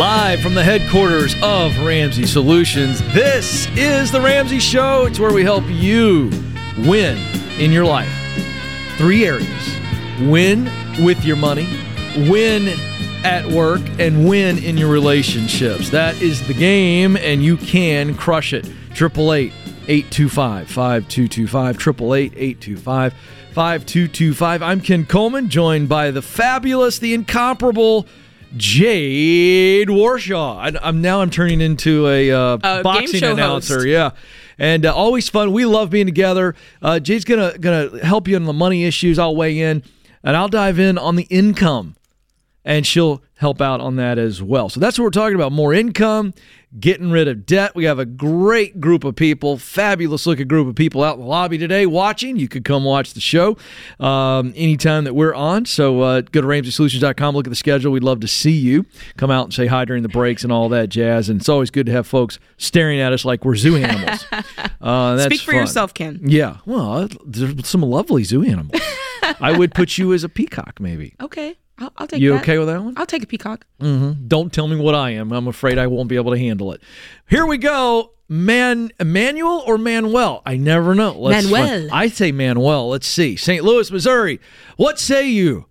Live from the headquarters of Ramsey Solutions, this is The Ramsey Show. It's where we help you win in your life. Three areas win with your money, win at work, and win in your relationships. That is the game, and you can crush it. 888 825 5225. 888 825 5225. I'm Ken Coleman, joined by the fabulous, the incomparable, Jade Warshaw. I, am now I'm turning into a uh, Uh, boxing announcer. host. Yeah, and uh, always fun. We love being together. Uh, Jade's gonna gonna help you on the money issues. I'll weigh in, and I'll dive in on the income, and she'll help out on that as well. So that's what we're talking about: more income, getting rid of debt. We have a great group of people, fabulous looking group of people out in the lobby today watching. You could come watch the show um, anytime that we're on. So uh, go to RamseySolutions.com, look at the schedule. We'd love to see you. Come out and say hi during the breaks and all that jazz. And it's always good to have folks staring at us like we're zoo animals. Uh, that's Speak for fun. yourself, Ken. Yeah. Well, there's some lovely zoo animals. I would put you as a peacock, maybe. Okay, I'll, I'll take You that. okay with that one? I'll take a peacock. Mm-hmm. Don't tell me what I am. I'm afraid I won't be able to handle it. Here we go. Man, Manuel or Manuel? I never know. Let's Manuel. I say Manuel. Let's see. St. Louis, Missouri. What say you?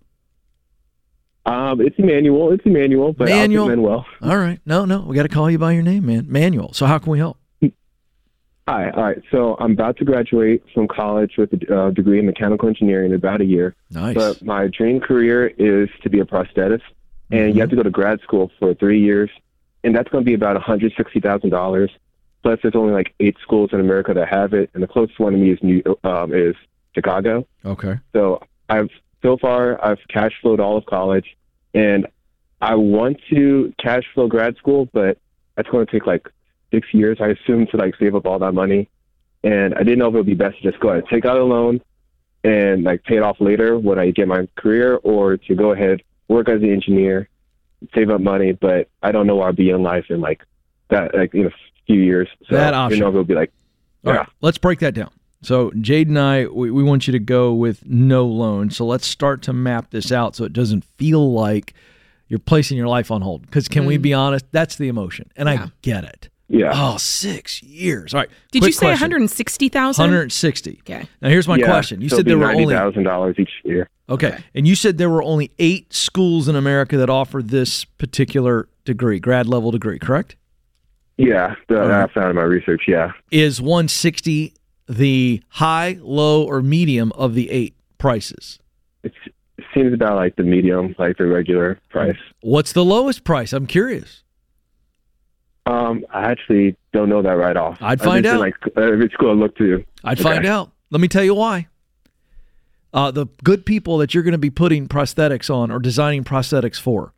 Um, it's Emmanuel. It's Emmanuel, but Manuel? I'll Manuel. All right. No, no. We got to call you by your name, man. Manuel. So how can we help? Hi. All right. So I'm about to graduate from college with a uh, degree in mechanical engineering in about a year. Nice. But my dream career is to be a prosthetist, and Mm-hmm. you have to go to grad school for three years, and that's going to be about $160,000. Plus, there's only like eight schools in America that have it, and the closest one to me is New um, is Chicago. okay. So I've so far I've cash flowed all of college, and I want to cash flow grad school, but that's going to take like six years, I assume, to like save up all that money. And I didn't know if it would be best to just go ahead and take out a loan and like pay it off later when I get my career, or to go ahead work as an engineer, save up money, but I don't know where I'll be in life in like that like in a few years. So That I option. didn't know if it would be like All yeah. right. Let's break that down. So Jade and I, we, we want you to go with no loan. So let's start to map this out so it doesn't feel like you're placing your life on hold. Because can we mm. be honest? That's the emotion, and I get it. Yeah. Oh, six years. All right. Did quick you say 160,000? 160. Okay. Now here's my yeah. question. You so said there were only thousand dollars each year. okay, and you said there were only eight schools in America that offer this particular degree, grad level degree, correct? Yeah, the, right. I found in my research. Yeah, Is 160 the high, low, or medium of the eight prices? it's, it seems about like the medium, like the regular price. What's the lowest price? I'm curious. Um, I actually don't know that right off. I'd find out. Like every school I look to. I'd Okay. find out. Let me tell you why. Uh, the good people that you're going to be putting prosthetics on or designing prosthetics for,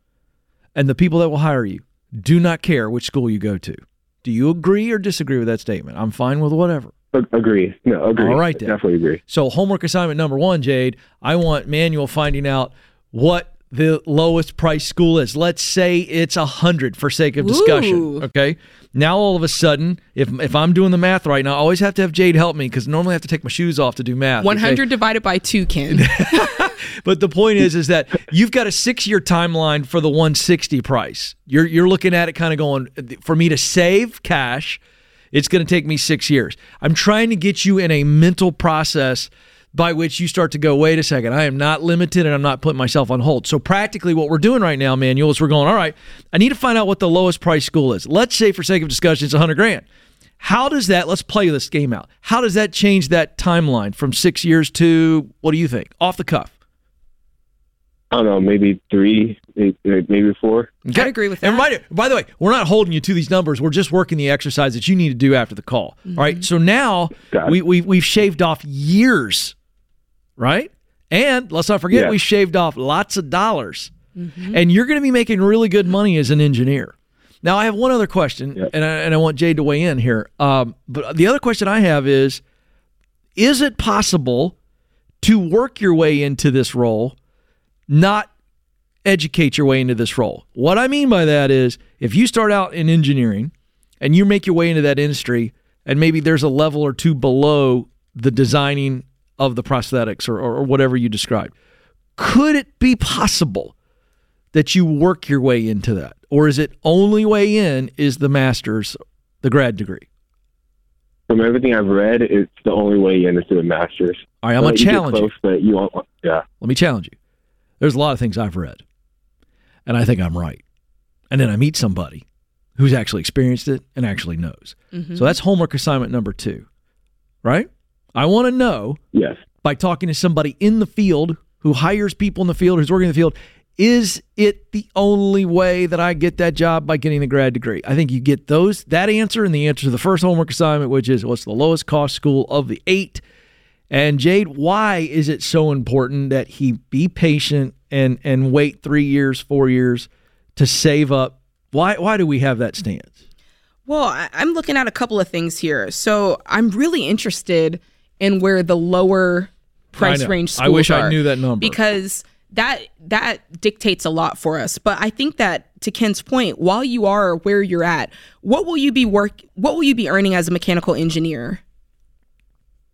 and the people that will hire you, do not care which school you go to. Do you agree or disagree with that statement? I'm fine with whatever. Agree. No, agree. All right, then. Definitely agree. So, homework assignment number one, Jade, I want Manuel finding out what the lowest price school is. Let's say it's a hundred for sake of discussion. Ooh. Okay. Now all of a sudden, if if I'm doing the math right now, I always have to have Jade help me because normally I have to take my shoes off to do math. okay? 100 divided by 2, Ken. But the point is, is that you've got a six year timeline for the 160 price. You're you're looking at it kind of going for me to save cash. It's going to take me six years. I'm trying to get you in a mental process by which you start to go, wait a second, I am not limited and I'm not putting myself on hold. So practically what we're doing right now, Manuel, is we're going, all right, I need to find out what the lowest price school is. Let's say for sake of discussion, it's 100 grand. How does that, let's play this game out. How does that change that timeline from six years to, what do you think? Off the cuff. I don't know, maybe three, maybe four. I'd agree with And that. by, by the way, we're not holding you to these numbers. We're just working the exercise that you need to do after the call. All right. Mm-hmm. So now we, we, we've shaved off years, right? And let's not forget, Yeah. we shaved off lots of dollars. And you're going to be making really good money as an engineer. Now, I have one other question, Yep. and, I, and I want Jade to weigh in here. Um, but the other question I have is Is it possible to work your way into this role, not educate your way into this role. What I mean by that is if you start out in engineering and you make your way into that industry, and maybe there's a level or two below the designing of the prosthetics or, or, whatever you described, could it be possible that you work your way into that? or is it only way in is the master's, the grad degree? From everything I've read, it's the only way in is through a master's. All right, I'm gonna You get challenge you. close, but you won't. Yeah. Let me challenge you. There's a lot of things I've read, and I think I'm right. And then I meet somebody who's actually experienced it and actually knows. Mm-hmm. So that's homework assignment number two, right? I want to know Yes. by talking to somebody in the field who hires people in the field, who's working in the field, is it the only way that I get that job by getting the grad degree? I think you get those that answer and the answer to the first homework assignment, which is what's the lowest cost school of the eight. And Jade, why is it so important that he be patient and and wait three years, four years to save up? Why why do we have that stance? Well, I- I'm looking at a couple of things here. So I'm really interested in where the lower price know. range I schools wish I knew that number. because that that dictates a lot for us. But I think that to Ken's point, while you are where you're at, what will you be work? What will you be earning as a mechanical engineer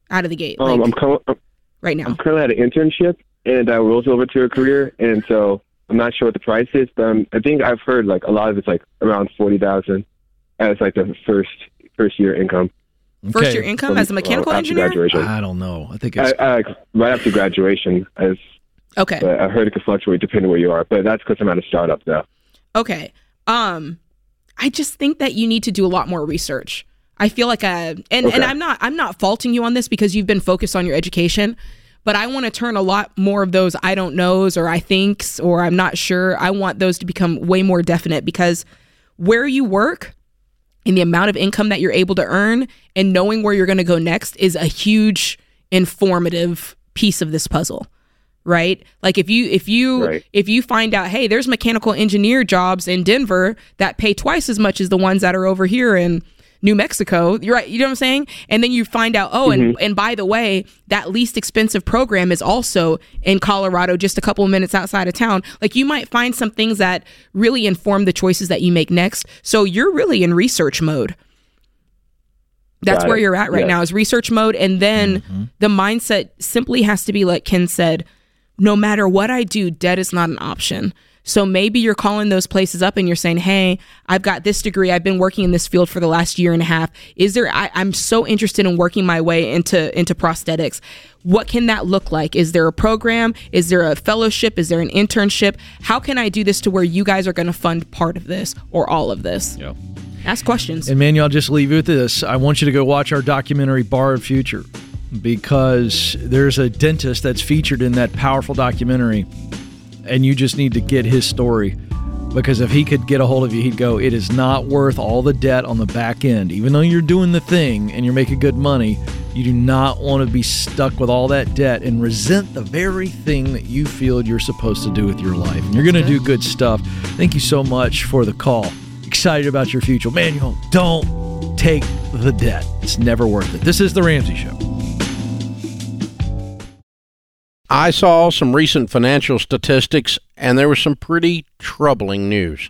out of the gate, Um, like I'm, co- I'm right now? currently at an internship, and I rolls over to a career, and so I'm not sure what the price is, but um, I think I've heard like a lot of it's like around forty thousand as like the first first year income. First year income from- as a mechanical well, engineer. Graduation. I don't know. I think it's I, like, right after graduation, as Okay. but I heard it could fluctuate depending where you are, but that's because I'm at a startup though. Okay. Um I just think that you need to do a lot more research. I feel like a and Okay. and I'm not I'm not faulting you on this because you've been focused on your education, but I want to turn a lot more of those I don't knows or I thinks or I'm not sure. I want those to become way more definite because where you work and the amount of income that you're able to earn and knowing where you're going to go next is a huge informative piece of this puzzle right like if you if you Right. if you find out hey there's mechanical engineer jobs in denver that pay twice as much as the ones that are over here in new mexico you're right you know what i'm saying? And then you find out oh and mm-hmm. and by the way that least expensive program is also in colorado just a couple of minutes outside of town. Like you might find some things that really inform the choices that you make next. So you're really in research mode. That's Got where it. you're at right Yes. now is research mode. And then mm-hmm. the mindset simply has to be like ken said no matter what i do debt is not an option so maybe you're calling those places up and you're saying hey i've got this degree. I've been working in this field for the last year and a half. Is there I, i'm so interested in working my way into into prosthetics. What can that look like? Is there a program? Is there a fellowship? Is there an internship? How can i do this to where you guys are going to fund part of this or all of this? Yeah. ask questions. And Manuel, I'll just leave you with this. I want you to go watch our documentary Borrowed Future because there's a dentist that's featured in that powerful documentary, and you just need to get his story. Because if he could get a hold of you, he'd go, It is not worth all the debt on the back end. Even though you're doing the thing and you're making good money, you do not want to be stuck with all that debt and resent the very thing that you feel you're supposed to do with your life. And you're going to do good stuff. Thank you so much for the call. Excited about your future. Manuel, don't take the debt. It's never worth it. This is The Ramsey Show. I saw some recent financial statistics, and there was some pretty troubling news.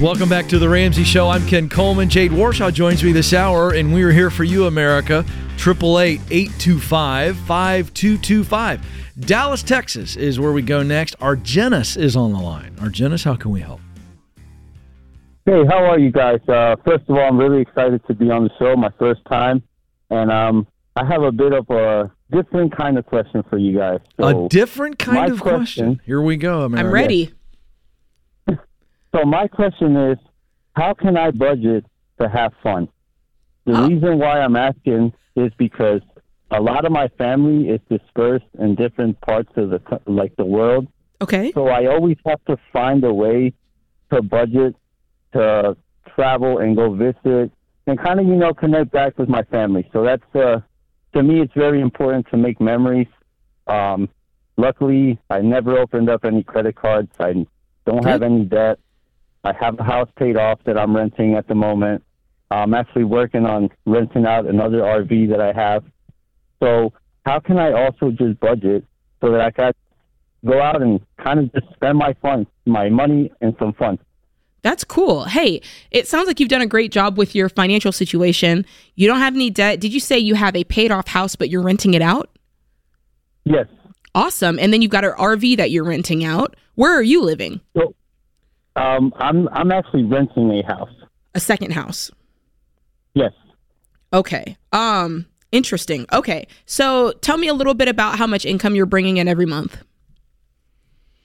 Welcome back to the Ramsey Show. I'm Ken Coleman. Jade Warshaw joins me this hour, and we are here for you, America. 888-825-5225. Dallas, Texas is where we go next. Argenis is on the line. Argenis, how can we help? Hey, how are you guys? Uh, first of all, I'm really excited to be on the show, my first time, and um, I have a bit of a different kind of question for you guys. So, A different kind of question. question- Here we go, America. i'm ready so my question is, how can I budget to have fun? The Oh. reason why I'm asking is because a lot of my family is dispersed in different parts of the like the world. Okay. So I always have to find a way to budget to travel and go visit and kind of you know connect back with my family. So that's uh, to me it's very important to make memories. Um, luckily, I never opened up any credit cards. I don't have any debt. I have a house paid off that I'm renting at the moment. I'm actually working on renting out another RV that I have. So how can I also just budget so that I can go out and kind of just spend my funds, my money, and some fun? That's cool. Hey, it sounds like you've done a great job with your financial situation. You don't have any debt. Did you say you have a paid off house, but you're renting it out? Yes. Awesome. And then you've got an RV that you're renting out. Where are you living? So, um, I'm I'm actually renting a house. A second house. Yes. Okay. Um, interesting. Okay. So tell me a little bit about how much income you're bringing in every month.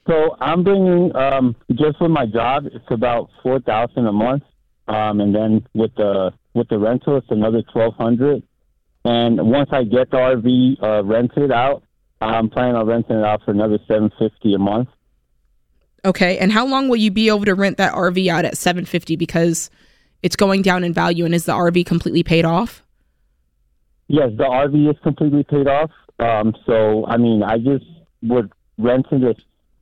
So I'm bringing um, just with my job, it's about four thousand a month, um, and then with the with the rental, it's another twelve hundred. And once I get the RV uh, rented out, I'm planning on renting it out for another seven fifty a month. Okay. And how long will you be able to rent that RV out at 750 because it's going down in value and is the RV completely paid off? Yes, the RV is completely paid off. Um, so I mean, I just would rent it as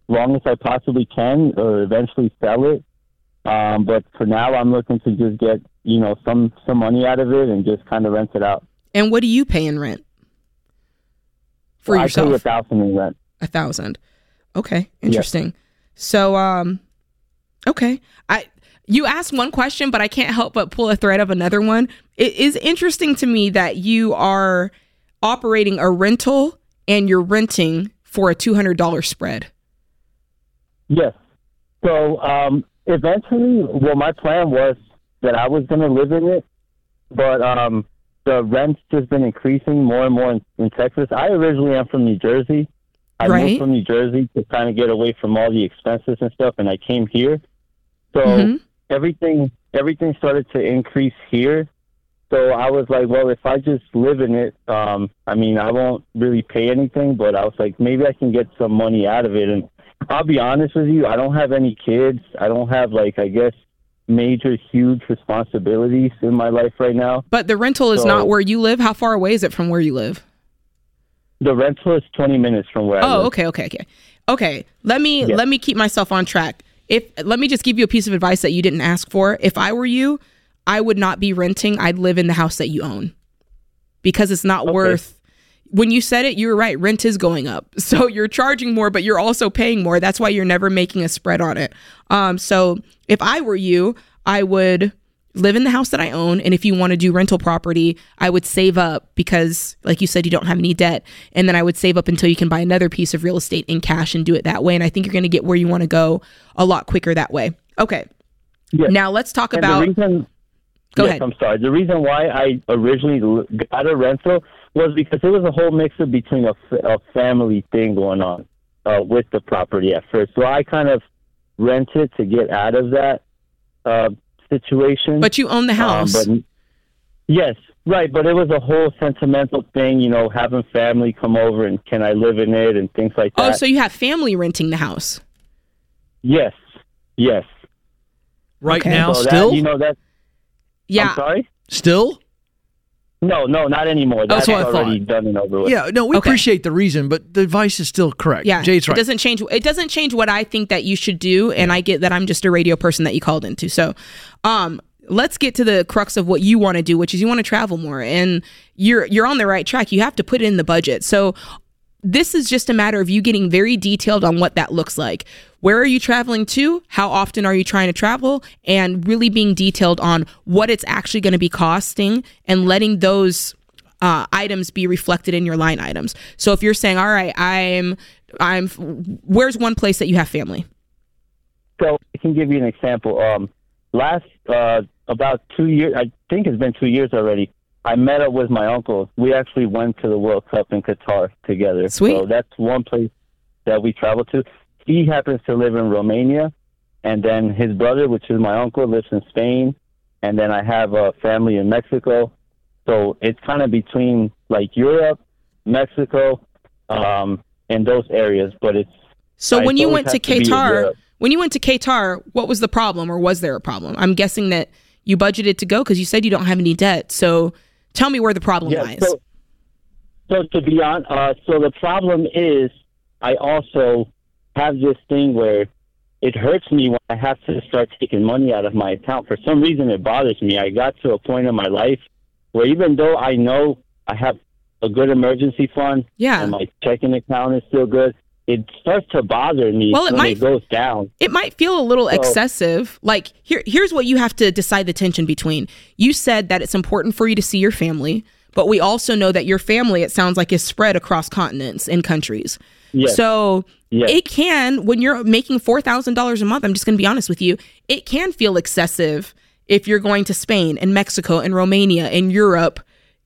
long as I possibly can, or eventually sell it. Um, but for now, I'm looking to just get you know some some money out of it and just kind of rent it out. And what do you pay in rent? For yourself? I pay a thousand in rent. A thousand. Okay. Interesting. So um okay. I you asked one question, but I can't help but pull a thread of another one. It is interesting to me that you are operating a rental and you're renting for a two hundred dollar spread. Yes. So um, eventually, well, my plan was that I was going to live in it, but um, the rent's just been increasing more and more in, in Texas. I originally am from New Jersey. I Right. moved from New Jersey to kind of get away from all the expenses and stuff, and I came here. So Mhm. everything everything started to increase here. So I was like, well, if I just live in it, um, I mean, I won't really pay anything, but I was like, maybe I can get some money out of it. And I'll be honest with you, I don't have any kids. I don't have like, I guess, major, huge responsibilities in my life right now. But the rental is So- not where you live. How far away is it from where you live? The rental is 20 minutes from where I Oh, okay, okay, okay. Okay, let me Yeah. let me keep myself on track. If let me just give you a piece of advice that you didn't ask for. If I were you, I would not be renting. I'd live in the house that you own. Because it's not worth when you said it, you were right. Rent is going up. So you're charging more, but you're also paying more. That's why you're never making a spread on it. Um, so if I were you, I would live in the house that I own. And if you want to do rental property, I would save up because, like you said, you don't have any debt. And then I would save up until you can buy another piece of real estate in cash and do it that way. And I think you're going to get where you want to go a lot quicker that way. Okay. Yes. Now let's talk And about. the reason, Go yes, ahead. I'm sorry. The reason why I originally got a rental was because it was a whole mix of between a family thing going on uh, with the property at first. So I kind of rented to get out of that uh, situation. But you own the house. Um, but yes, right. But it was a whole sentimental thing, you know, having family come over and can I live in it and things like that. oh, so you have family renting the house. yes, yes. Right Okay. now, So still, that, you know that. Yeah. I'm sorry. still. No, no, not anymore. That's That's, what I already thought. done and over with. Yeah, no, we Okay. appreciate the reason, but the advice is still correct. Yeah, Jade's right. It doesn't change. It doesn't change what I think that you should do, and I get that I'm just a radio person that you called into. So, um, let's get to the crux of what you want to do, which is you want to travel more, and you're you're on the right track. You have to put it in the budget. So, this is just a matter of you getting very detailed on what that looks like. Where are you traveling to? How often are you trying to travel? And really being detailed on what it's actually going to be costing and letting those uh, items be reflected in your line items. So if you're saying, all right, I'm, I'm, where's one place that you have family? So I can give you an example. Um, last uh, about two years, I think it's been two years already. I met up with my uncle. We actually went to the World Cup in Qatar together. Sweet. So that's one place that we traveled to. He happens to live in Romania, and then his brother, which is my uncle, lives in Spain, and then I have a family in Mexico. So it's kind of between like Europe, Mexico, um, and those areas. But it's So I when you went to have to Qatar, when you went to Qatar, what was the problem, or was there a problem? I'm guessing that you budgeted to go because you said you don't have any debt. So tell me where the problem Yeah, lies. so, so to be on, uh, so the problem is I also have this thing where it hurts me when I have to start taking money out of my account. For some reason, it bothers me. I got to a point in my life where even though I know I have a good emergency fund Yeah. and my checking account is still good, it starts to bother me Well, it when might- it goes down. it might feel a little excessive. Like here here's what you have to decide the tension between. You said that it's important for you to see your family, but we also know that your family it sounds like is spread across continents and countries. Yes. So Yes. it can when you're making $4,000 a month, I'm just going to be honest with you, it can feel excessive if you're going to Spain and Mexico and Romania and Europe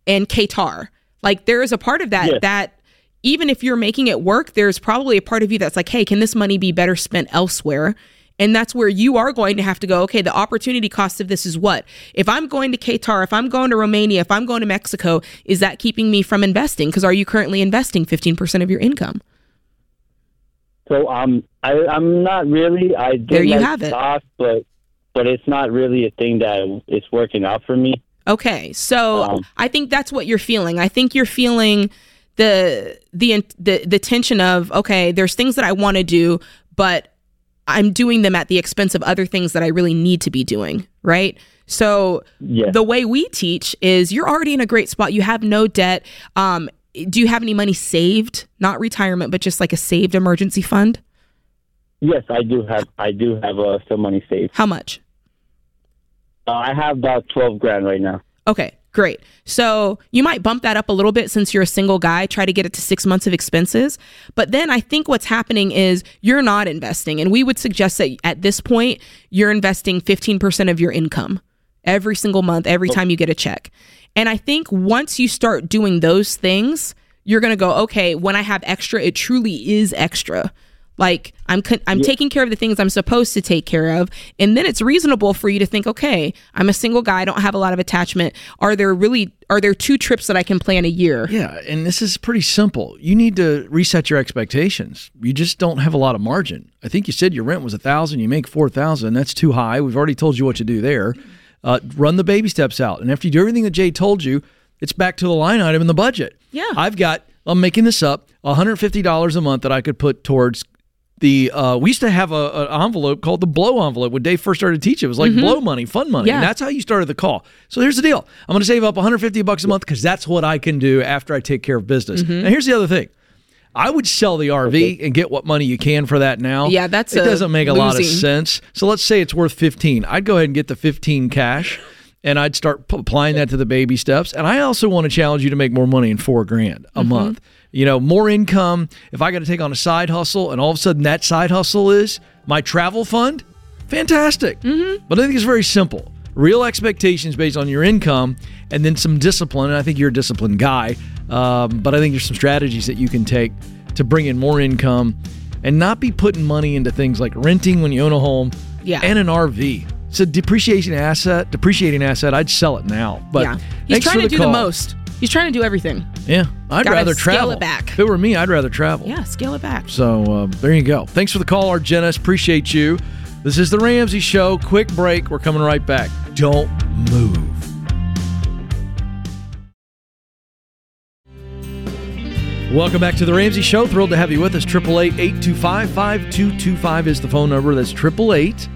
and Qatar. Like there is a part of that Yes. that even if you're making it work, there's probably a part of you that's like, hey, can this money be better spent elsewhere? And that's where you are going to have to go, okay, the opportunity cost of this is what? If I'm going to Qatar, if I'm going to Romania, if I'm going to Mexico, is that keeping me from investing? Because are you currently investing 15% of your income? So um, I, I'm not really. I do There you like have it. but but it's not really a thing that is working out for me. Okay, so Um, I think that's what you're feeling. I think you're feeling the the the the tension of okay, there's things that I want to do, but I'm doing them at the expense of other things that I really need to be doing, right? So Yes. the way we teach is you're already in a great spot. You have no debt. Um, do you have any money saved? Not retirement, but just like a saved emergency fund? Yes, I do have. I do have uh, some money saved. How much? Uh, I have about twelve grand right now. Okay, great. So you might bump that up a little bit since you're a single guy, try to get it to six months of expenses. But then I think what's happening is you're not investing. And we would suggest that at this point, you're investing 15% of your income every single month, every oh. time you get a check. And I think once you start doing those things, you're going to go, okay, when I have extra, it truly is extra. Like I'm con- I'm taking care of the things I'm supposed to take care of, and then it's reasonable for you to think, okay, I'm a single guy, I don't have a lot of attachment. Are there really are there two trips that I can plan a year? Yeah, and this is pretty simple. You need to reset your expectations. You just don't have a lot of margin. I think you said your rent was a thousand. You make four thousand. That's too high. We've already told you what to do there. Uh, run the baby steps out, and after you do everything that Jay told you, it's back to the line item in the budget. Yeah. I've got. I'm making this up. 150 dollars a month that I could put towards the. Uh, we used to have a, an envelope called the blow envelope when Dave first started teaching. It was like mm-hmm. blow money, fun money, Yeah. and that's how you started the call. So here's the deal. I'm going to save up 150 bucks a month because that's what I can do after I take care of business. Mm-hmm. Now here's the other thing. I would sell the RV and get what money you can for that now. Yeah, that's it doesn't make a lot of sense. So let's say it's worth 15. I'd go ahead and get the 15 cash and I'd start p- applying that to the baby steps. And I also want to challenge you to make more money in 4 grand a mm-hmm. month. You know, more income. If I got to take on a side hustle and all of a sudden that side hustle is my travel fund, fantastic. Mm-hmm. But I think it's very simple. Real expectations based on your income and then some discipline. And I think you're a disciplined guy. Um, but I think there's some strategies that you can take to bring in more income and not be putting money into things like renting when you own a home Yeah. and an RV. It's a depreciation asset, depreciating asset. I'd sell it now. But yeah. He's trying to do call. the most. He's trying to do everything. Yeah, I'd Gotta rather scale travel. it back. If it were me, I'd rather travel. Yeah, scale it back. So uh, there you go. Thanks for the call, Argenis. Appreciate you. This is the Ramsey Show. Quick break. We're coming right back. Don't move. Welcome back to the Ramsey Show. Thrilled to have you with us. 888 825 5225 is the phone number. That's 888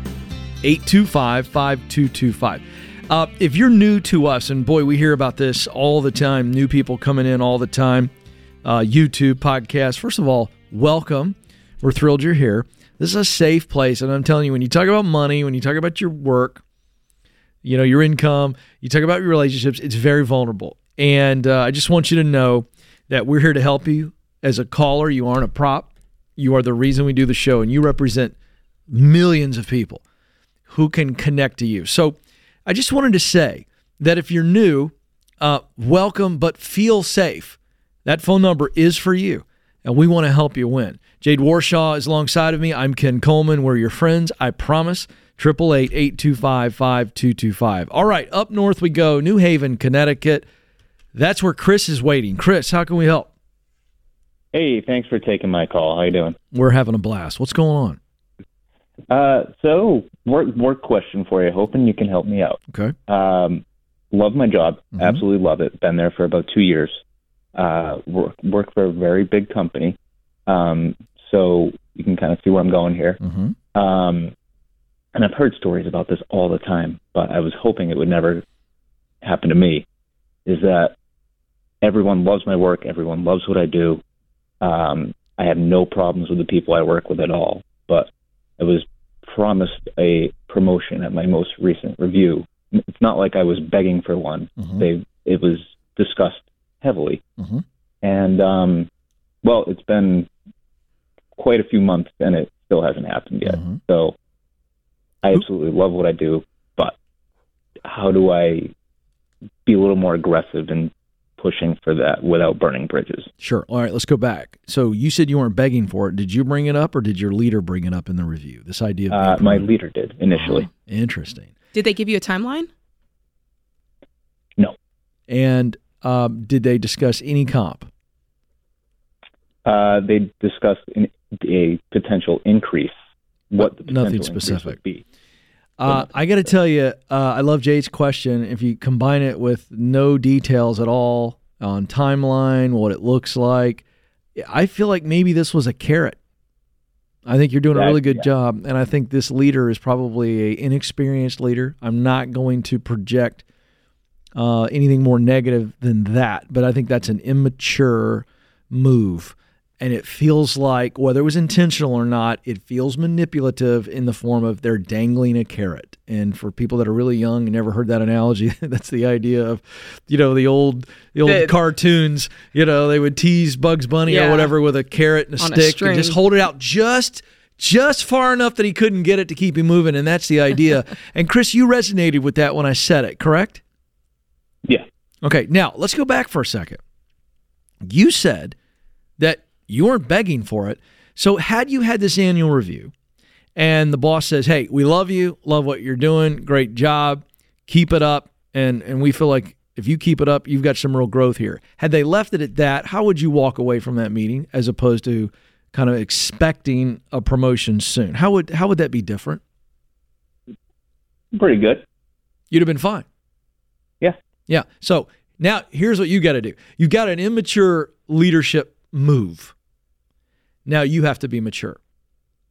825 5225. Uh, If you're new to us, and boy, we hear about this all the time, new people coming in all the time, uh, YouTube, podcast. First of all, welcome. We're thrilled you're here. This is a safe place. And I'm telling you, when you talk about money, when you talk about your work, you know, your income, you talk about your relationships, it's very vulnerable. And uh, I just want you to know that we're here to help you. As a caller, you aren't a prop. You are the reason we do the show, and you represent millions of people who can connect to you. So I just wanted to say that if you're new, uh, welcome, but feel safe. That phone number is for you, and we want to help you win. Jade Warshaw is alongside of me. I'm Ken Coleman. We're your friends, I promise. 888 825 5225. All right, up north we go. New Haven, Connecticut. That's where Chris is waiting. Chris, how can we help? Hey, thanks for taking my call. How you doing? We're having a blast. What's going on? Uh, so work work question for you. Hoping you can help me out. Okay. Um, love my job. Mhm. Absolutely love it. Been there for about two years. Uh, work work for a very big company. Um, so you can kind of see where I'm going here. Mm-hmm. Um, and I've heard stories about this all the time, but I was hoping it would never happen to me. Is that everyone loves my work, everyone loves what I do. Um, I have no problems with the people I work with at all, but I was promised a promotion at my most recent review. It's not like I was begging for one. Mhm. They it was discussed heavily, Mhm. and um, well, it's been quite a few months, and it still hasn't happened yet. Mhm. So I absolutely love what I do, but how do I be a little more aggressive in pushing for that without burning bridges? Sure. All right, let's go back. So you said you weren't begging for it. Did you bring it up, or did your leader bring it up in the review? This idea of Uh, my leader did initially. Interesting. Did they give you a timeline? No, And um, did they discuss any comp? uh, they discussed in, a potential increase. What the But nothing potential increase specific. would be? Uh, I got to tell you, uh, I love Jade's question. If you combine it with no details at all on timeline, what it looks like, I feel like maybe this was a carrot. I think you're doing a really good yeah. job, and I think this leader is probably an inexperienced leader. I'm not going to project uh, anything more negative than that, but I think that's an immature move. And it feels like, whether it was intentional or not, it feels manipulative in the form of they're dangling a carrot. And for people that are really young and never heard that analogy, that's the idea of, you know, the old the old The- cartoons. You know, they would tease Bugs Bunny or whatever with a carrot and a On a stick and just hold it out just just far enough that he couldn't get it to keep him moving. And that's the idea. and Chris, you resonated with that when I said it, correct? Yeah. Okay, now let's go back for a second. You said that you weren't begging for it. So, had you had this annual review and the boss says, Hey, we love you, love what you're doing, great job, keep it up, and, and we feel like if you keep it up, you've got some real growth here. Had they left it at that, how would you walk away from that meeting as opposed to kind of expecting a promotion soon? How would how would that be different? Pretty good. You'd have been fine. Yeah. Yeah. So now here's what you got to do. You got an immature leadership move. Now you have to be mature.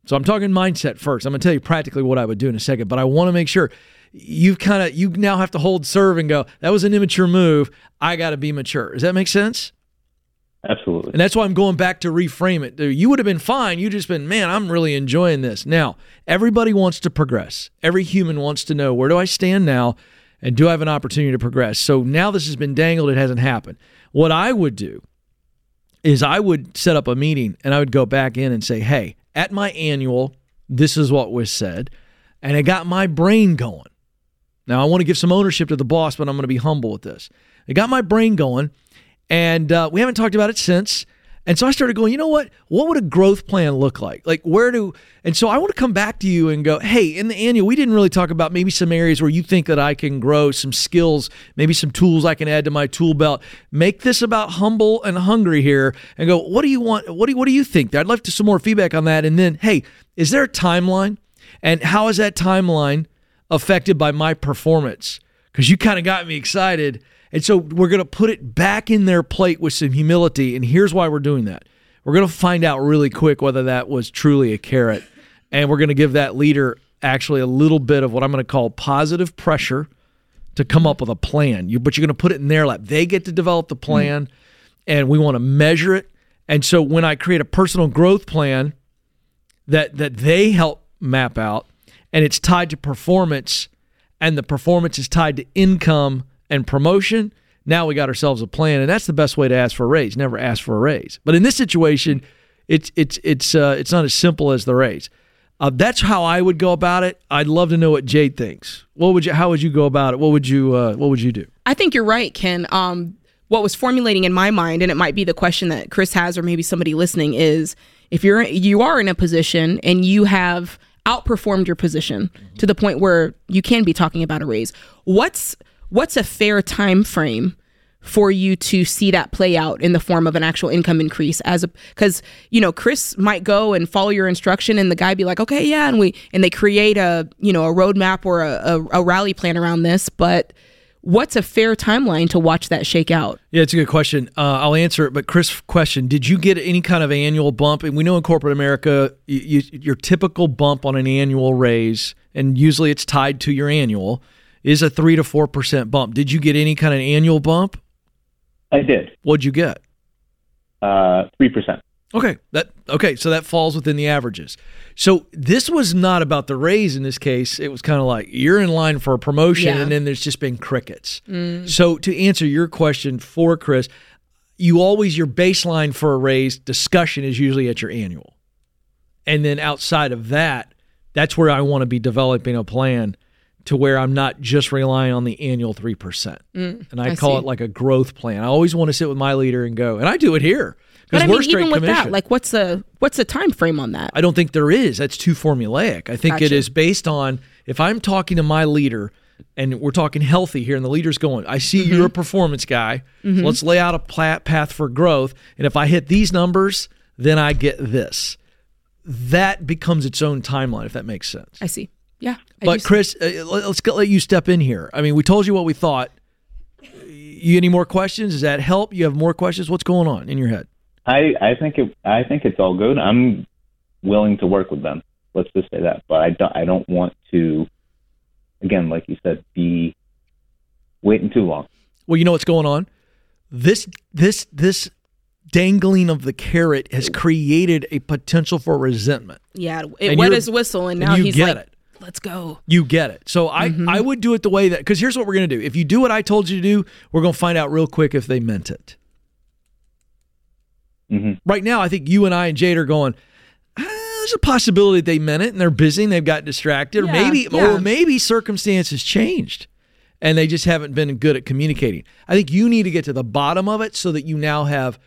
So I'm talking mindset first. I'm going to tell you practically what I would do in a second, but I want to make sure you've kind of you now have to hold serve and go, that was an immature move. I got to be mature. Does that make sense? Absolutely. And that's why I'm going back to reframe it. You would have been fine. You just been, man, I'm really enjoying this. Now, everybody wants to progress. Every human wants to know where do I stand now and do I have an opportunity to progress? So now this has been dangled, it hasn't happened. What I would do is I would set up a meeting and I would go back in and say, hey, at my annual, this is what was said. And it got my brain going. Now, I want to give some ownership to the boss, but I'm going to be humble with this. It got my brain going, and uh, we haven't talked about it since. And so I started going, you know what? What would a growth plan look like? Like, where do, and so I want to come back to you and go, hey, in the annual, we didn't really talk about maybe some areas where you think that I can grow, some skills, maybe some tools I can add to my tool belt. Make this about humble and hungry here and go, what do you want? What do, what do you think? I'd like to some more feedback on that. And then, hey, is there a timeline? And how is that timeline affected by my performance? Because you kind of got me excited. And so we're going to put it back in their plate with some humility. And here's why we're doing that. We're going to find out really quick whether that was truly a carrot. And we're going to give that leader actually a little bit of what I'm going to call positive pressure to come up with a plan. You, but you're going to put it in their lap. They get to develop the mm. plan, and we want to measure it. And so when I create a personal growth plan that that they help map out, and it's tied to performance, and the performance is tied to income and promotion. Now we got ourselves a plan, and that's the best way to ask for a raise. Never ask for a raise. But in this situation, it's it's it's uh, it's not as simple as the raise. Uh, that's how I would go about it. I'd love to know what Jade thinks. What would you? How would you go about it? What would you? Uh, what would you do? I think you're right, Ken. Um, what was formulating in my mind, and it might be the question that Chris has, or maybe somebody listening, is if you're you are in a position and you have outperformed your position to the point where you can be talking about a raise. What's what's a fair time frame for you to see that play out in the form of an actual income increase as a because you know chris might go and follow your instruction and the guy be like okay yeah and we and they create a you know a roadmap or a, a, a rally plan around this but what's a fair timeline to watch that shake out Yeah, it's a good question. Uh, I'll answer it. But Chris, question: Did you get any kind of annual bump? And we know in corporate America, you, you, your typical bump on an annual raise, and usually it's tied to your annual, is a three to four percent bump. Did you get any kind of annual bump? I did. What'd you get? Uh, 3%. Okay, that okay, so that falls within the averages. So this was not about the raise in this case. It was kind of like you're in line for a promotion, Yeah. and then there's just been crickets. Mm. So to answer your question for Chris, you always your baseline for a raise discussion is usually at your annual, and then outside of that, that's where I want to be developing a plan to where I'm not just relying on the annual three percent, mm, and I, I call see. it like a growth plan. I always want to sit with my leader and go, and I do it here but i mean even with commission. that like what's the what's the time frame on that I don't think there is. That's too formulaic. I think it Gotcha. is based on if I'm talking to my leader and we're talking healthy here, and the leader's going, I see Mm-hmm. you're a performance guy. So let's lay out a path for growth. And if I hit these numbers, then I get this. That becomes its own timeline, if that makes sense. i see yeah I But Chris, uh, let- let's get, let you step in here. I mean, we told you what we thought. You any more questions? Does that help? You have more questions? What's going on in your head? I, I think it, I think it's all good. I'm willing to work with them. Let's just say that. But I don't, I don't want to, again, like you said, be waiting too long. Well, you know what's going on. This this this dangling of the carrot has created a potential for resentment. yeah it and wet his whistle and and now you he's get like it. let's go You get it. So I Mm-hmm. I would do it the way that because here's what we're gonna do. If you do what I told you to do, we're gonna find out real quick if they meant it. Hmm Right now, I think you and I and Jade are going. "Ah, there's a possibility they meant it and they're busy and they've got distracted, or maybe yeah. or maybe circumstances changed and they just haven't been good at communicating. I think you need to get to the bottom of it so that you now have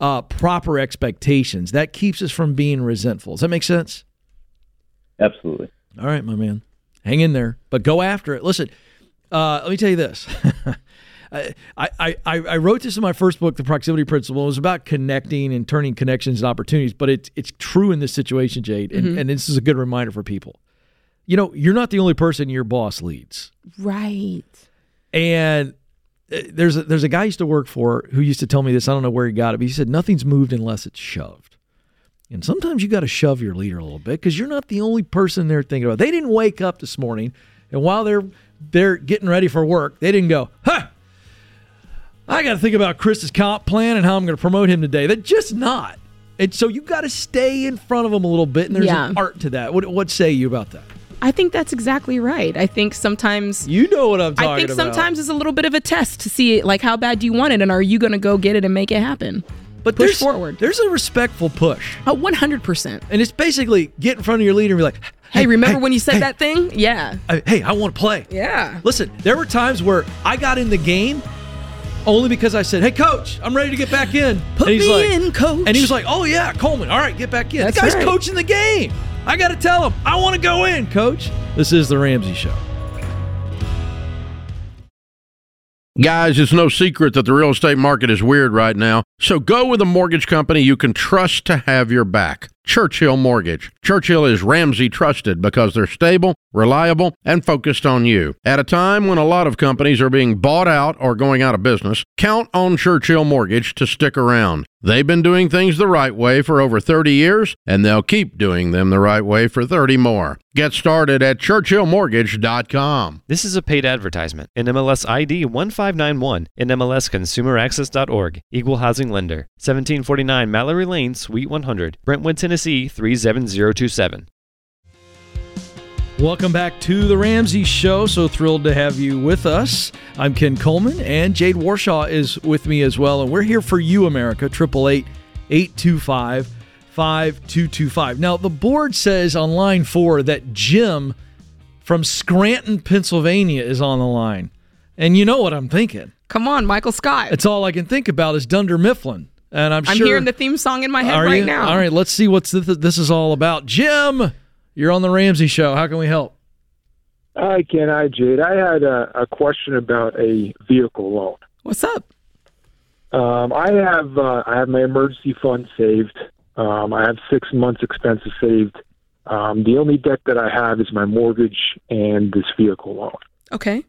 uh, proper expectations. That keeps us from being resentful. Does that make sense? Absolutely. All right, my man. Hang in there, but go after it. Listen, uh, let me tell you this. I, I, I, wrote this in my first book, The Proximity Principle. It was about connecting and turning connections and opportunities, but it's it's true in this situation, Jade, and, and this is a good reminder for people. You know, you're not the only person your boss leads. right And uh, there's a, there's a guy I used to work for who used to tell me this. I don't know where he got it, but he said nothing's moved unless it's shoved. And sometimes you got to shove your leader a little bit because you're not the only person they're thinking about. They didn't wake up this morning and while they're they're getting ready for work, they didn't go, "Huh, I got to think about Chris's comp plan and how I'm going to promote him today." They're just not. And so you got to stay in front of them a little bit, and there's Yeah. an art to that. What what say you about that? I think that's exactly right. I think sometimes You know what I'm talking about. I think about. sometimes it's a little bit of a test to see like how bad do you want it and are you going to go get it and make it happen? but push there's, forward. There's a respectful push. Oh, 100%. And it's basically get in front of your leader and be like, Hey, remember when you said hey, that thing? Yeah. Hey, I want to play. Yeah. Listen, there were times where I got in the game only because I said, "Hey, coach, I'm ready to get back in." Put and he's me like, in, coach. And he was like, "Oh yeah, Coleman. All right, get back in." That's the guy's right. coaching the game. I got to tell him, I want to go in, coach. This is the Ramsey Show. Guys, it's no secret that the real estate market is weird right now. So go with a mortgage company you can trust to have your back. Churchill Mortgage. Churchill is Ramsey trusted because they're stable, reliable, and focused on you. At a time when a lot of companies are being bought out or going out of business, count on Churchill Mortgage to stick around. They've been doing things the right way for over 30 years, and they'll keep doing them the right way for 30 more. Get started at churchillmortgage.com. This is a paid advertisement. NMLS ID 1591, NMLSConsumerAccess.org, Equal Housing Lender, 1749 Mallory Lane, Suite 100, Brentwood, Tennessee 37027. Welcome back to the Ramsey Show. So thrilled to have you with us. I'm Ken Coleman, and Jade Warshaw is with me as well. And we're here for you, America. 888 825 5225. Now, the board says on line four that Jim from Scranton, Pennsylvania is on the line. And you know what I'm thinking. Come on, Michael Scott. It's all I can think about is Dunder Mifflin. And I'm, I'm sure. hearing the theme song in my head right you? now. All right, let's see what this, this is all about. Jim, you're on the Ramsey Show. How can we help? Hi, Ken. Hi, Jade. I had a, a question about a vehicle loan. What's up? Um, I have uh, I have my emergency fund saved. Um, I have six months expenses saved. Um, the only debt that I have is my mortgage and this vehicle loan. Okay.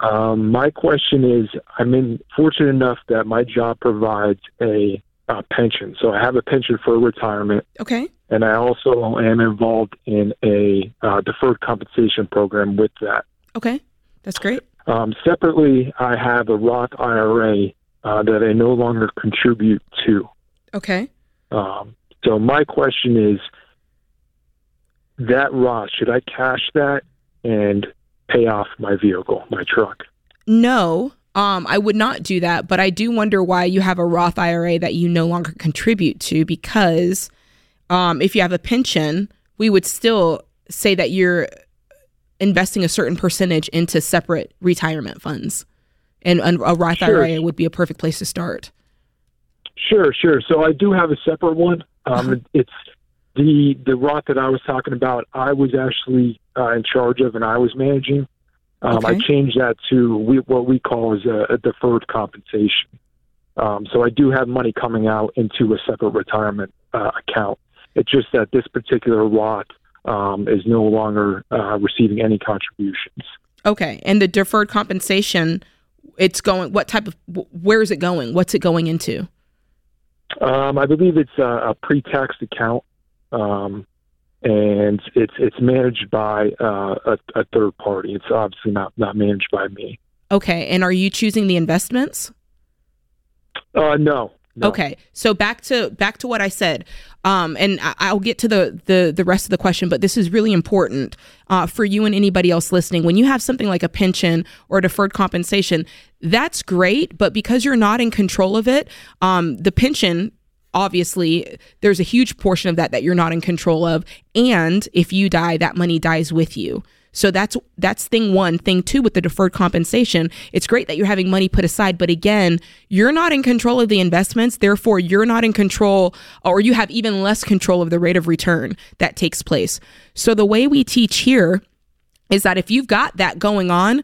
Um, my question is, I'm in, fortunate enough that my job provides a, uh pension, so I have a pension for retirement, Okay. and I also am involved in a uh, deferred compensation program with that. Okay. That's great. Um, separately, I have a Roth IRA uh, that I no longer contribute to. Okay. Um, so my question is, that Roth should I cash that and pay off my vehicle, my truck? No, um, I would not do that, but I do wonder why you have a Roth IRA that you no longer contribute to because um, if you have a pension, we would still say that you're investing a certain percentage into separate retirement funds. And and a Roth Sure. IRA would be a perfect place to start. Sure, sure. So I do have a separate one. Um, Uh-huh. It's the the Roth that I was talking about. I was actually uh, in charge of, and I was managing. Um, I changed that to we, what we call as a, a deferred compensation. Um, so I do have money coming out into a separate retirement uh, account. It's just that this particular Roth um, is no longer uh, receiving any contributions. Okay. And the deferred compensation, it's going, what type of, where is it going? What's it going into? Um, I believe it's a, a pre-tax account, um, and it's it's managed by uh, a, a third party. It's obviously not not managed by me. Okay. And are you choosing the investments? Uh, no. no. Okay, so back to back to what I said, um, and I, I'll get to the, the the rest of the question, but this is really important uh, for you and anybody else listening. When you have something like a pension or deferred compensation, that's great, but because you're not in control of it, um, the pension obviously there's a huge portion of that that you're not in control of, and if you die, that money dies with you. So that's that's thing one. Thing two with the deferred compensation, it's great that you're having money put aside, but again, you're not in control of the investments. Therefore, you're not in control, or you have even less control of the rate of return that takes place. So the way we teach here is that if you've got that going on,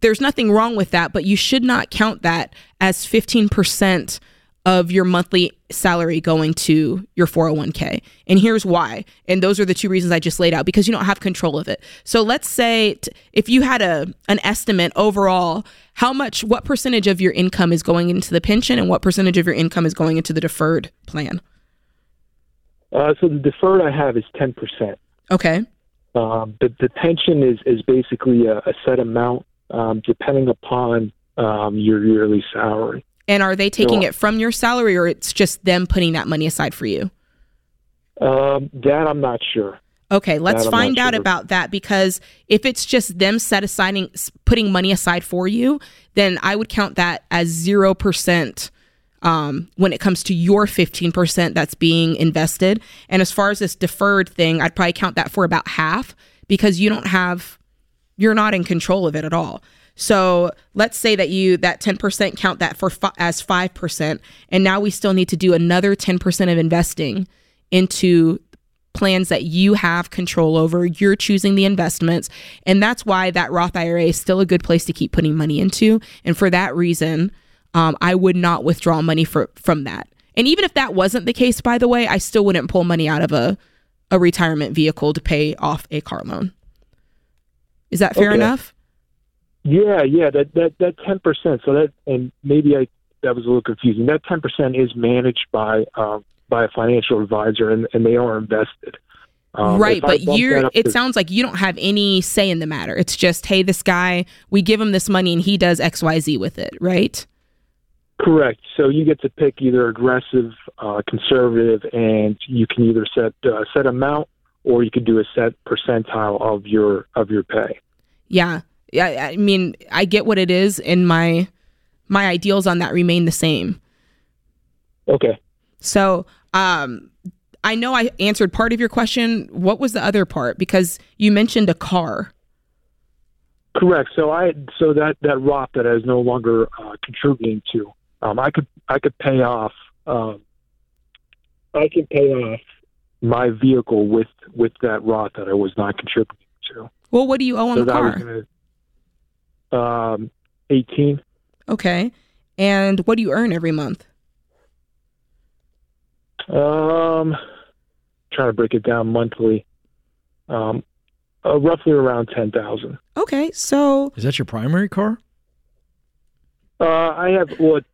there's nothing wrong with that, but you should not count that as 15% of your monthly salary going to your 401k. And here's why. And those are the two reasons I just laid out because you don't have control of it. So let's say t- if you had a an estimate overall, how much what percentage of your income is going into the pension and what percentage of your income is going into the deferred plan? Uh, so the deferred I have is ten percent. Okay. Um, the the pension is is basically a, a set amount um, depending upon um, your yearly salary. And are they taking So- it from your salary or it's just them putting that money aside for you? Um, that I'm not sure. Okay, let's find out sure. about that because if it's just them set s- putting money aside for you, then I would count that as zero percent um, when it comes to your fifteen percent that's being invested. And as far as this deferred thing, I'd probably count that for about half because you don't have you're not in control of it at all. So let's say that you that 10% count that for fi- as 5% and now we still need to do another 10% of investing into plans that you have control over. You're choosing the investments and that's why that Roth IRA is still a good place to keep putting money into and for that reason um, I would not withdraw money for, from that. And even if that wasn't the case by the way, I still wouldn't pull money out of a a retirement vehicle to pay off a car loan. Is that fair Okay. enough? Yeah, yeah, that that that ten percent. So that and maybe I that was a little confusing. That ten percent is managed by um, by a financial advisor, and, and they are invested. Um, right, but you're it to- sounds like you don't have any say in the matter. It's just, hey, this guy, we give him this money and he does XYZ with it, right? correct. So you get to pick either aggressive, uh, conservative, and you can either set uh, set amount or you could do a set percentile of your of your pay. Yeah. Yeah, I mean, I get what it is and my my ideals on that remain the same. Okay. So, um I know I answered part of your question. What was the other part? Because you mentioned a car. Correct. So I so that that Roth that I was no longer uh, contributing to, um, I could I could pay off. Um, I can pay off my vehicle with with that Roth that I was not contributing to. Well, what do you owe on so the car? gonna, um, eighteen. Okay. And what do you earn every month? Um, trying to break it down monthly. Um, uh, roughly around ten thousand. Okay, so Is that your primary car? Uh, I have what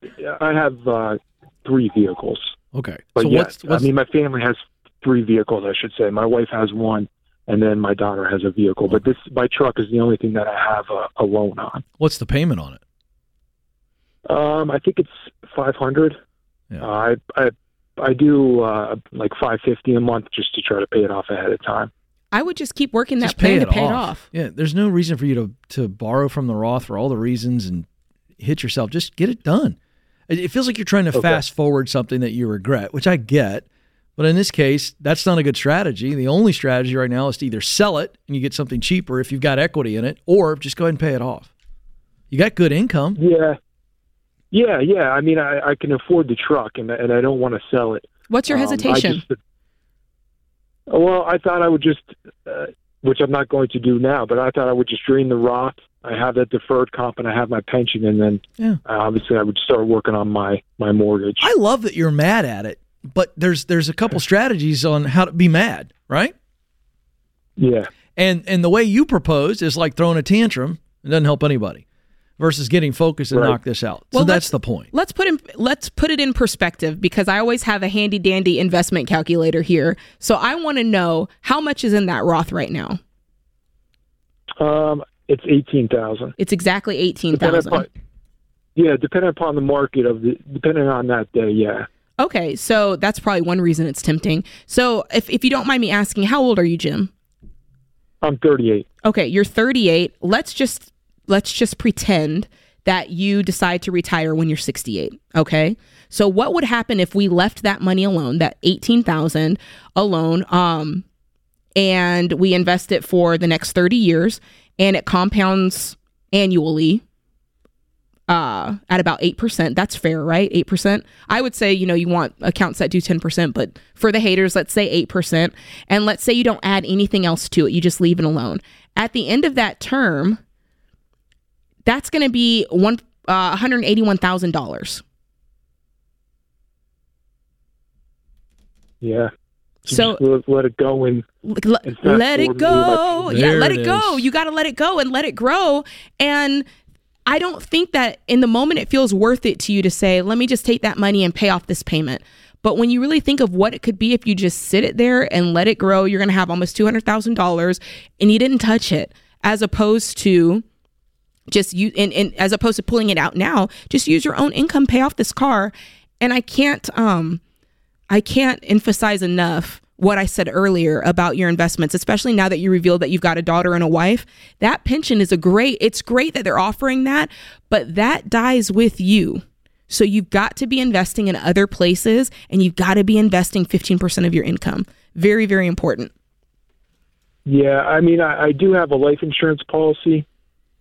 I have uh, three vehicles, Okay. but so yes, what's, what's I mean my family has three vehicles. I should say my wife has one, and then my daughter has a vehicle. But this my truck is the only thing that I have a, a loan on. what's the payment on it? Um, I think it's five hundred. Yeah. Uh, I I I do uh, like five fifty a month just to try to pay it off ahead of time. I would just keep working that Just pay plan it to pay off. it off. Yeah, there's no reason for you to to borrow from the Roth for all the reasons and hit yourself. Just get it done. It, it feels like you're trying to Okay. fast forward something that you regret, which I get. But in this case, that's not a good strategy. The only strategy right now is to either sell it and you get something cheaper if you've got equity in it, or just go ahead and pay it off. You got good income. Yeah, yeah, yeah. I mean, I, I can afford the truck, and and I don't want to sell it. What's your Um, I hesitation? just- well, I thought I would just, uh, which I'm not going to do now, but I thought I would just drain the Roth. I have that deferred comp, and I have my pension, and then Yeah. uh, obviously I would start working on my my mortgage. I love that you're mad at it, but there's there's a couple strategies on how to be mad, right? yeah, And and the way you propose is like throwing a tantrum. It doesn't help anybody. Versus getting focused and Right. knock this out. Well, so that's the point. let's put in let's put it in perspective because I always have a handy dandy investment calculator here. So I want to know how much is in that Roth right now. um, it's eighteen thousand. It's exactly eighteen thousand. Yeah, depending upon the market of the, depending on that day. Yeah, Okay, so that's probably one reason it's tempting. So if if you don't mind me asking, how old are you, Jim? I'm 38. Okay, you're 38. Let's just let's just pretend that you decide to retire when you're 68, okay? So what would happen if we left that money alone, that 18,000 alone um and we invest it for the next 30 years and it compounds annually uh at about 8%. That's fair, right? 8%. I would say, you know, you want accounts that do 10%, but for the haters, let's say 8%. And let's say you don't add anything else to it. You just leave it alone. At the end of that term, that's going to be one uh, $181,000. Yeah. So- let, let it go and And let it go. Yeah, let it it go. You got to let it go and let it grow. And I don't think that in the moment it feels worth it to you to say, let me just take that money and pay off this payment. But when you really think of what it could be if you just sit it there and let it grow, you're going to have almost $200,000 and you didn't touch it as opposed to just you and, and as opposed to pulling it out now just use your own income pay off this car and i can't um i can't emphasize enough what i said earlier about your investments especially now that you revealed that you've got a daughter and a wife that pension is a great it's great that they're offering that but that dies with you. So you've got to be investing in other places and you've got to be investing 15% of your income. Very very important. Yeah, I mean, I, I do have a life insurance policy,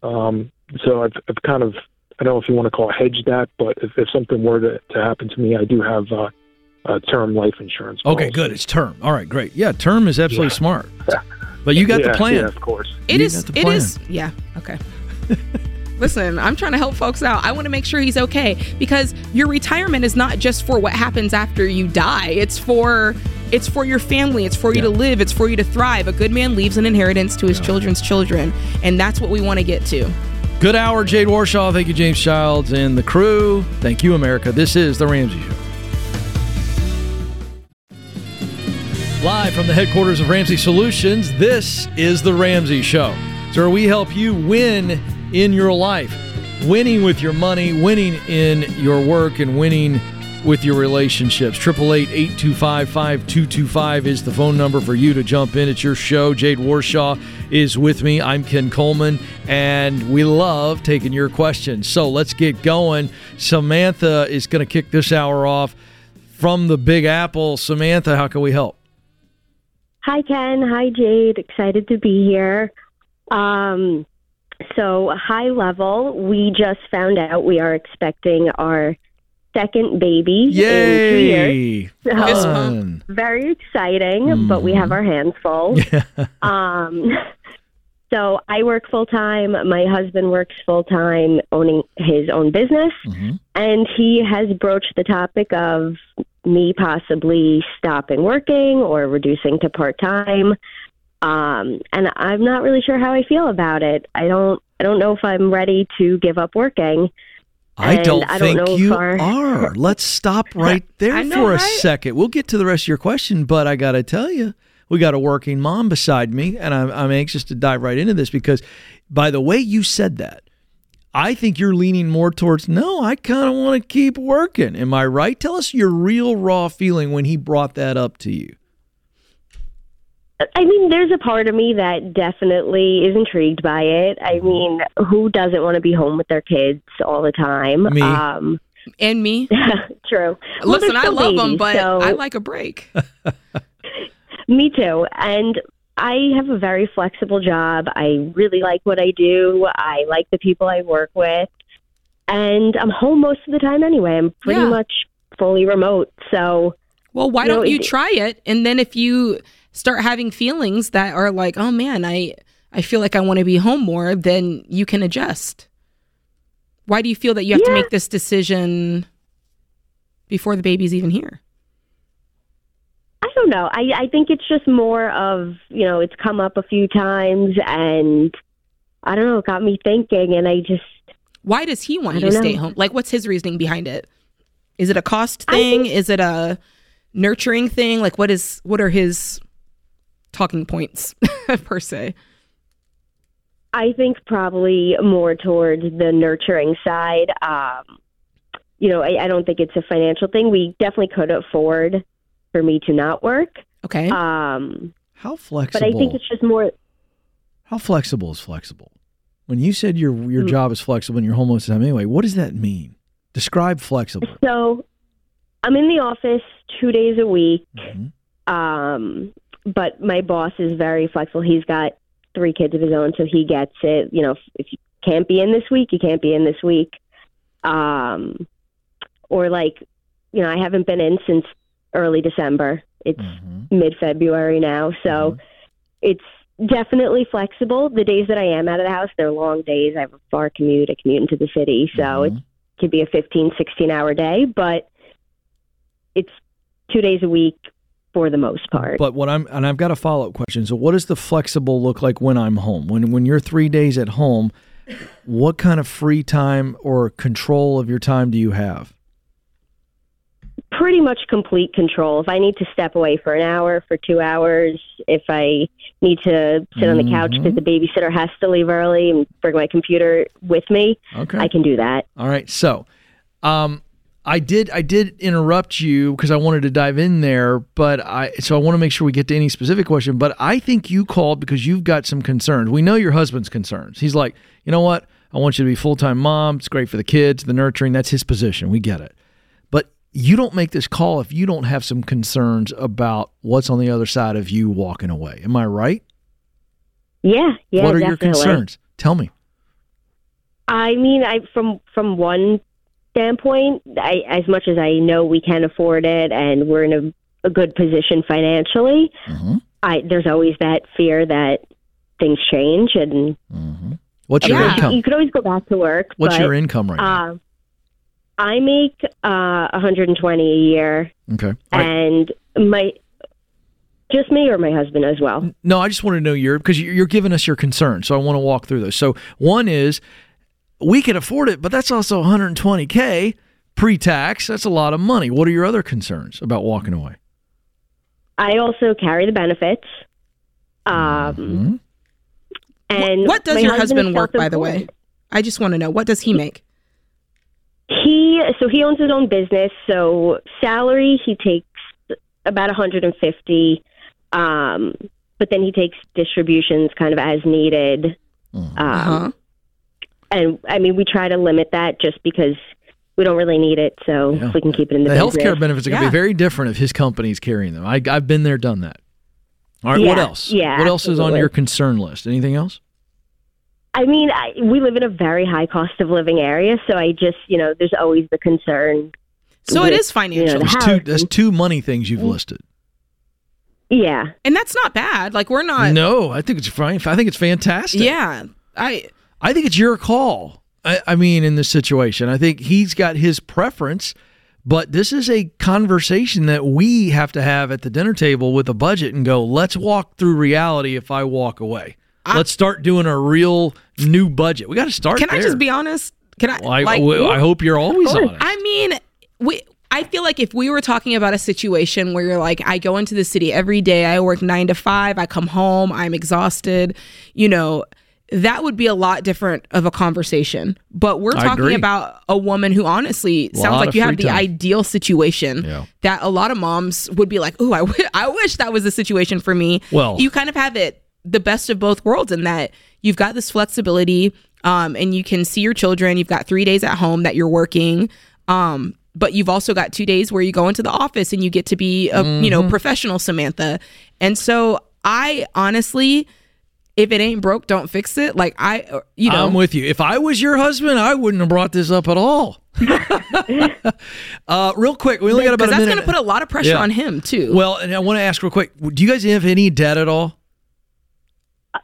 um, so I've, I've kind of I don't know if you want to call it hedge that, but if, if something were to, to happen to me, I do have uh, a term life insurance. Okay, policy. good. It's term. All right, great. Yeah, term is absolutely smart. But you got yeah, the plan. Yeah, of course. It You is. got the It plan. is. Yeah. Okay. Listen, I'm trying to help folks out. I want to make sure he's okay because your retirement is not just for what happens after you die. It's for it's for your family. It's for you to live. It's for you to thrive. A good man leaves an inheritance to his children's children, and that's what we want to get to. Good hour, Jade Warshaw. Thank you, James Childs and the crew. Thank you, America. This is The Ramsey Show. Live from the headquarters of Ramsey Solutions, this is The Ramsey Show. So where we help you win in your life, winning with your money, winning in your work, and winning with your relationships. 888-825-5225 is the phone number for you to jump in. It's your show. Jade Warshaw is with me. I'm Ken Coleman, and we love taking your questions. So let's get going. Samantha is going to kick this hour off from the Big Apple. Samantha, how can we help? Hi, Ken. Hi, Jade. Excited to be here. Um, so, high level, we just found out we are expecting our second baby in two years. Yay! So, very exciting, but we have our hands full. um, So I work full time. My husband works full time, owning his own business, and he has broached the topic of me possibly stopping working or reducing to part time. Um, and I'm not really sure how I feel about it. I don't. I don't know if I'm ready to give up working. I don't I don't think know if you our- are. Let's stop right there know, for a right? second. We'll get to the rest of your question, but I got to tell you, we got a working mom beside me, and I'm, I'm anxious to dive right into this because, by the way you said that, I think you're leaning more towards no. I kind of want to keep working. Am I right? Tell us your real raw feeling when he brought that up to you. I mean, there's a part of me that definitely is intrigued by it. I mean, who doesn't want to be home with their kids all the time? Me. Um, And me. true. Listen, they're I still love them, but so- I like a break. Me too. And I have a very flexible job. I really like what I do. I like the people I work with. And I'm home most of the time anyway. I'm pretty Yeah. much fully remote. So, Well, why You don't you it- try it? And then if you start having feelings that are like, oh man, I I feel like I want to be home more, then you can adjust. Why do you feel that you have to make this decision before the baby's even here? I don't know. I, I think it's just more of, you know, it's come up a few times and I don't know, it got me thinking and I just Why does he want I you to don't stay home? Like, what's his reasoning behind it? Is it a cost thing? think- Is it a nurturing thing? Like, what is what are his talking points per se? I think probably more towards the nurturing side. Um, you know, I, I don't think it's a financial thing. We definitely could afford for me to not work. Okay. Um, How flexible? but? I think it's just more. How flexible is flexible? When you said your your Mm. job is flexible and you're home most of the time anyway, what does that mean? Describe flexible. So I'm in the office two days a week. Mhm. Um, but my boss is very flexible. He's got three kids of his own, so he gets it. You know, if, if you can't be in this week, you can't be in this week. Um, or like, you know, I haven't been in since early December. It's Mhm. mid February now, so it's definitely flexible. The days that I am out of the house, they're long days. I have a far commute. I commute into the city, so Mhm. it could be a 15, 16 hour day, but it's two days a week for the most part. But what I'm and I've got a follow up question. So what does the flexible look like when I'm home? When when you're three days at home, what kind of free time or control of your time do you have? Pretty much complete control. If I need to step away for an hour, for two hours, if I need to sit on the couch because the babysitter has to leave early and bring my computer with me, Okay. I can do that. All right. So, um, I did I did interrupt you because I wanted to dive in there, but I so I want to make sure we get to any specific question. But I think you called because you've got some concerns. We know your husband's concerns. He's like, you know what? I want you to be full time mom. It's great for the kids, the nurturing. That's his position. We get it. You don't make this call if you don't have some concerns about what's on the other side of you walking away. Am I right? Yeah, yeah. what are your concerns? Tell me. I mean, I from from one standpoint, I, as much as I know we can afford it and we're in a, a good position financially, Mhm. I there's always that fear that things change and What's your Yeah. income? you could always go back to work. What's but, your income right now? Um, I make uh, 120 a year, Okay. All right. and my just me or my husband as well. No, I just want to know your because you're you're giving us your concerns, so I want to walk through those. So one is we can afford it, but that's also 120k pre-tax. That's a lot of money. What are your other concerns about walking away? I also carry the benefits. Um, Mhm. and what does your husband husband work, by the way? I just want to know what does he make? He so he owns his own business. So salary he takes about 150, um, but then he takes distributions kind of as needed. Um, Uh-huh. And I mean, we try to limit that just because we don't really need it. So Yeah. we can keep it in the, The health business. care benefits are going to Yeah. be very different if his company's carrying them. I, I've been there, done that. All right. what else? yeah, What else is on your concern list? Anything else? I mean, I, we live in a very high cost of living area, so I just, you know, there's always the concern. So it with, is financial. You know, the There's house two. That's two money things you've mm. listed. Yeah. And that's not bad. Like we're not no, I think it's fine. I think it's fantastic. Yeah. I I think it's your call. I, I mean, in this situation, I think he's got his preference, but this is a conversation that we have to have at the dinner table with a budget and go, let's walk through reality if I walk away. Let's start doing a real new budget. We got to start Can I just be honest? Can I Well, I, like w- I hope you're always course. honest. I mean, we. I feel like if we were talking about a situation where you're like, I go into the city every day, I work nine to five, I come home, I'm exhausted, you know, that would be a lot different of a conversation. But we're talking about a woman who honestly sounds like you have free the time. ideal situation Yeah. that a lot of moms would be like, oh, I, w- I wish that was the situation for me. Well- you kind of have it the best of both worlds in that you've got this flexibility um, and you can see your children. You've got three days at home that you're working. Um, but you've also got two days where you go into the office and you get to be a you know professional Samantha. And so I honestly, if it ain't broke, don't fix it. Like I, uh, you know, I'm with you. If I was your husband, I wouldn't have brought this up at all. uh, real quick, we only got about because that's going to put a lot of pressure Yeah. on him too. well, and I want to ask real quick: Do you guys have any debt at all?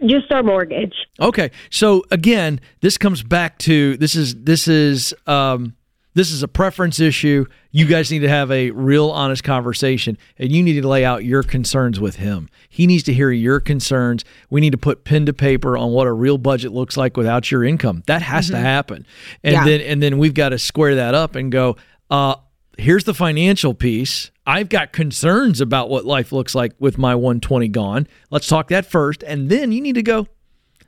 Just our mortgage. Okay, so again, this comes back to this is this is um, this is a preference issue. You guys need to have a real honest conversation, and you need to lay out your concerns with him. He needs to hear your concerns. We need to put pen to paper on what a real budget looks like without your income. That has to happen, and Yeah. then and then we've got to square that up and go. Uh, here's the financial piece. I've got concerns about what life looks like with my 120 gone. Let's talk that first, and then you need to go.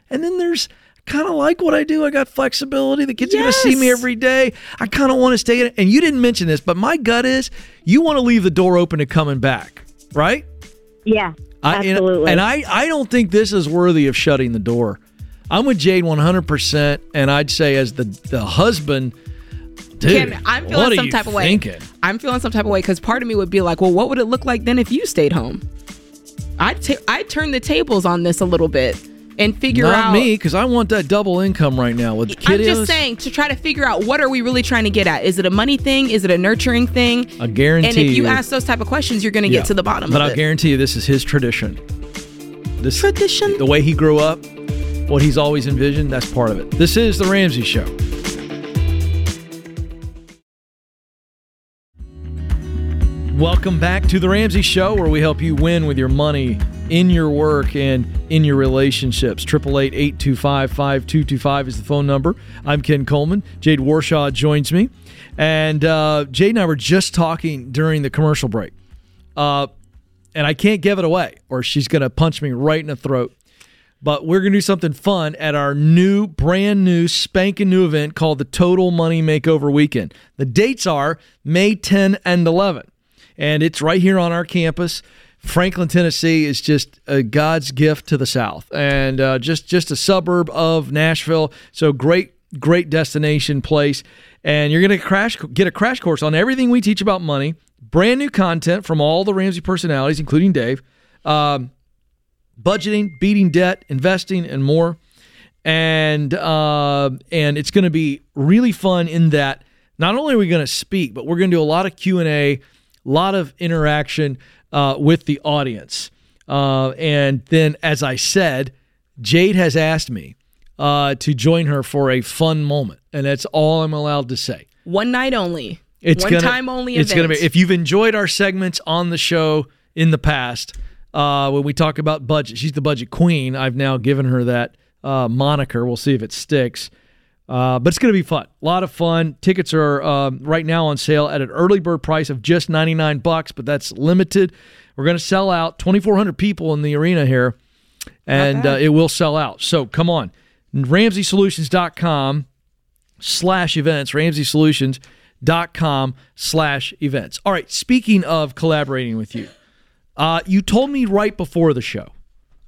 And then there's kind of like what I do. I got flexibility. The kids are going to see me every day. I kind of want to stay in it. And you didn't mention this, but my gut is you want to leave the door open to coming back, right? Yeah. I, and- Absolutely. And, I, I don't think this is worthy of shutting the door. I'm with Jade 100%. And I'd say, as the, the husband, dude, Kim, I'm feeling some type of way. thinking? I'm feeling some type of way because part of me would be like, well, what would it look like then if you stayed home? I'd ta- I'd turn the tables on this a little bit and figure Not out. me, because I want that double income right now with kiddos. I'm just saying to try to figure out what are we really trying to get at? Is it a money thing? Is it a nurturing thing? I guarantee And if you ask those type of questions, you're going to Yeah. get to the bottom But it. guarantee you, this is his tradition. This Tradition? the way he grew up, what he's always envisioned. That's part of it. This is the Ramsey Show. Welcome back to the Ramsey Show, where we help you win with your money in your work and in your relationships. 888-825-5225 is the phone number. I'm Ken Coleman. Jade Warshaw joins me. And uh, Jade and I were just talking during the commercial break. Uh, and I can't give it away, or she's going to punch me right in the throat. But we're going to do something fun at our new, brand new, spanking new event called the Total Money Makeover Weekend. The dates are May 10 and 11, and it's right here on our campus. Franklin, Tennessee is just a God's gift to the South, and uh, just just a suburb of Nashville. So great, great destination place, and you're going to crash get a crash course on everything we teach about money. Brand new content from all the Ramsey personalities, including Dave. Um, budgeting, beating debt, investing, and more. And uh, and it's going to be really fun in that not only are we going to speak, but we're going to do a lot of Q and a lot of interaction uh, with the audience. Uh, and then, as I said, Jade has asked me uh, to join her for a fun moment, and that's all I'm allowed to say. One night only. It's One gonna, time only It's event. gonna be. If you've enjoyed our segments on the show in the past, uh, when we talk about budget, she's the budget queen. I've now given her that uh, moniker. We'll see if it sticks. Uh, but it's going to be fun. A lot of fun. Tickets are um, right now on sale at an early bird price of just 99 bucks, but that's limited. We're going to sell out 2,400 people in the arena here, and uh, it will sell out. So come on. RamseySolutions.com slash events. RamseySolutions.com slash events. All right. Speaking of collaborating with you, uh, you told me right before the show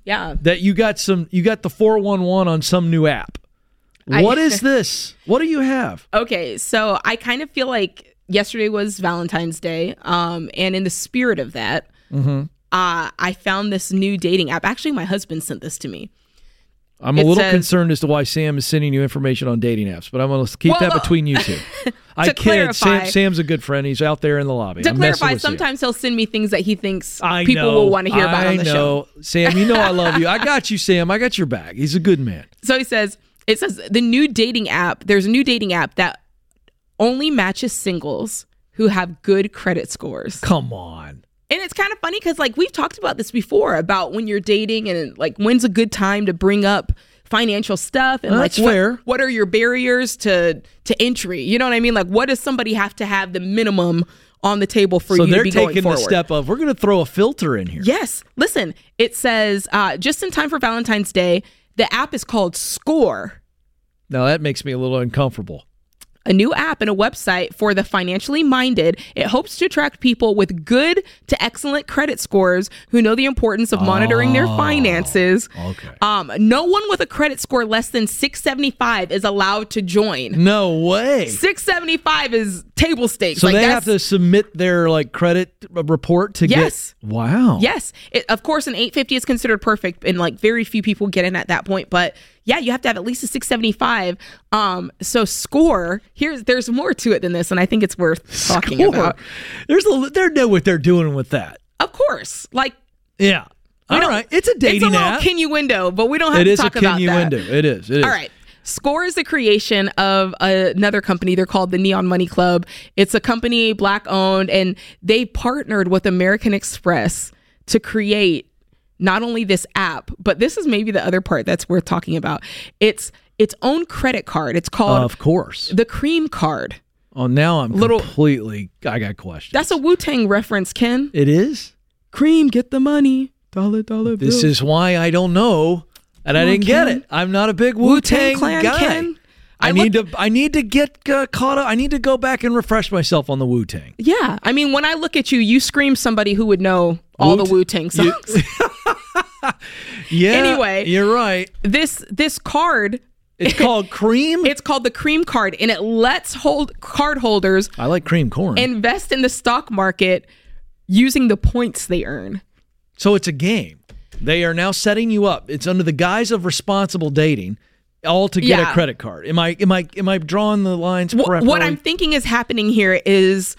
yeah. that you got some you got the 411 on some new app. I- What is this? What do you have? Okay, so I kind of feel like yesterday was Valentine's Day, um, and in the spirit of that, Mm-hmm. uh, I found this new dating app. Actually, my husband sent this to me, I'm a It little says- concerned as to why Sam is sending you information on dating apps, but I'm going to keep Well, that between you two. I kid. Sam, Sam's a good friend. He's out there in the lobby. To I'm clarify, sometimes he'll send me things that he thinks I people know, will want to hear about I on the show. know. Sam, you know I love you. I got you, Sam. I got your back. He's a good man. So he says it says the new dating app. There's a new dating app that only matches singles who have good credit scores. Come on. And it's kind of funny because like we've talked about this before about when you're dating and like when's a good time to bring up financial stuff and like what, what are your barriers to to entry? You know what I mean? Like what does somebody have to have the minimum on the table for so you they're to be going taking the step of we're going to throw a filter in here. Yes. Listen, it says uh, just in time for Valentine's Day. The app is called Score. Now that makes me a little uncomfortable. a new app and a website for the financially minded. It hopes to attract people with good to excellent credit scores who know the importance of monitoring their finances. Okay. Um, no one with a credit score less than 675 is allowed to join. No way. 675 is table stakes. So Like, they have to submit their like credit report to get Yes. get. Wow. Yes, it, of course, an 850 is considered perfect, and like very few people get in at that point. But yeah, you have to have at least a 675. Um, so score here's there's more to it than this, and I think it's worth talking Score. about. There's a they know what they're doing with that. Of course, like Yeah. All. It's a dating it's a little app. Window, but we don't have It to a talk about that. window. It is. It is. All right. Score is the creation of another company. They're called the Neon Money Club. It's a company black owned, and they partnered with American Express to create not only this app, but this is maybe the other part that's worth talking about. It's its own credit card. It's called Of course. the Cream Card. Oh, now I'm Little- completely. I got questions. That's a Wu Tang reference, Ken. It is. Cream, get the money. Dollar, dollar This is why I don't know, and I didn't get it. I'm not a big Wu Wu-Tang Tang guy. Ken. I, I need to. I need to get uh, caught up. I need to go back and refresh myself on the Wu Tang. Yeah, I mean, when I look at you, you scream somebody who would know all the Wu- Wu Tang songs. Yeah. Anyway. you're right. this this card, It's called cream. it's called the Cream Card, and it lets hold card holders I like cream corn. invest in the stock market using the points they earn. so it's a game. They are now setting you up. It's under the guise of responsible dating, all to get Yeah. a credit card. Am I? Am I? Am I drawing the lines correctly? what I'm thinking is happening here is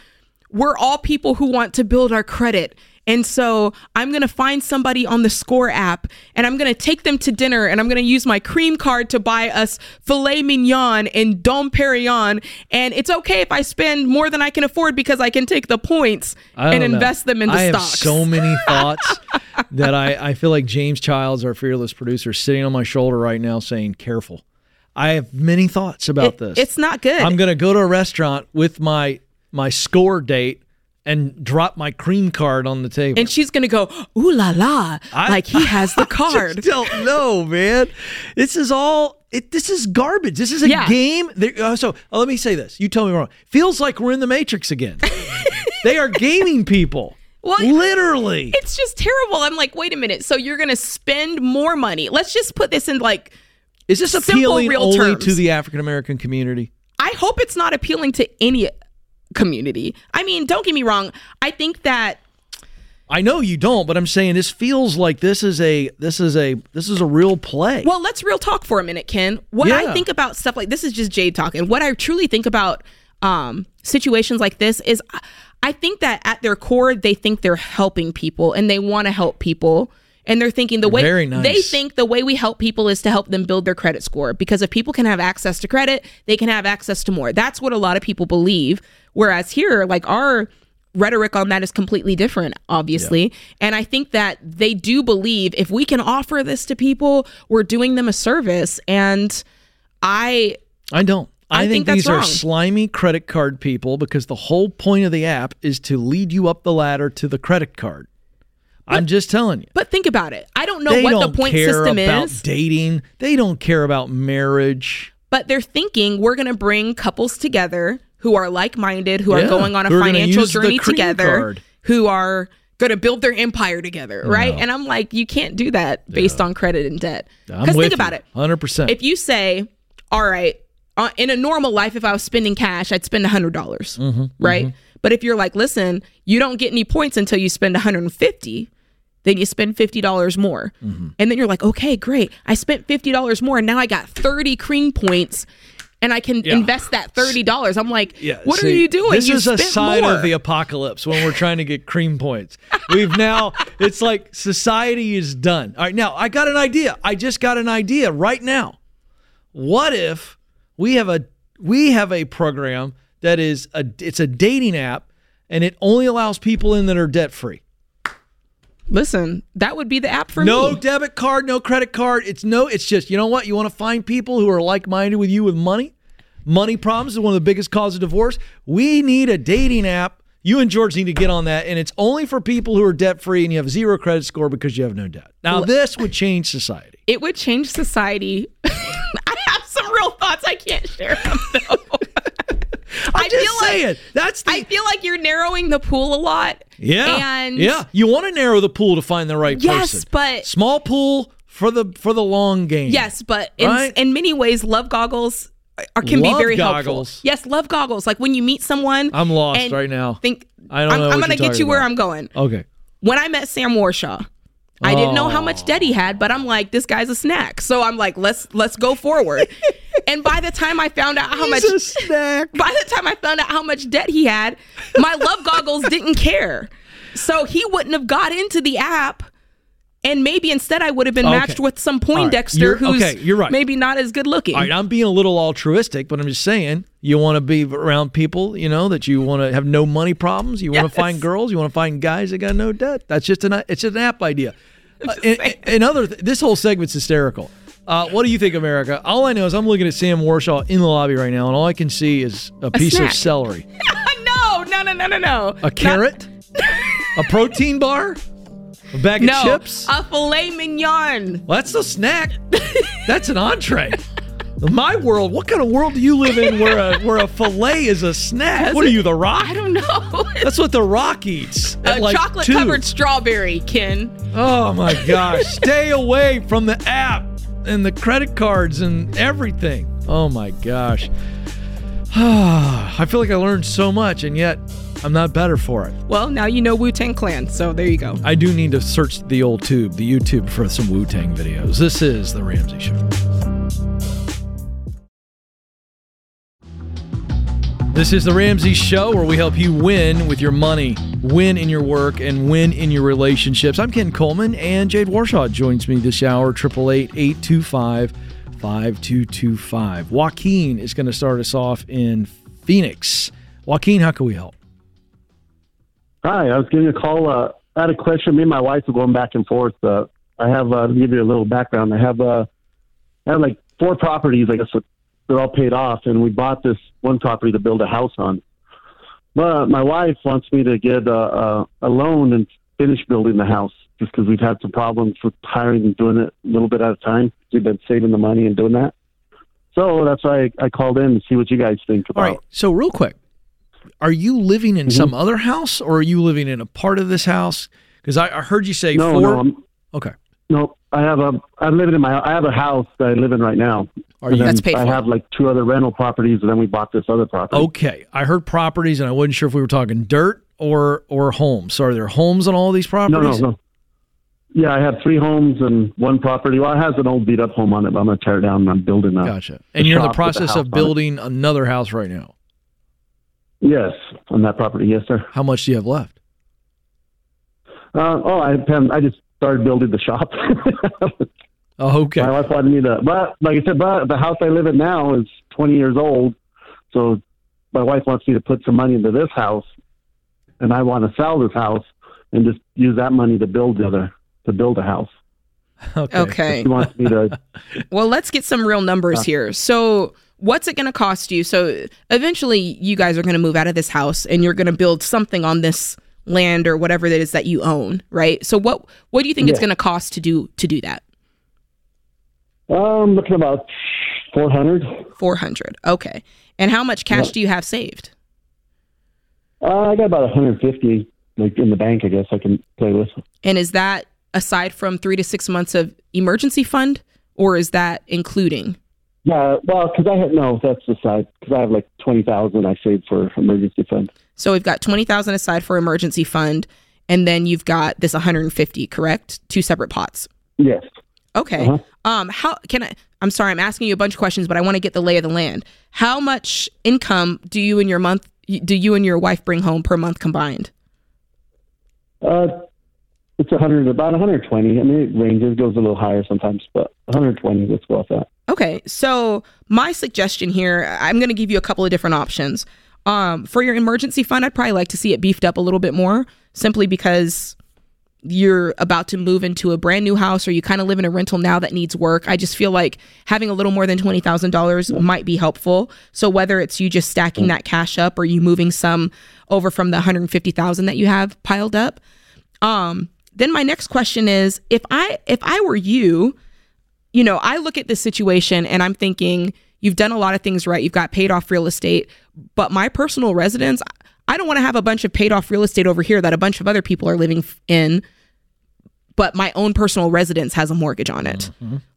we're all people who want to build our credit. And so I'm going to find somebody on the Score app and I'm going to take them to dinner and I'm going to use my cream card to buy us filet mignon and Dom Perignon. And it's okay if I spend more than I can afford because I can take the points and know. invest them into stocks. I stocks. have so many thoughts that I, I feel like James Childs, our fearless producer, sitting on my shoulder right now saying, careful. I have many thoughts about It- this. It's not good. I'm going to go to a restaurant with my my score date and drop my cream card on the table. and she's going to go, ooh la la, I- like he has the I card. just don't know, man. This is all. It, this is garbage. This is a Yeah. game. Uh, so uh, let me say this. You tell me wrong. Feels like we're in the Matrix again. they are gaming people. Well, literally. It's just terrible. I'm like, wait a minute. So you're going to spend more money. Let's just put this in like, Is this simple, appealing real only terms. to the African American community? I hope it's not appealing to any community. I mean, don't get me wrong. I think that I know you don't, but I'm saying this feels like this is a this is a this is a real play. Well, let's real talk for a minute, Ken. What Yeah. I think about stuff like this is just Jade talking. What I truly think about um, situations like this is I- I think that at their core, they think they're helping people and they want to help people. And they're thinking the way nice. they think the way we help people is to help them build their credit score. Because if people can have access to credit, they can have access to more. That's what a lot of people believe. Whereas here, like our rhetoric on that is completely different, obviously. And I think that they do believe if we can offer this to people, we're doing them a service. And I I don't. I, I think, think these are slimy credit card people because the whole point of the app is to lead you up the ladder to the credit card. I'm just telling you. but think about it. I don't know they what don't the point care system about is, dating. They don't care about marriage. but they're thinking we're going to bring couples together who are like-minded, who Yeah, are going on a financial journey together, card. who are going to build their empire together, right? And I'm like, you can't do that based on credit and debt. Because think about you, it. 100%. if you say, all right, uh, in a normal life, if I was spending cash, I'd spend $100, dollars Mm-hmm, right? But if you're like, listen, you don't get any points until you spend 150, then you spend $50 more. Mm-hmm. And then you're like, okay, great. I spent $50 more and now I got 30 cream points and I can Yeah. invest that $30. I'm like, Yeah, what are you doing? This You is a sign more. of the apocalypse when we're trying to get cream points. We've now, it's like society is done. All right, now I got an idea. I just got an idea right now. What if we have a we have a program that is a it's a dating app and it only allows people in that are debt free. Listen, that would be the app for no me. debit card, no credit card. It's no, it's just, you know what? You want to find people who are like minded with you with money? Money problems is one of the biggest causes of divorce. We need a dating app. You and George need to get on that. And it's only for people who are debt free and you have zero credit score because you have no debt. Now, this would change society. It would change society. I have some real thoughts. I can't share them though. I just feel like that's the- I feel like you're narrowing the pool a lot. Yeah. And yeah. You want to narrow the pool to find the right Yes, person. but- small pool for the for the long game. Yes, but in, Right? in many ways, love goggles are, can Love be very goggles? helpful. Yes, love goggles. Like when you meet someone, I'm lost right now. Think I don't I'm, know I'm gonna get talking you where about. I'm going. Okay. When I met Sam Warshaw, I didn't know how much debt he had, but I'm like, this guy's a snack. So I'm like, let's let's go forward. and by the time I found out how much He's a snack. by the time I found out how much debt he had, my love goggles didn't care. So he wouldn't have got into the app. And maybe instead I would have been Okay. matched with some right. Poindexter You're- who's okay, you're right. maybe not as good looking. All right, I'm being a little altruistic, but I'm just saying you want to be around people, you know, that you want to have no money problems. You want Yes. to find girls. You want to find guys that got no debt. That's just an it's just an app idea. Uh, and, and other th- this whole segment's hysterical. Uh, what do you think, America? All I know is I'm looking at Sam Warshaw in the lobby right now, and all I can see is a, piece snack. of celery, no, no, no, no, no, no. a carrot, a protein bar, a bag No, of chips. a filet mignon. Well, that's a snack. That's an entree. In my world, what kind of world do you live in where a where a fillet is a snack? what are you, the Rock? I don't know. That's what the Rock eats. at a like chocolate two. covered strawberry, Ken. Oh my gosh! Stay away from the app and the credit cards and everything. Oh my gosh! I feel like I learned so much, and yet I'm not better for it. Well, now you know Wu Tang Clan, so there you go. I do need to search the old tube, the YouTube, for some Wu Tang videos. This is the Ramsey Show. This is the Ramsey Show where we help you win with your money, win in your work, and win in your relationships. I'm Ken Coleman, and Jade Warshaw joins me this hour, 888 825 5225. Joaquin is going to start us off in Phoenix. Joaquin, how can we help? Hi, I was giving you a call. Uh, I had a question. Me and my wife are going back and forth. Uh, I have uh, to give you a little background. I have uh, I have like four properties. I guess they're all paid off, and we bought this one property to build a house on. But my wife wants me to get a, a, a loan and finish building the house, just because we've had some problems with hiring and doing it a little bit at a time. We've been saving the money and doing that. So that's why I, I called in to see what you guys think All about. right. So, real quick, are you living in mm-hmm. some other house or are you living in a part of this house? Because I, I heard you say No, four. no, I'm, okay. No, I have a. I'm living in my. I have a house that I live in right now. Are you- That's paid I for. have like two other rental properties, and then we bought this other property. Okay. I heard properties and I wasn't sure if we were talking dirt or or homes. So, are there homes on all these properties? no, no. no. Yeah, I have three homes and one property. Well, it has an old beat up home on it, but I'm gonna tear it down and I'm building a. Gotcha. And you're in the shop with a process of building another house right now. Yes, on that property. Yes, sir. How much do you have left? Uh, oh, I I just started building the shop. Oh, okay. My wife wanted me to, but like I said, but the house I live in now is 20 years old, so my wife wants me to put some money into this house, and I want to sell this house and just use that money to build the other to build a house. Okay. Okay. She wants me to. Well, let's get some real numbers here. So, what's it going to cost you? So, eventually, you guys are going to move out of this house and you're going to build something on this land or whatever it is that you own, right? So, what what do you think it's going to cost to do to do that? Um, looking about 400. Four hundred. Okay. And how much cash Yeah. do you have saved? Uh, I got about 150 like in the bank. I guess I can play with. And is that aside from three to six months of emergency fund, or is that including? Yeah, well, because I have no, that's aside because I have like 20,000 I saved for emergency fund. So we've got twenty thousand aside for emergency fund, and then you've got this 150, correct? Two separate pots. Yes. Okay. Uh-huh. Um, how can I? I'm sorry, I'm asking you a bunch of questions, but I want to get the lay of the land. How much income do you and your month do you and your wife bring home per month combined? Uh, it's 100, about 120. I mean, it ranges, goes a little higher sometimes, but 120. Let's go with that. Okay, so my suggestion here, I'm going to give you a couple of different options. Um, for your emergency fund, I'd probably like to see it beefed up a little bit more, simply because you're about to move into a brand new house or you kind of live in a rental now that needs work. I just feel like having a little more than $20,000 might be helpful. So whether it's you just stacking that cash up or you moving some over from the 150,000 that you have piled up. Um, then my next question is if I if I were you, you know, I look at this situation and I'm thinking you've done a lot of things right. You've got paid off real estate, but my personal residence, I don't want to have a bunch of paid off real estate over here that a bunch of other people are living in, but my own personal residence has a mortgage on it.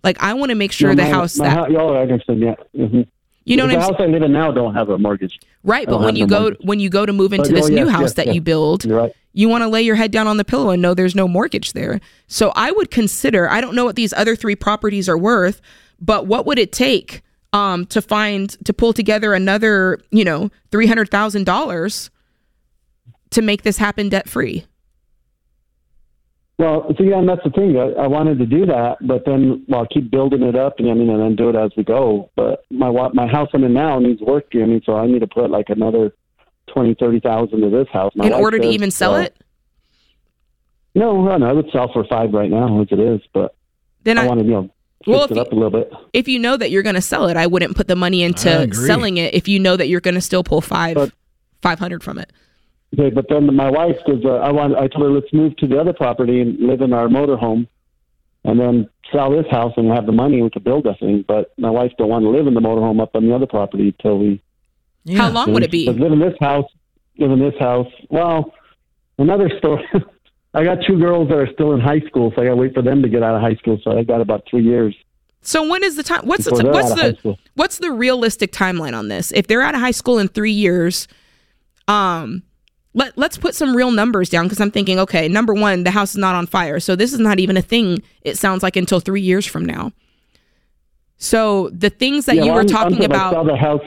Like I want to make sure No, the my- house my that oh, I understand. Yeah. hmm you know the house I live in now don't have a mortgage. right, but when you go mortgage. when you go to move into But, this oh, new yes, house yes, that yes. you build, right. you want to lay your head down on the pillow and know there's no mortgage there. So I would consider, I don't know what these other three properties are worth, but what would it take um, to find, to pull together another, you know, $300,000 to make this happen debt free? Well, see, and that's the thing. I, I wanted to do that, but then well, I'll keep building it up, and I mean, and then do it as we go. But my my house I'm in now needs work. I mean, so I need to put like another twenty, thirty thousand to this house. My In wife order to says, even sell uh, it? No, no, I would sell for five right now as it is, but Then I, I- want to, you know, Well, fix if it up a little bit. If you know that you're going to sell it, I wouldn't put the money into selling it if you know that you're going to still pull five, 500 from it. Okay, but then my wife says, uh, I want. I told her let's move to the other property and live in our motorhome, and then sell this house and have the money we could build a thing. But my wife don't want to live in the motorhome up on the other property till we. How long would it be? Live in this house, live in this house. Well, another story. I got two girls that are still in high school, so I got to wait for them to get out of high school. So I got about three years. So when is the time? What's the Before what's out of high the what's the realistic timeline on this? If they're out of high school in three years, um, let let's put some real numbers down because I'm thinking, okay, number one, the house is not on fire, so this is not even a thing. It sounds like until three years from now. So the things that Yeah, you well, were I'm- talking I'm, about, sell the house.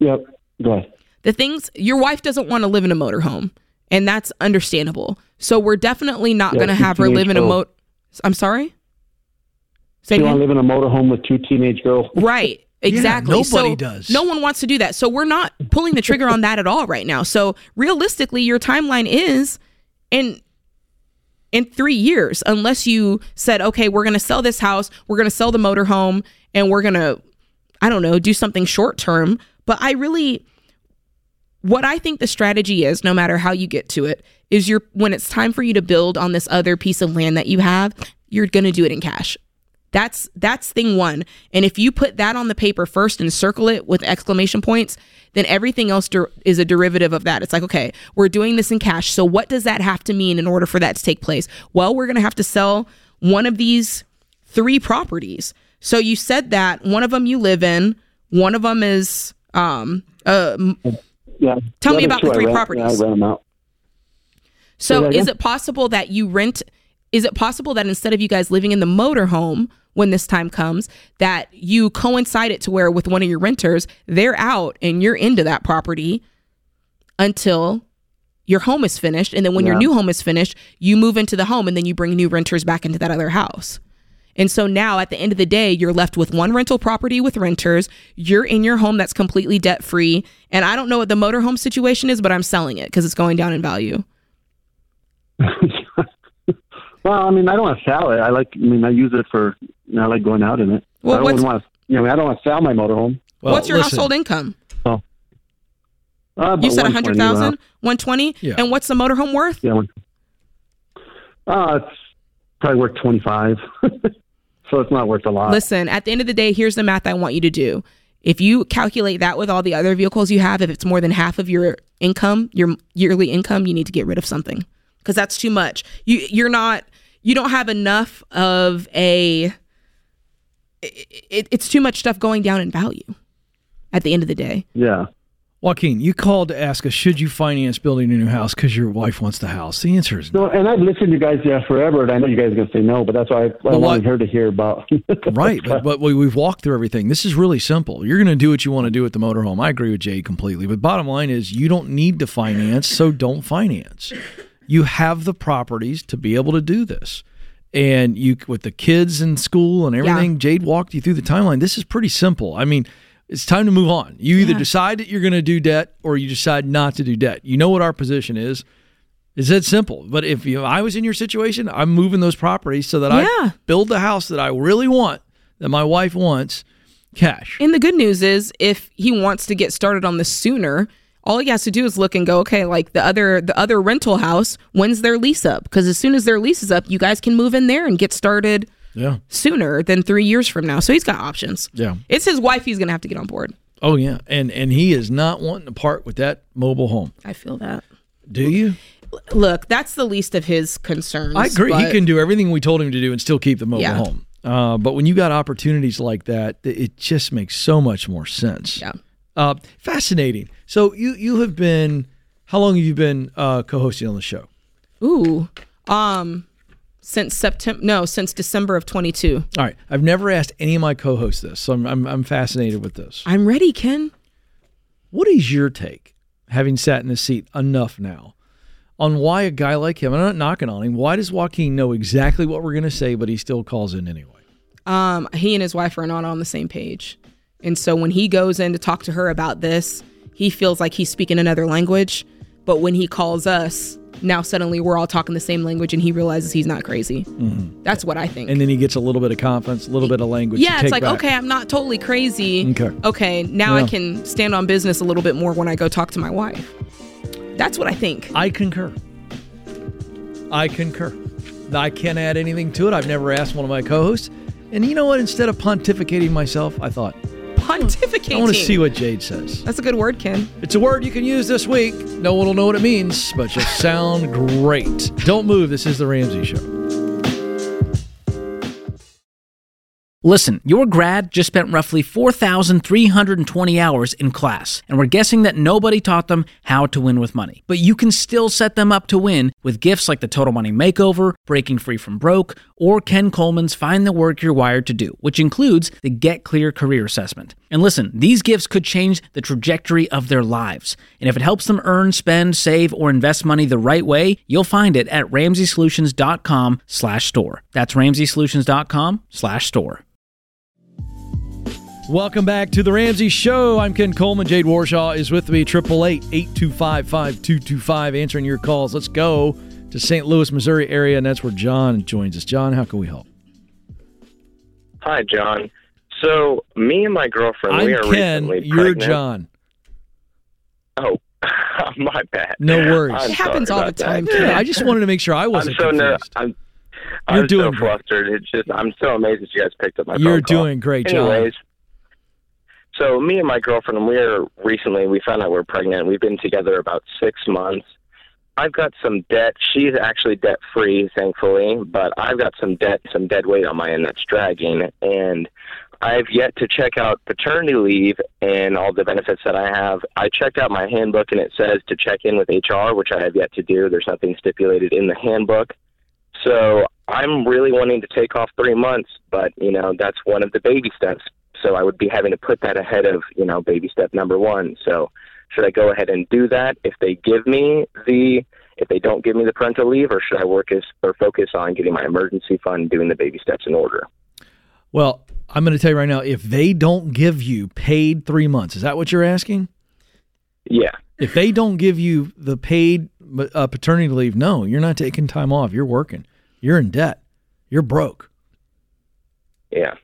Yep. Go ahead. the things your wife doesn't want to live in a motorhome, and that's understandable. So we're definitely not Yeah, going to have her live in a moat. I'm sorry. Say you want to live in a motorhome with two teenage girls? Right. Exactly. nobody so does. No one wants to do that. So we're not pulling the trigger on that at all right now. So realistically, your timeline is in in three years, unless you said, okay, we're gonna sell this house, we're gonna sell the motorhome, and we're gonna, I don't know, do something short term. But I really what I think the strategy is, no matter how you get to it, is you're when it's time for you to build on this other piece of land that you have, you're gonna do it in cash. That's that's thing one. And if you put that on the paper first and circle it with exclamation points, then everything else der- is a derivative of that. It's like, okay, we're doing this in cash. So what does that have to mean in order for that to take place? Well, we're going to have to sell one of these three properties. So you said that one of them you live in, one of them is um uh Yeah. Tell me about the three rent- properties. Yeah, I rent them out. So is it possible that you rent is it possible that instead of you guys living in the motorhome when this time comes that you coincide it to where with one of your renters they're out and you're into that property until your home is finished and then when your new home is finished you move into the home and then you bring new renters back into that other house. And so now at the end of the day, you're left with one rental property with renters. You're in your home that's completely debt free. And I don't know what the motorhome situation is, but I'm selling it because it's going down in value. Well, I mean, I don't want to sell it. I like. I mean, I use it for. You know, I like going out in it. Well, I don't want to. You know, I don't want to sell my motorhome. What's your household income? Oh. Uh, You said 120 100,000, around. 120? Yeah. And what's the motorhome worth? Yeah. One, uh, it's probably worth twenty five. so it's not worth a lot. Listen, at the end of the day, here's the math I want you to do. If you calculate that with all the other vehicles you have, if it's more than half of your income, your yearly income, you need to get rid of something because that's too much. You you're not you don't have enough of a it, it, it's too much stuff going down in value at the end of the day. Yeah. Joaquin, you called to ask us should you finance building a new house because your wife wants the house. The answer is no. No, and I've listened to you guys yeah, forever, and I know you guys are going to say no, but that's why I, I what- wanted her to hear about. right, but, but we, we've walked through everything. This is really simple. You're going to do what you want to do with the motorhome. I agree with Jay completely. But bottom line is, you don't need to finance, so don't finance. You have the properties to be able to do this. And you, with the kids in school and everything, Jade walked you through the timeline. This is pretty simple. I mean, it's time to move on. You either decide that you're going to do debt or you decide not to do debt. You know what our position is. It's that simple. But if you, I was in your situation, I'm moving those properties so that Yeah. I build the house that I really want, that my wife wants, cash. And the good news is, if he wants to get started on this sooner, all he has to do is look and go, okay, like the other the other rental house, when's their lease up? Because as soon as their lease is up, you guys can move in there and get started Yeah. sooner than three years from now. So he's got options. Yeah. It's his wife he's gonna have to get on board. Oh yeah. And and he is not wanting to part with that mobile home. I feel that. Do you? Look, that's the least of his concerns. I agree. He can do everything we told him to do and still keep the mobile Yeah. home. Uh, but when you got opportunities like that, it just makes so much more sense. Yeah. Uh, fascinating. So you you have been how long have you been uh, co-hosting on the show? Ooh. Um since September no, since December of twenty two. All right. I've never asked any of my co-hosts this, so I'm I'm, I'm fascinated with this. I'm ready, Ken. What is your take, having sat in this seat enough now, on why a guy like him, I'm not knocking on him, why does Joaquin know exactly what we're going to say, but he still calls in anyway? um, he and his wife are not on the same page. And so when he goes in to talk to her about this, he feels like he's speaking another language. But when he calls us, now suddenly we're all talking the same language and he realizes he's not crazy. Mm-hmm. That's what I think. And then he gets a little bit of confidence, a little bit of language. to yeah, it's like, back. okay, I'm not totally crazy. Okay. Okay, now I can stand on business a little bit more when I go talk to my wife. That's what I think. I concur. I concur. I can't add anything to it. I've never asked one of my co-hosts. And you know what? Instead of pontificating myself, I thought Pontificating. I want to see what Jade says. That's a good word, Ken. It's a word you can use this week. No one will know what it means, but you'll sound great. Don't move. This is the Ramsey Show. Listen, your grad just spent roughly 4,320 hours in class, and we're guessing that nobody taught them how to win with money. But you can still set them up to win with gifts like the Total Money Makeover, Breaking Free from Broke, or Ken Coleman's Find the Work You're Wired to Do, which includes the Get Clear Career Assessment. And listen, these gifts could change the trajectory of their lives. And if it helps them earn, spend, save, or invest money the right way, you'll find it at RamseySolutions.com slash store. That's RamseySolutions.com slash store. Welcome back to the Ramsey Show. I'm Ken Coleman. Jade Warshaw is with me. 888 825 5225. Answering your calls. Let's go to St. Louis, Missouri area, and that's where John joins us. John, how can we help? Hi, John. So, me and my girlfriend, we are I'm Ken. recently You're pregnant. John. Oh, my bad. No worries. I'm It happens all the about that. time, Yeah, I just wanted to make sure I I'm wasn't so ner- confused. I'm, You're doing so great. flustered. It's just I'm so amazed that you guys picked up my You're phone call. doing great, John. Anyways, so me and my girlfriend, we're recently we found out we're pregnant. We've been together about six months. I've got some debt. She's actually debt free, thankfully, but I've got some debt, some dead weight on my end that's dragging, and I've yet to check out paternity leave and all the benefits that I have. I checked out my handbook and it says to check in with HR, which I have yet to do. There's nothing stipulated in the handbook. So I'm really wanting to take off three months, but you know that's one of the baby steps. So I would be having to put that ahead of you know baby step number one. So should I go ahead and do that if they give me the if they don't give me the parental leave, or should I work as or focus on getting my emergency fund, doing the baby steps in order? Well, I'm going to tell you right now if they don't give you paid three months, is that what you're asking? Yeah. If they don't give you the paid uh, paternity leave, no, you're not taking time off. You're working. You're in debt. You're broke. Yeah.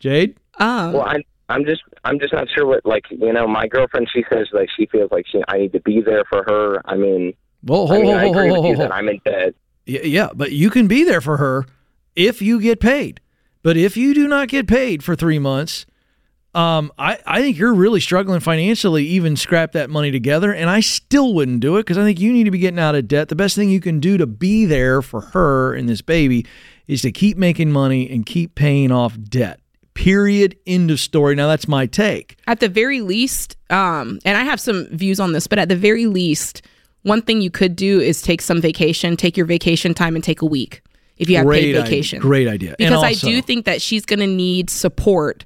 Jade? Um, Well, I I'm just I'm just not sure what like you know my girlfriend she says like she feels like she I need to be there for her. I mean, Well, I hold, mean hold, I hold, agree hold, with you hold, that I'm in debt. Yeah, yeah, but you can be there for her if you get paid. But if you do not get paid for three months, um, I, I think you're really struggling financially, even scrap that money together. And I still wouldn't do it because I think you need to be getting out of debt. The best thing you can do to be there for her and this baby is to keep making money and keep paying off debt. Period. End of story. Now that's my take. At the very least, um, and I have some views on this, but at the very least, one thing you could do is take some vacation, take your vacation time, and take a week if you have Great paid vacation. i- great idea. Because I do think that she's going to need support,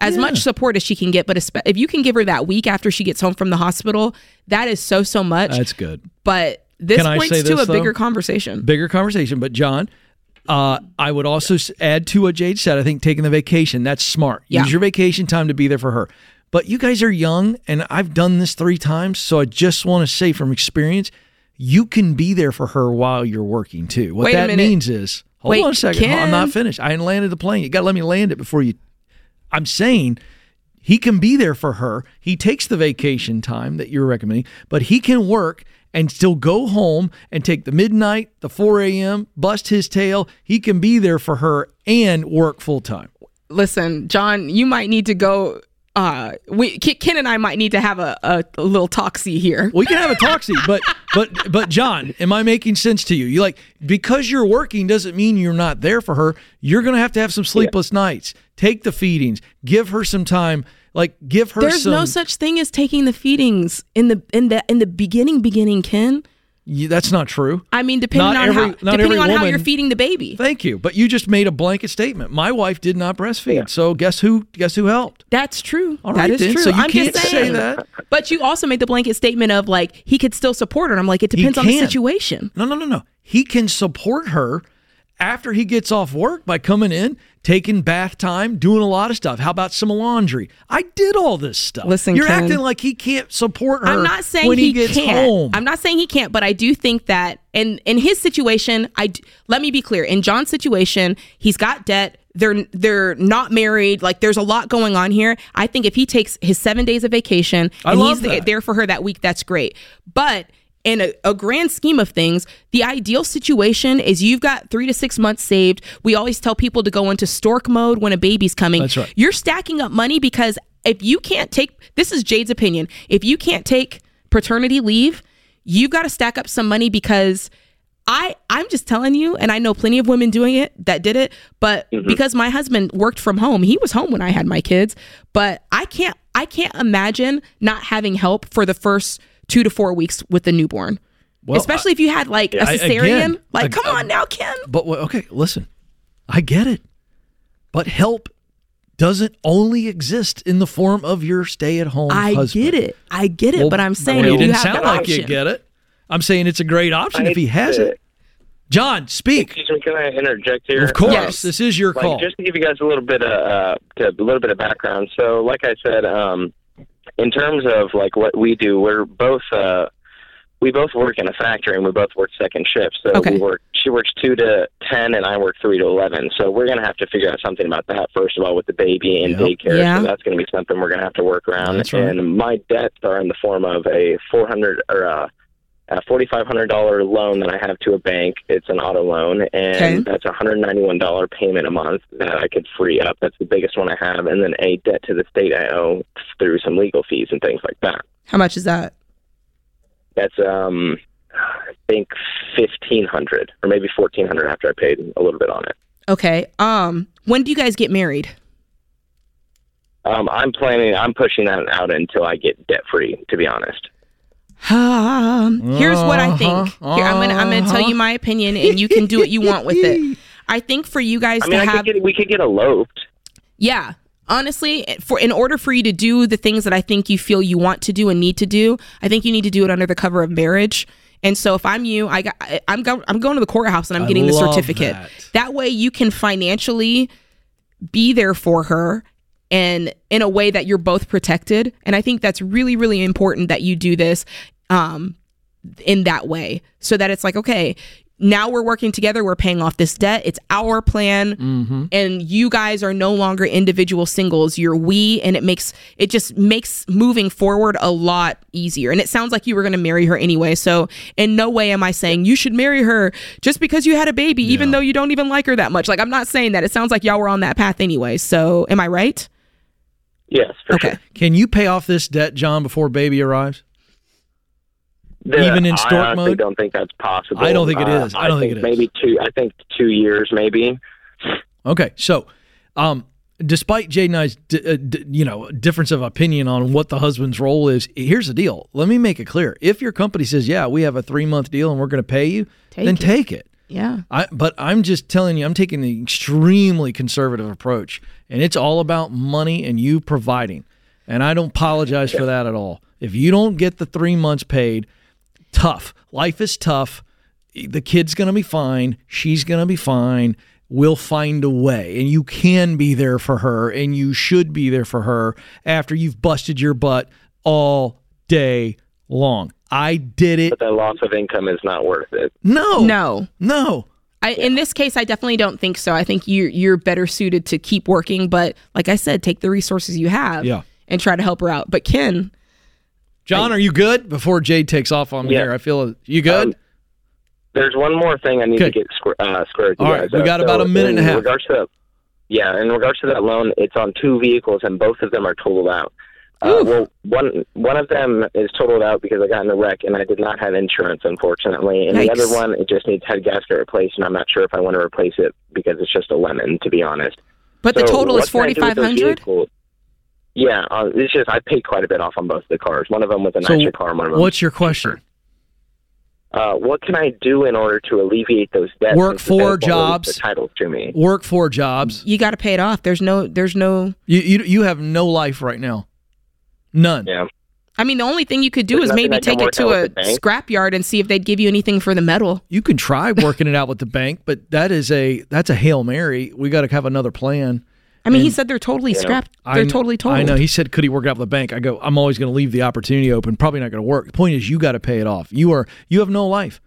as much support as she can get. But if you can give her that week after she gets home from the hospital, that is so so much. That's good. but this Can points to this, a bigger though? conversation. Bigger conversation. But John, uh, I would also add to what Jade said. I think taking the vacation that's smart. Yeah. Use your vacation time to be there for her. But you guys are young, and I've done this three times, so I just want to say from experience, you can be there for her while you're working too. What Wait that means is, hold Wait, on a second, I'm not finished. I landed the plane. You got to let me land it before you. I'm saying he can be there for her. He takes the vacation time that you're recommending, but he can work and still go home and take the midnight, the 4 a.m., bust his tail. He can be there for her and work full time. Listen, John, you might need to go. Uh, we Ken and I might need to have a, a, a little talksy here. We can have a talksy, but but but John, am I making sense to you? You like because you're working doesn't mean you're not there for her. You're gonna have to have some sleepless nights. Take the feedings. Give her some time. Like give her There's some. no such thing as taking the feedings in the in the in the beginning beginning, Ken. Yeah, that's not true. I mean, depending Not on every- how depending every on how you're feeding the baby. Thank you, but you just made a blanket statement. My wife did not breastfeed, so guess who? Guess who helped? That's true. All that right, is then. true. So you I'm can't just say saying. that. But you also made the blanket statement of like he could still support her. And I'm like, it depends on the situation. No, no, no, no. He can support her after he gets off work by coming in, taking bath time, doing a lot of stuff. How about some laundry? I did all this stuff. Listen, you're Ken. acting like he can't support her. I'm not saying when he, he, gets can't. home. I'm not saying he can't, but I do think that in in his situation, I d- let me be clear. In John's situation, he's got debt. They're they're not married. Like there's a lot going on here. I think if he takes his seven days of vacation I and love he's that. there for her that week, that's great. But in a, a grand scheme of things, the ideal situation is you've got three to six months saved. We always tell people to go into stork mode when a baby's coming. That's right. You're stacking up money because if you can't take this is Jade's opinion. If you can't take paternity leave, you've got to stack up some money because I I'm just telling you and I know plenty of women doing it that did it, but mm-hmm. because my husband worked from home, he was home when I had my kids, but I can't I can't imagine not having help for the first 2 to 4 weeks with the newborn. Well, Especially if you had like a cesarean. again, like ag- come on now, Ken. But okay, listen, I get it, but help doesn't only exist in the form of your stay-at-home. I husband. get it. I get it, Well, but I'm saying you if didn't you have sound like option. you get it. I'm saying it's a great option if he has it. John, speak. Excuse me, can I interject here? Of course, Yes. this is your like, call. Just to give you guys a little bit of uh, a little bit of background. So, like I said, um, in terms of like what we do, we're both uh, we both work in a factory and we both work second shift. So Okay. we work. She works two to ten, and I work three to eleven. So we're gonna have to figure out something about that first of all with the baby and Yep. daycare. Yeah. So that's gonna be something we're gonna have to work around. That's right. And my debts are in the form of a four hundred or uh, a forty-five hundred dollar loan that I have to a bank. It's an auto loan, and Okay. that's a hundred ninety-one dollar payment a month that I could free up. That's the biggest one I have, and then a debt to the state I owe through some legal fees and things like that. How much is that? That's um, I think fifteen hundred or maybe fourteen hundred after I paid a little bit on it. Okay. Um when do you guys get married? Um, I'm planning. I'm pushing that out until I get debt free. To be honest. Um, here's what I think. Uh-huh, Here, I'm gonna I'm gonna tell you my opinion, and you can do what you want with it. I think for you guys I mean, to I have, could get, we could get eloped. yeah, honestly, for in order for you to do the things that I think you feel you want to do and need to do, I think you need to do it under the cover of marriage. And so, if I'm you, I got, I- I'm go, I'm going to the courthouse and I'm I getting the certificate. that. that way, you can financially be there for her and in a way that you're both protected and i think that's really really important that you do this um in that way. So that it's like okay now we're working together. We're paying off this debt. It's our plan. Mm-hmm. and you guys are no longer individual singles. You're we and it makes it just makes moving forward a lot easier. And it sounds like you were going to marry her anyway. So in no way am i saying you should marry her just because you had a baby even though you don't even like her that much. Like i'm not saying that. It sounds like y'all were on that path anyway. So am i right? Yes, for okay. sure. Can you pay off this debt, John, before baby arrives? The- Even in I stork honestly mode? I don't think that's possible. I don't think it is. Uh. I don't think think it is. Maybe two. I think two years, maybe. Okay, so um, despite Jay and I's, d- uh, d- you know, difference of opinion on what the husband's role is, here's the deal. Let me make it clear. If your company says, "Yeah, we have a three month deal and we're going to pay you," Take then it. take it. Yeah. I, but I'm just telling you, I'm taking the extremely conservative approach, and it's all about money and you providing. And I don't apologize for that at all. If you don't get the three months paid, tough. Life is tough. The kid's going to be fine. She's going to be fine. We'll find a way. And you can be there for her, and you should be there for her after you've busted your butt all day long. I did it. But the loss of income is not worth it. No. No. No. I, in this case, I definitely don't think so. I think you you're better suited to keep working, but like I said, take the resources you have Yeah. and try to help her out. But Ken, John, are you good? Before Jade takes off on me Yeah. here, I feel you good. Um, There's one more thing I need Okay. to get square, uh, square with you All guys. we got about a minute in and a half. Regards to yeah, in regards to that loan, it's on two vehicles, and both of them are totaled out. Uh, well, one one of them is totaled out because I got in a wreck and I did not have insurance, unfortunately. And the other one, it just needs head gasket replaced, and I'm not sure if I want to replace it because it's just a lemon, to be honest. but the total is what can I forty five hundred. Vehicles? Yeah, uh, it's just I paid quite a bit off on both the cars. One of them was a So, nicer car, and one of them. what's your question? Uh, what can I do in order to alleviate those debts? Work since the bank four jobs. The titles to me. Work four jobs. You got to pay it off. There's no. There's no. You you you have no life right now. None. Yeah. I mean, the only thing you could do There's is maybe take it to a with the bank. scrap yard and see if they'd give you anything for the metal. You can try working it out with the bank, but that is a that's a hail mary. We got to have another plan. I mean, he said they're totally scrapped. I They're kn- totally totaled. I know. He said, "Could he work out with the bank?" I go, "I'm always going to leave the opportunity open. Probably not going to work." The point is, you got to pay it off. You are you have no life.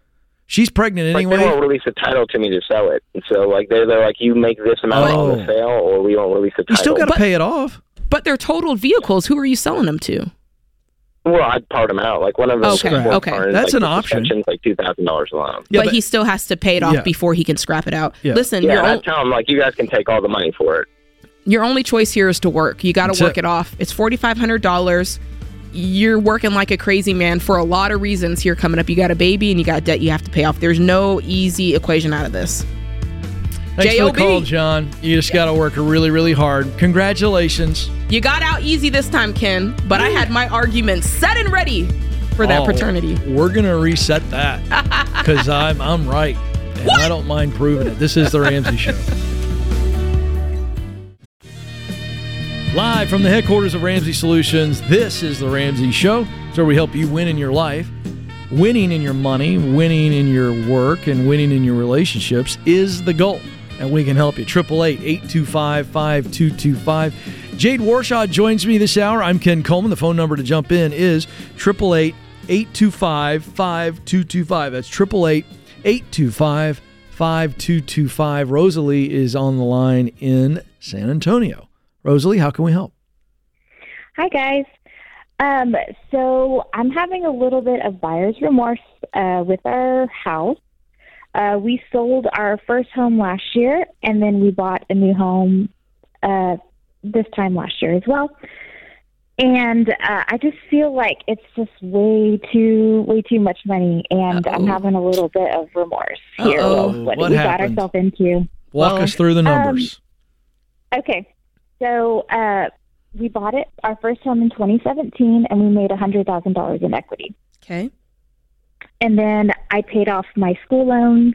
She's pregnant Like anyway. they won't release the title to me to sell it. And so like they're they're like you make this amount on Oh. the sale, or we won't release the title. you still got to pay it off. But they're totaled vehicles. Who are you selling them to? well, I'd part them out. Like one of them. Okay, okay. That's an option. Like two thousand dollars alone. Yeah, but, but- he still has to pay it off Yeah. before he can scrap it out. Yeah. Listen, Yeah, your and I on- tell them like you guys can take all the money for it. Your only choice here is to work. You got to work it. it. off. It's forty five hundred dollars. You're working like a crazy man for a lot of reasons here coming up. You got a baby and you got debt you have to pay off. There's no easy equation out of this. Thanks for the call, John. You just got to work really, really hard. Congratulations. You got out easy this time, Ken, but I had my arguments set and ready for that Oh, paternity. We're gonna reset that because I'm I'm right, and I don't mind proving it. This is the Ramsey Show. Live from the headquarters of Ramsey Solutions, this is the Ramsey Show. It's where we help you win in your life. Winning in your money, winning in your work, and winning in your relationships is the goal. And we can help you. 888 825 5225. Jade Warshaw joins me this hour. I'm Ken Coleman. The phone number to jump in is 888 825 5225. That's 888 825 5225. Rosalie is on the line in San Antonio. Rosalie, how can we help? Hi, guys. Um, so I'm having a little bit of buyer's remorse uh, with our house. Uh, we sold our first home last year, and then we bought a new home uh, this time last year as well. And uh, I just feel like it's just way too, way too much money, and I'm having a little bit of remorse here what, What we happened? got ourselves into. Walk Well, us through the numbers. Okay. So uh, we bought it, our first home in 2017, and we made $100,000 in equity. Okay. And then I paid off my school loans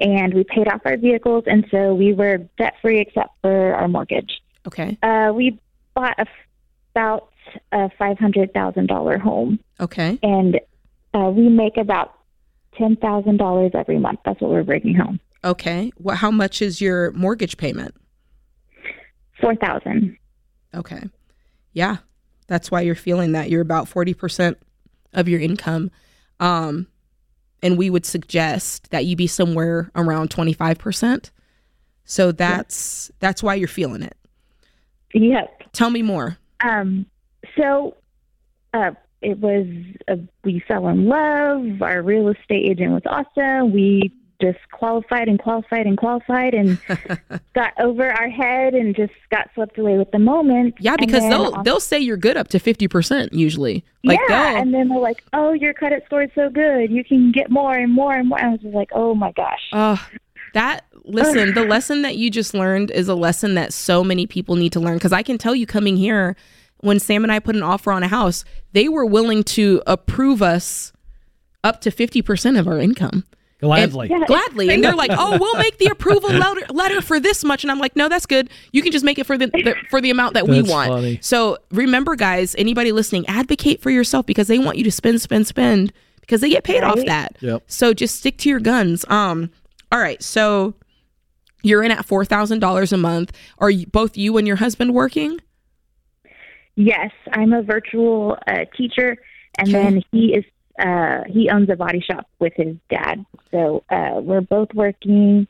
and we paid off our vehicles. And so we were debt free except for our mortgage. Okay. Uh, we bought a, about a $500,000 home Okay. and uh, we make about $10,000 every month. That's what we're bringing home. Okay. What? How much is your mortgage payment? 4000 Okay. Yeah. That's why you're feeling that. You're about 40% of your income. Um, and we would suggest that you be somewhere around 25%. So that's that's why you're feeling it. Yep. Tell me more. Um, so uh, it was uh, we fell in love. Our real estate agent was awesome. We just qualified and qualified and qualified and got over our head and just got swept away with the moment. Yeah, because they'll they'll say you're good up to 50% usually. Like yeah, and then they're like, "Oh, your credit score is so good. You can get more and more and more." I was just like, "Oh my gosh." Uh, that listen, the lesson that you just learned is a lesson that so many people need to learn. Because I can tell you, coming here, when Sam and I put an offer on a house, they were willing to approve us up to 50% of our income. Gladly. And, gladly. And they're like, oh, we'll make the approval letter, letter for this much. And I'm like, no, that's good. You can just make it for the, the for the amount that we want. funny. So remember, guys, anybody listening, advocate for yourself because they want you to spend, spend, spend because they get paid off that. Yep. So just stick to your guns. Um, all right. So you're in at four thousand dollars a month. Are you, both you and your husband working? Yes, I'm a virtual uh, teacher, and then he is uh, he owns a body shop with his dad. So uh, we're both working.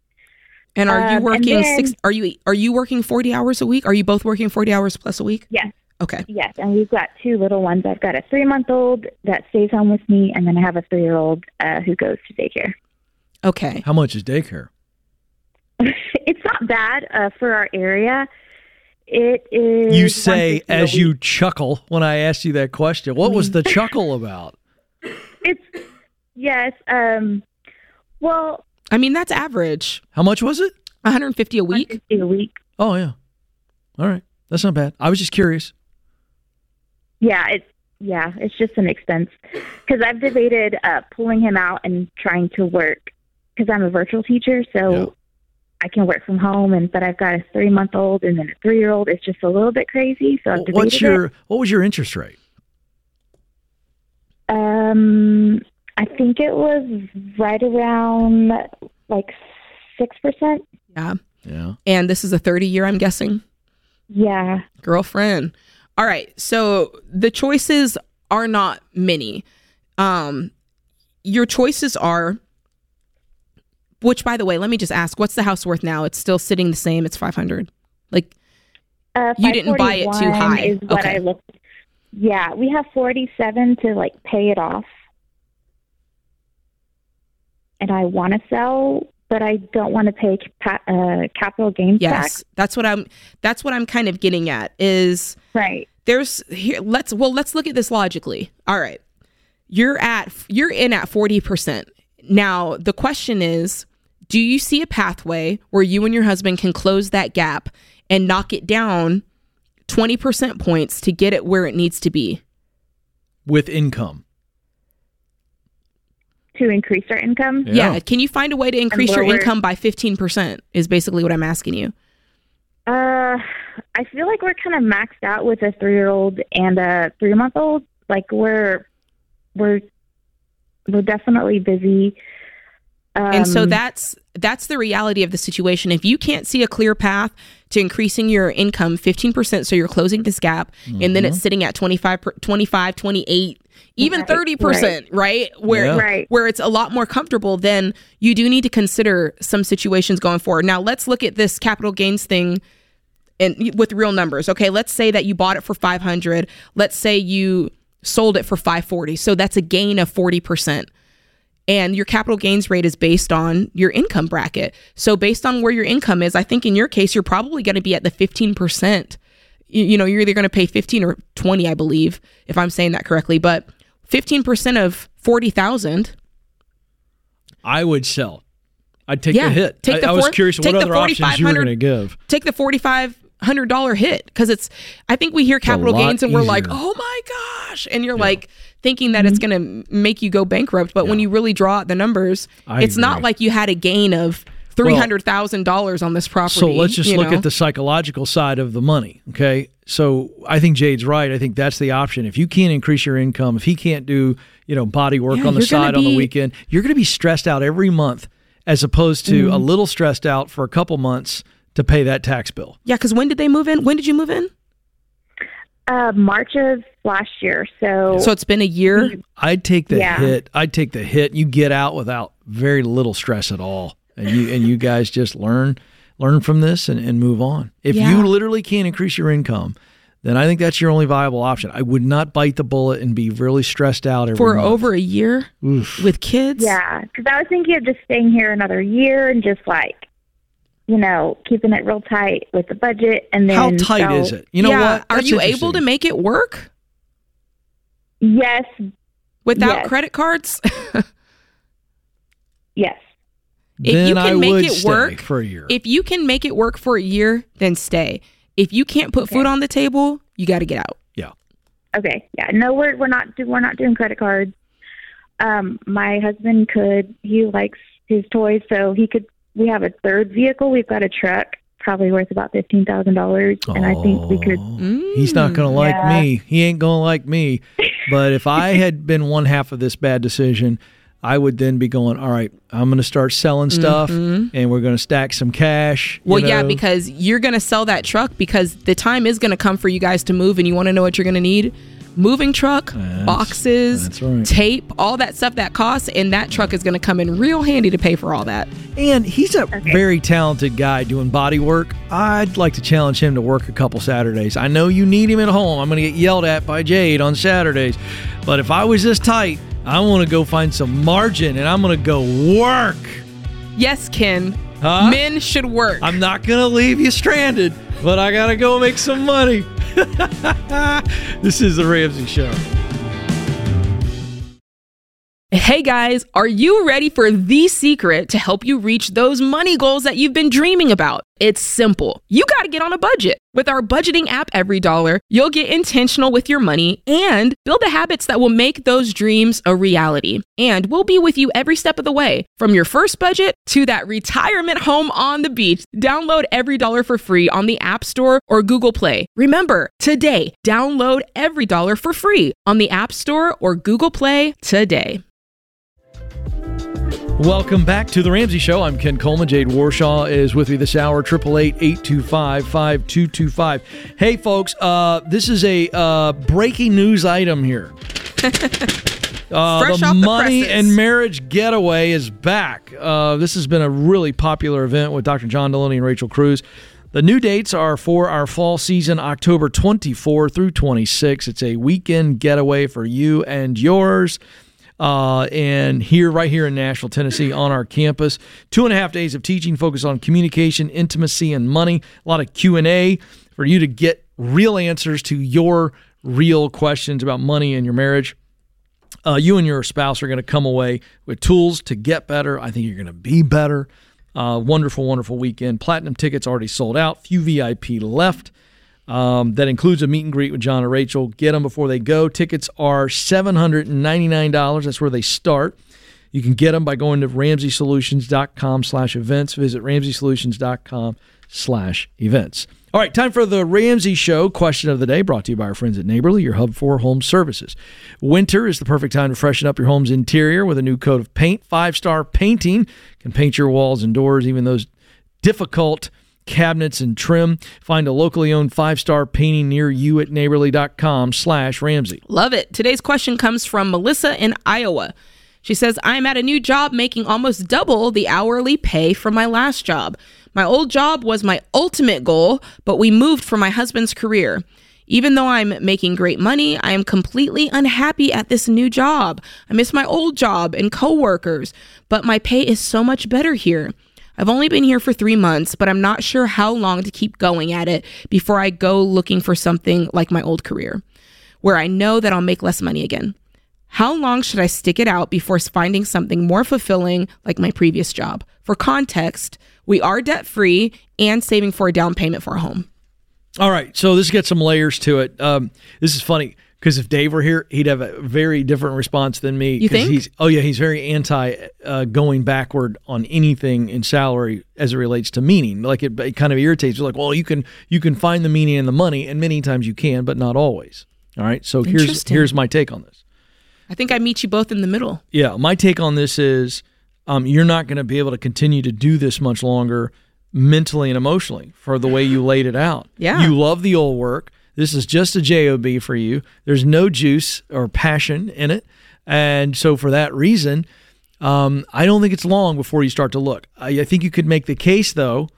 And are Um, you and working then- six? Are you are you working forty hours a week? Are you both working forty hours plus a week? Yes. Okay. Yes, and we've got two little ones. I've got a three month old that stays home with me, and then I have a three year old uh, who goes to daycare. Okay. How much is daycare? it's not bad uh, for our area. It is. You say as you chuckle when I asked you that question. What was the chuckle about? It's yes. Um. Well, I mean that's average. How much was it? 150 a week. a week. Oh yeah. All right. That's not bad. I was just curious. Yeah, it's yeah, it's just an expense because I've debated uh, pulling him out and trying to work because I'm a virtual teacher, so I can work from home. And but I've got a three month old and then a three year old. It's just a little bit crazy. So I've debated What's your it. what was your interest rate? Um, I think it was right around like six percent. Yeah. Yeah. And this is a 30 year, I'm guessing. Yeah. Girlfriend. All right. So the choices are not many. Um, your choices are, which by the way, let me just ask, what's the house worth now? It's still sitting the same. It's 500. Like Uh, you didn't buy it too high. Is what okay. I looked. Yeah, we have forty seven to like pay it off, and I want to sell, but I don't want to pay ca- uh, capital gains Yes, tax. that's what I'm. That's what I'm kind of getting at. Is right. There's here. Let's well. Let's look at this logically. All right, you're at you're in at forty percent. Now the question is, do you see a pathway where you and your husband can close that gap and knock it down twenty percent points to get it where it needs to be? With income. To increase our income. Yeah. Can you find a way to increase your income by fifteen percent? Is basically what I'm asking you. Uh, I feel like we're kind of maxed out with a three year old and a three month old. Like we're we're we're definitely busy. And so Um, that's that's the reality of the situation. If you can't see a clear path to increasing your income 15% so you're closing this gap and then it's sitting at 25 25 28 even Right, 30% right, where Yeah. Right. where it's a lot more comfortable then you do need to consider some situations going forward. Now let's look at this capital gains thing and with real numbers okay? Let's say that you bought it for 500 let's say you sold it for 540 so that's a gain of 40% and your capital gains rate is based on your income bracket. So based on where your income is, I think in your case you're probably going to be at the 15%. You, you know, you're either going to pay 15 or 20, I believe, if I'm saying that correctly, but 15% of 40,000 I would sell. I'd take Yeah, the hit. take I, the I was curious take what the other options you were 4,500 going to give. take the $4500 hit because it's i think we hear capital gains and we're like oh my gosh and you're like thinking that it's going to make you go bankrupt but when you really draw out the numbers I it's not like you had a gain of $300000 on this property So let's just look know? at the psychological side of the money. Okay. So I think Jade's right. I think that's the option. If you can't increase your income, if he can't do, you know, body work Yeah, on the side on the weekend, you're going to be stressed out every month as opposed to Mhm. a little stressed out for a couple months to pay that tax bill. Yeah, because when did they move in? When did you move in? Uh, March of last year. So So it's been a year. I'd take the Yeah. hit. I'd take the hit. You get out without very little stress at all. And you and you guys just learn learn from this and, and move on. If Yeah. you literally can't increase your income, then I think that's your only viable option. I would not bite the bullet and be really stressed out every for month. over a year Oof. with kids. Yeah, because I was thinking of just staying here another year and just like, you know, keeping it real tight with the budget. And then How tight sell- is it? You know Yeah, what? Are you able to make it work Yes, without Yes. credit cards? yes. If then you can I make would it stay work for a year. If you can make it work for a year, then stay. If you can't put food on the table, you got to get out. Yeah. Okay. Yeah. No, we're we're not do, we're not doing credit cards. Um, my husband could. He likes his toys, so he could. We have a third vehicle. We've got a truck, probably worth about fifteen thousand dollars, and I think we could. He's not going to like yeah. me. He ain't going to like me. But if I had been one half of this bad decision, I would then be going, all right, I'm going to start selling stuff Mhm. and we're going to stack some cash. you Well, yeah, because you're going to sell that truck because the time is going to come for you guys to move, and you want to know what you're going to need? Moving truck, boxes, that's right. tape, all that stuff that costs, and that truck is going to come in real handy to pay for all that. And he's a very talented guy doing body work. I'd like to challenge him to work a couple Saturdays. I know you need him at home. I'm going to get yelled at by Jade on Saturdays. But if I was this tight, I want to go find some margin and I'm going to go work. Yes, Ken. Huh? Men should work. I'm not going to leave you stranded, but I got to go make some money. this is the Ramsey Show. Hey guys, are you ready for the secret to help you reach those money goals that you've been dreaming about? It's simple. You got to get on a budget. With our budgeting app, Every Dollar, you'll get intentional with your money and build the habits that will make those dreams a reality. And we'll be with you every step of the way, from your first budget to that retirement home on the beach. Download Every Dollar for free on the App Store or Google Play. Remember, today, download Every Dollar for free on the App Store or Google Play today. Welcome back to the Ramsey Show. I'm Ken Coleman. Jade Warshaw is with me this hour. Triple eight eight two five five two two five. Hey, folks. Uh, this is a uh, breaking news item here. Uh, Fresh the off the money and marriage getaway is back. Uh, this has been a really popular event with Dr. John Delony and Rachel Cruze. The new dates are for our fall season, October 24 through 26. It's a weekend getaway for you and yours uh, and here, right here in Nashville, Tennessee, on our campus. Two and a half days of teaching, focused on communication, intimacy, and money. A lot of Q and A for you to get real answers to your real questions about money and your marriage. Uh, you and your spouse are going to come away with tools to get better. I think you're going to be better. Uh, wonderful, wonderful weekend. Platinum tickets already sold out. Few VIP left. Um, that includes a meet and greet with John and Rachel. Get them before they go. Tickets are $799. That's where they start. You can get them by going to ramseysolutions.com slash events. Visit ramseysolutions.com slash events. All right, time for the Ramsey Show question of the day brought to you by our friends at Neighborly, your hub for home services. Winter is the perfect time to freshen up your home's interior with a new coat of paint. Five star painting can paint your walls and doors, even those difficult cabinets and trim. Find a locally owned five star painting near you at neighborly.com slash Ramsey. Love it. Today's question comes from Melissa in Iowa. She says, I'm at a new job making almost double the hourly pay from my last job. My old job was my ultimate goal, but we moved for my husband's career. Even though I'm making great money, I am completely unhappy at this new job. I miss my old job and coworkers, but my pay is so much better here. I've only been here for three months, but I'm not sure how long to keep going at it before I go looking for something like my old career, where I know that I'll make less money again. How long should I stick it out before finding something more fulfilling like my previous job? For context, we are debt free and saving for a down payment for a home. All right, so this gets some layers to it. Um, this is funny because if Dave were here, he'd have a very different response than me. You think? He's, oh yeah, he's very anti uh, going backward on anything in salary as it relates to meaning. Like it, it kind of irritates you. Like, well, you can you can find the meaning in the money, and many times you can, but not always. All right, so here's here's my take on this. I think I meet you both in the middle. Yeah, my take on this is um, you're not going to be able to continue to do this much longer mentally and emotionally for the way you laid it out. Yeah. You love the old work. This is just a job for you. There's no juice or passion in it, and so for that reason, um, I don't think it's long before you start to look. I, I think you could make the case though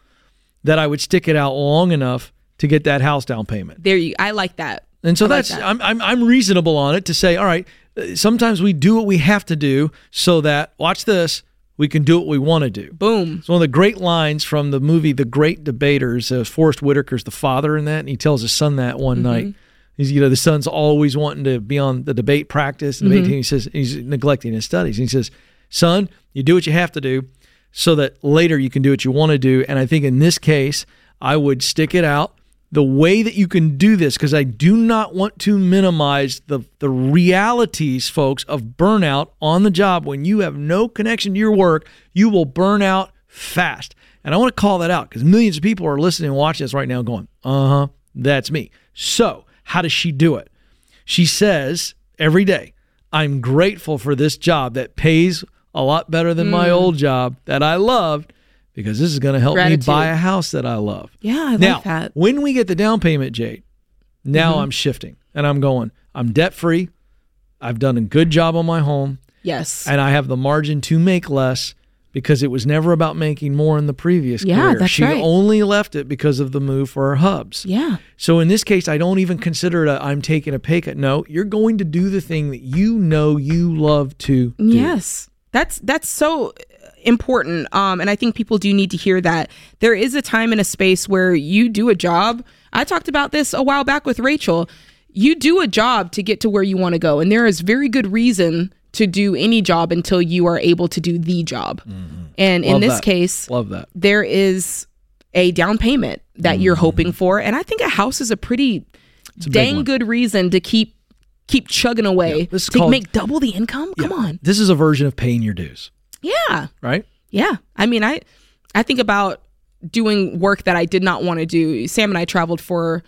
that I would stick it out long enough to get that house down payment. There you I like that. And so like that's that. I'm, I'm I'm reasonable on it to say, all right, uh, sometimes we do what we have to do so that watch this, we can do what we want to do. Boom. It's one of the great lines from the movie The Great Debaters. Uh, Forest Whitaker's the father in that, and he tells his son that one Mm-hmm. night. He's you know the son's always wanting to be on the debate practice, and debate Mhm. team. He says he's neglecting his studies. And he says, "Son, you do what you have to do, so that later you can do what you want to do. And I think in this case, I would stick it out. The way that you can do this, because I do not want to minimize the, the realities, folks, of burnout on the job. When you have no connection to your work, you will burn out fast. And I want to call that out because millions of people are listening and watching this right now going, uh huh, that's me. So, how does she do it? She says every day, I'm grateful for this job that pays a lot better than my Mm. old job that I loved because this is going to help Gratitude. me buy a house that I love. Yeah, I now, like that. when we get the down payment, Jade, now Mhm. I'm shifting and I'm going, I'm debt free. I've done a good job on my home Yes. and I have the margin to make less because it was never about making more in the previous Yeah, career. that's she right. only left it because of the move for her hubs. Yeah. So in this case, I don't even consider it a, I'm taking a pay cut. No, you're going to do the thing that you know you love to do. Yes. That's that's so important. Um, and I think people do need to hear that. There is a time and a space where you do a job. I talked about this a while back with Rachel. You do a job to get to where you want to go. And there is very good reason to do any job until you are able to do the job. And in this that. case, Love that. there is a down payment that you're Mm-hmm. hoping for. And I think a house is a pretty a dang good reason to keep keep chugging away this is to called- make double the income. Come on. This is a version of paying your dues, Yeah. right? Yeah. I mean, I I think about doing work that I did not want to do. Sam and I traveled for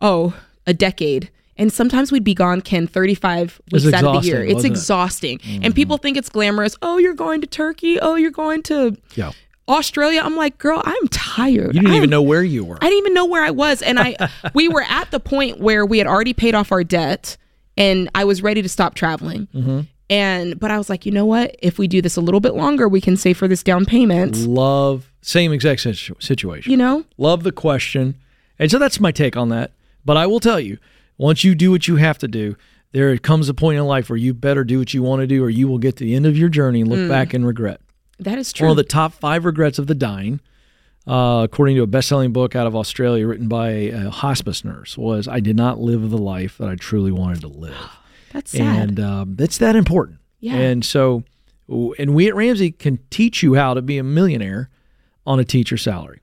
oh, a decade. And sometimes we'd be gone, Ken, 35 weeks out of the year. exhausting, It's wasn't it? exhausting. Mm-hmm. And people think it's glamorous. Oh, you're going to Turkey. Oh, you're going to Yeah. Australia. I'm like, girl, I'm tired. You didn't I'm- even know where you were. I didn't even know where I was. And I we were at the point where we had already paid off our debt and I was ready to stop traveling. Mm-hmm. And but I was like, you know what? If we do this a little bit longer, we can save for this down payment. Love same exact situ- situation. You know? Love the question. And so that's my take on that. But I will tell you, once you do what you have to do, there comes a point in life where you better do what you want to do or you will get to the end of your journey and look Mm. back and regret. That is true. One of the top five regrets of the dying, uh, according to a best-selling book out of Australia written by a hospice nurse, was I did not live the life that I truly wanted to live. That's sad. And um, that's that important. Yeah. And so, and we at Ramsey can teach you how to be a millionaire on a teacher salary.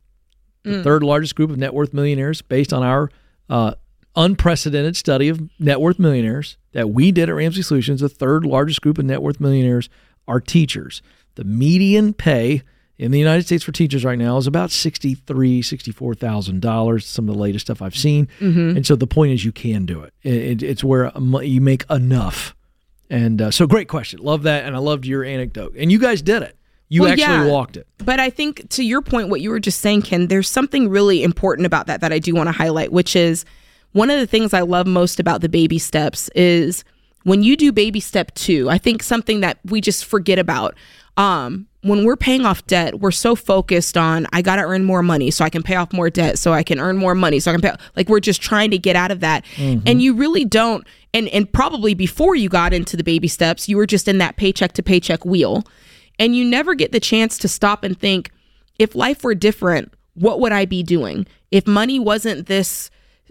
The Mm. third largest group of net worth millionaires, based on our uh, unprecedented study of net worth millionaires that we did at Ramsey Solutions, the third largest group of net worth millionaires are teachers. The median pay in the United States for teachers right now is about sixty-three, sixty-four thousand dollars. Some of the latest stuff I've seen, Mhm. and so the point is, you can do it. It- it- it's where you make enough. And uh, so, great question. Love that, and I loved your anecdote. And you guys did it. You Well, actually yeah. walked it. But I think to your point, what you were just saying, Ken, there's something really important about that that I do want to highlight, which is one of the things I love most about the baby steps is when you do baby step two, I think something that we just forget about. Um, when we're paying off debt, we're so focused on I got to earn more money so I can pay off more debt, so I can earn more money, so I can pay. Like we're just trying to get out of that, Mhm. and you really don't. And and probably before you got into the baby steps, you were just in that paycheck to paycheck wheel, and you never get the chance to stop and think, if life were different, what would I be doing? If money wasn't this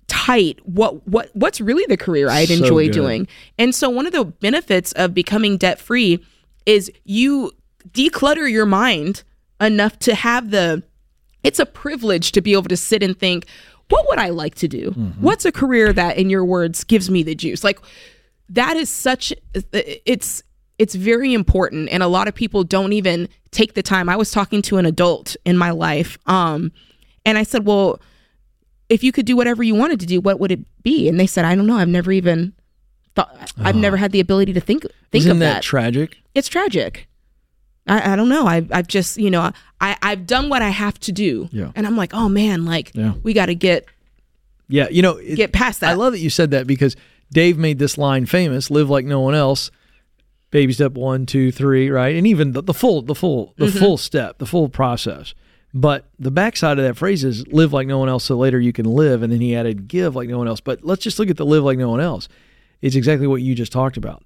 tight, what what what's really the career I'd So enjoy good. doing? And so one of the benefits of becoming debt free is you declutter your mind enough to have the it's a privilege to be able to sit and think what would i like to do? What's a career that in your words gives me the juice? Like that is such it's it's very important and a lot of people don't even take the time. I was talking to an adult in my life um and i said well if you could do whatever you wanted to do what would it be? And they said i don't know. I've never even thought i've never had the ability to think think. Isn't of that, that. tragic? it's tragic. I, I don't know. I've, I've just, you know, I, I've done what I have to do. Yeah. And I'm like, oh man, like Yeah. we got to get, Yeah, you know, it- get past that. I love that you said that because Dave made this line famous: "Live like no one else." Baby step one, two, three, right, and even the, the full, the full, the Mhm. full step, the full process. But the backside of that phrase is "live like no one else," so later you can live. And then he added "give like no one else." But let's just look at the "live like no one else." It's exactly what you just talked about.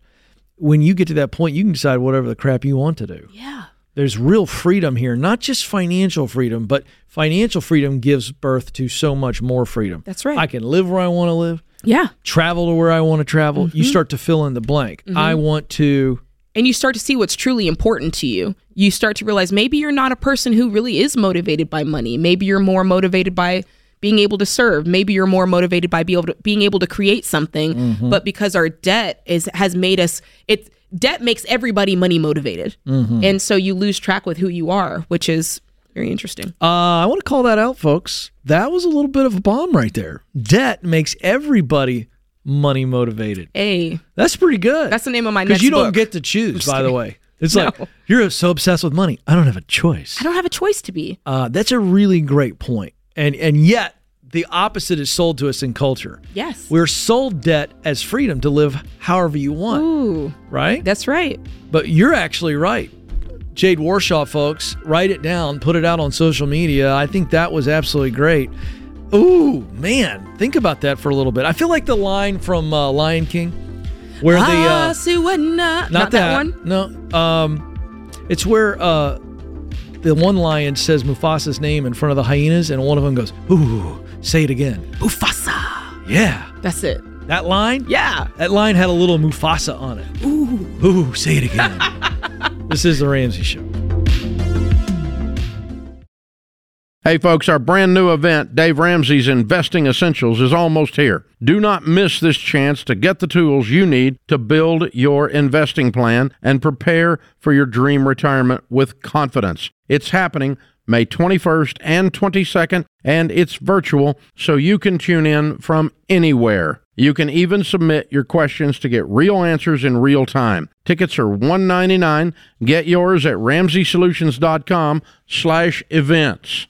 When you get to that point, you can decide whatever the crap you want to do. Yeah. There's real freedom here, not just financial freedom, but financial freedom gives birth to so much more freedom. That's right. I can live where I want to live, yeah. travel to where I want to travel. You Mhm. start to fill in the blank. Mhm. I want to and you start to see what's truly important to you. You start to realize maybe you're not a person who really is motivated by money. Maybe you're more motivated by being able to serve. Maybe you're more motivated by be able to, being able to create something. Mhm. But because our debt is has made us it debt makes everybody money motivated, Mhm. and so you lose track with who you are, which is very interesting. Uh, I want to call that out, folks. That was a little bit of a bomb right there. Debt makes everybody money motivated. Hey, That's pretty good. that's the name of my Because you don't book. get to choose, by the way. It's No. like you're so obsessed with money. I don't have a choice. I don't have a choice to be. Uh, that's a really great point. And and yet the opposite is sold to us in culture. Yes. We're sold debt as freedom to live however you want. Ooh, right? That's right. But you're actually right. Jade Warshaw, folks, write it down, put it out on social media. I think that was absolutely great. Ooh, man, think about that for a little bit. I feel like the line from uh, Lion King, where the Ah, uh, Suena. not, Not, that, one. No, um, it's where uh, the one lion says Mufasa's name in front of the hyenas, and one of them goes, "Ooh, say it again." Mufasa. Yeah, That's it. that line. Yeah. That line had a little Mufasa on it. Ooh. Ooh, say it again. this is the Ramsey Show. Hey, folks, our brand new event, Dave Ramsey's Investing Essentials, is almost here. Do not miss this chance to get the tools you need to build your investing plan and prepare for your dream retirement with confidence. It's happening May 21st and 22nd, and it's virtual, so you can tune in from anywhere. You can even submit your questions to get real answers in real time. Tickets are 199. Get yours at ramseysolutions.com slash events.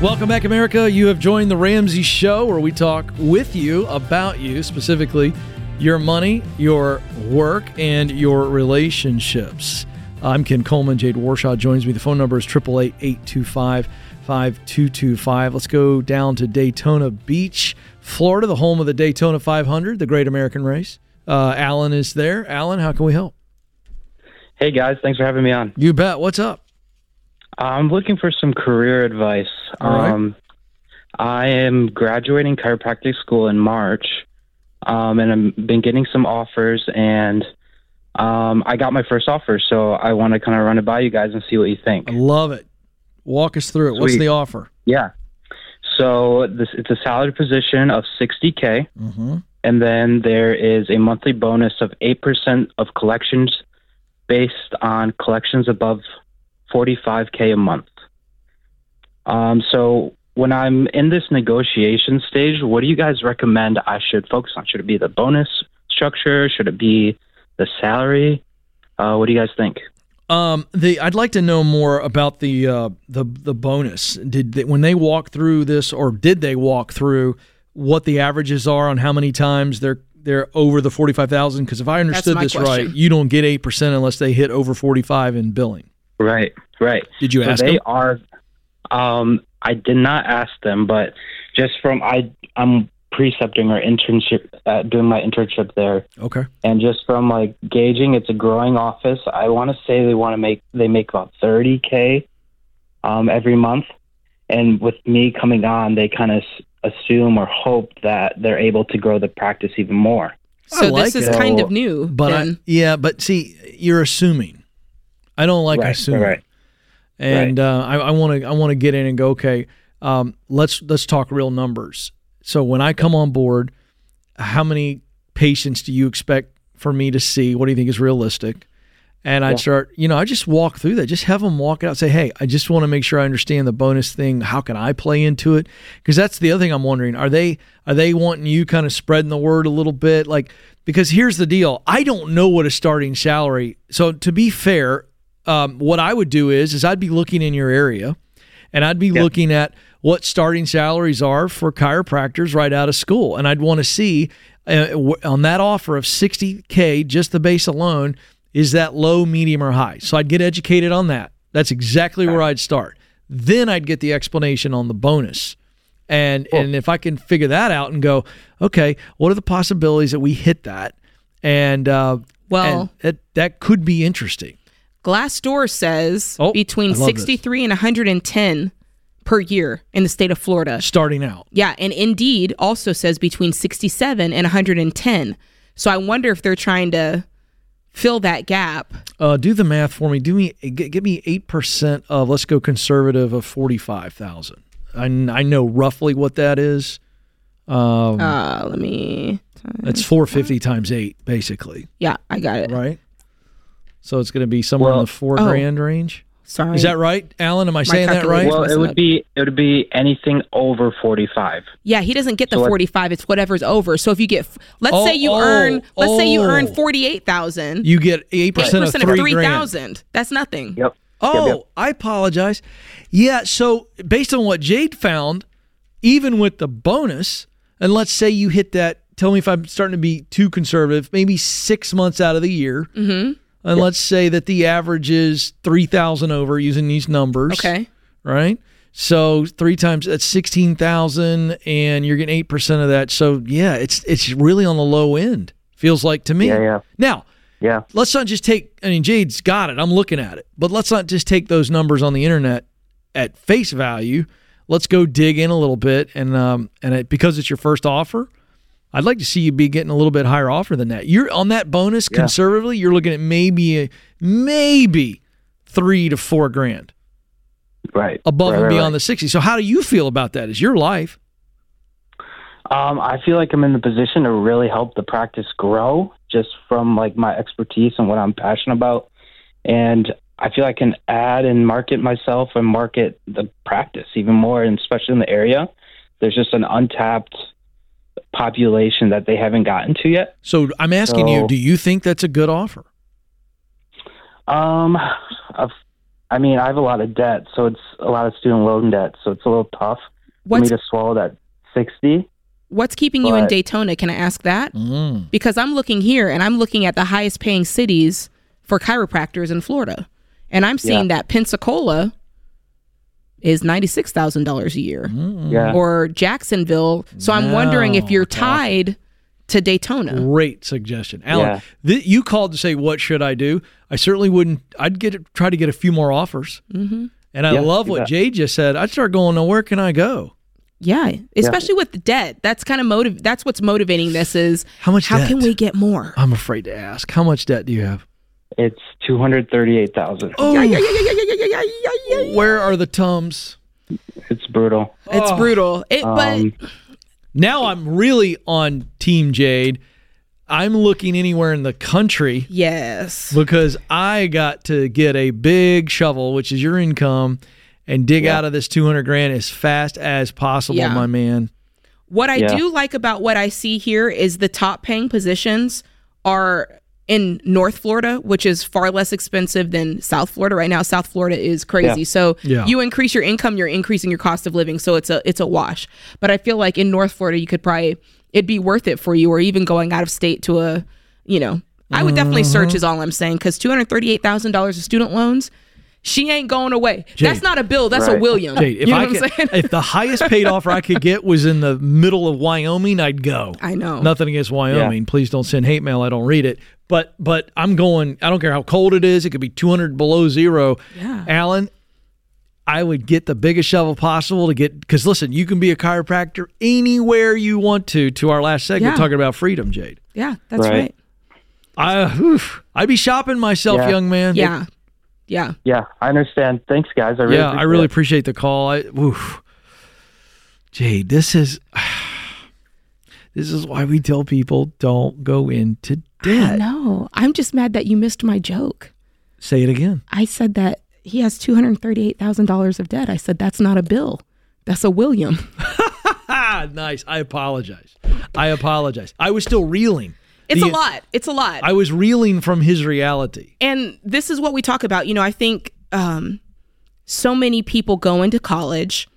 Welcome back, America. You have joined the Ramsey Show, where we talk with you about you, specifically your money, your work, and your relationships. I'm Ken Coleman. Jade Warshaw joins me. The phone number is 888 825 5225. Let's go down to Daytona Beach, Florida, the home of the Daytona 500, the great American race. Uh, Alan is there. Alan, how can we help? Hey guys, thanks for having me on. You bet. What's up? I'm looking for some career advice. All right. Um, I am graduating chiropractic school in March, um, and I've been getting some offers, and um, I got my first offer, so I want to kind of run it by you guys and see what you think. I love it. Walk us through it. What's the offer? Yeah. So this it's a salary position of 60k, Mm-hmm. and then there is a monthly bonus of eight percent of collections based on collections above 45k a month. Um, so when I'm in this negotiation stage, what do you guys recommend I should focus on? Should it be the bonus structure? Should it be the salary? Uh, what do you guys think? Um, the I'd like to know more about the uh, the the bonus. Did they, when they walk through this, or did they walk through what the averages are on how many times they're they're over the forty five thousand? Because if I understood my this right, you don't get eight percent unless they hit over forty five in billing. Right, right. Did you so ask they them? are. Um, I did not ask them, but just from I, I'm precepting or internship, uh, doing my internship there, Okay. and just from like gauging, it's a growing office. I want to say they want to make they make about 30k um, every month, and with me coming on, they kind of s- assume or hope that they're able to grow the practice even more. So like this is it. kind So- of new. But I, yeah, but see, you're assuming. I don't like Right, assuming. right. And uh, I want to I want to get in and go. Okay, um, let's let's talk real numbers. So when I come on board, how many patients do you expect for me to see? What do you think is realistic? And I'd Yeah. start, you know, I just walk through that. Just have them walk out, and say, "Hey, I just want to make sure I understand the bonus thing. How can I play into it?" Because that's the other thing I'm wondering. Are they are they wanting you kind of spreading the word a little bit? Like, because here's the deal: I don't know what a starting salary. So to be fair, um, what I would do is is I'd be looking in your area, and I'd be looking at what starting salaries are for chiropractors right out of school, and I'd want to see uh, w- on that offer of 60k, just the base alone, is that low, medium, or high? So I'd get educated on that. That's exactly where I'd start. Then I'd get the explanation on the bonus. And and if I can figure that out and go, okay, what are the possibilities that we hit that? And uh, Well- and that that could be interesting. Glassdoor says Oh, between I love this. 63 and 110 per year in the state of Florida. Starting out. Yeah, and Indeed also says between 67 and 110. So I wonder if they're trying to fill that gap. Uh, do the math for me. Do me g- give me eight percent of let's go conservative of forty five thousand. I, I know roughly what that is. Um, Uh, let me. it's four fifty times eight, basically. Yeah, I got it. Right. So it's going to be somewhere in the four Oh. grand range. Sorry. Is that right, Alan? Am I My saying that right? Well, it would be it would be anything over forty five. Yeah, he doesn't get the So 45. It's whatever's over. So if you get, let's Oh, say you oh, earn, let's say you earn oh. 48,000. You get eight percent of three grand. 3,000. That's nothing. Yep. Oh, Yep, yep. I apologize. Yeah, so based on what Jade found, even with the bonus, and let's say you hit that, tell me if I'm starting to be too conservative, maybe six months out of the year. Mm-hmm. And let's say that the average is 3,000 over using these numbers. Okay. Right? So three times that's 16,000 and you're getting 8% of that. So yeah, it's it's really on the low end. Feels like to me. Yeah, yeah. Now, Yeah. let's not just take i mean jade's got it i'm looking at it but let's not just take those numbers on the internet at face value let's go dig in a little bit and um and it, because it's your first offer i'd like to see you be getting a little bit higher offer than that you're on that bonus Yeah. conservatively you're looking at maybe a, maybe three to four grand Right. above Right, and beyond right. the 60 so how do you feel about that is your life Um, I feel like I'm in the position to really help the practice grow just from like my expertise and what I'm passionate about. And I feel I can add and market myself and market the practice even more, and especially in the area. There's just an untapped population that they haven't gotten to yet. so i'm asking you do you think that's a good offer Um, I've, I mean, I have a lot of debt, so it's a lot of student loan debt, so it's a little tough for me What's to swallow that 60. What's keeping you in Daytona? Can I ask that? Mm. Because I'm looking here and I'm looking at the highest paying cities for chiropractors in Florida. And I'm seeing Yeah. that Pensacola is $96,000 a year Yeah. or Jacksonville. So I'm wondering if you're tied to Daytona. Great suggestion, Alan. Yeah. th- you called to say what should I do? I certainly wouldn't. I'd get try to get a few more offers, hmm and I Yeah, love what Jay just said. I'd start going. Now, where can I go? Yeah, especially with the debt. That's kind of motive. That's what's motivating this is How much? how debt? can we get more? I'm afraid to ask. How much debt do you have? It's two hundred thirty-eight thousand. Oh, where are the tums? It's brutal. It's oh. brutal. It, um, but now I'm really on Team Jade. I'm looking anywhere in the country. Yes. Because I got to get a big shovel, which is your income, and dig out of this 200 grand as fast as possible, yeah. my man. What I yeah. do like about what I see here is the top paying positions are in North Florida, which is far less expensive than South Florida. Right now, South Florida is crazy. Yeah. So Yeah. you increase your income, you're increasing your cost of living. So it's a it's a wash. But I feel like in North Florida, you could probably it'd be worth it for you, or even going out of state to a, you know, I would definitely Mm-hmm. search is all I'm saying because two hundred thirty eight thousand dollars of student loans. She ain't going away. That's not a bill. That's a William. Jade, if you know I what I'm could, saying? if the highest paid offer I could get was in the middle of Wyoming, I'd go. I know. Nothing against Wyoming. Please don't send hate mail. I don't read it. But but I'm going. I don't care how cold it is. It could be 200 below zero. Yeah. Alan, I would get the biggest shovel possible to get. Because listen, you can be a chiropractor anywhere you want to. To our last segment, Yeah. talking about freedom, Jade. Yeah, that's Right. right. I oof, I'd be shopping myself, Yeah. young man. Yeah. Yeah. Yeah, I understand. Thanks, guys. I really yeah, I really it. appreciate the call. I, oof. Jade, this is this is why we tell people don't go into debt. know. I'm just mad that you missed my joke. Say it again. I said that he has two hundred thirty-eight thousand dollars of debt. I said that's not a bill. That's a William. Ah, nice. I apologize. I apologize. I was still reeling. It's The- a lot. It's a lot. I was reeling from his reality. and this is what we talk about. You know, I think um, so many people go into college.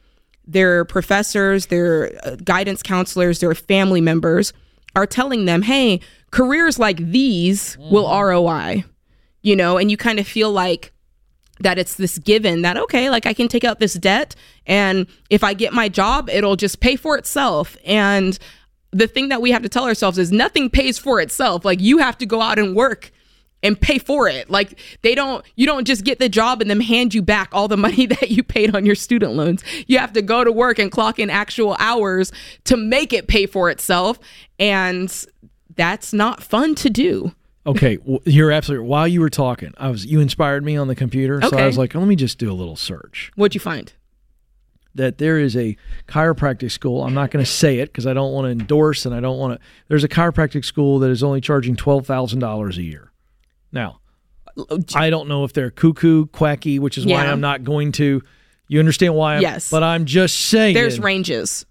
Their professors, their uh, guidance counselors, their family members are telling them, "Hey, careers like these will ROI." You know, and you kind of feel like that it's this given that okay like i can take out this debt and if i get my job it'll just pay for itself and the thing that we have to tell ourselves is nothing pays for itself like you have to go out and work and pay for it like they don't you don't just get the job and then hand you back all the money that you paid on your student loans you have to go to work and clock in actual hours to make it pay for itself and that's not fun to do Okay, w- you're absolutely. While you were talking, I was you inspired me on the computer, so I was like, let me just do a little search. What'd you find? That there is a chiropractic school. I'm not going to say it because I don't want to endorse and I don't want to. There's a chiropractic school that is only charging twelve thousand dollars a year. Now, I don't know if they're cuckoo, quacky, which is why Yeah. I'm not going to. You understand why? I'm, Yes. But I'm just saying. There's ranges.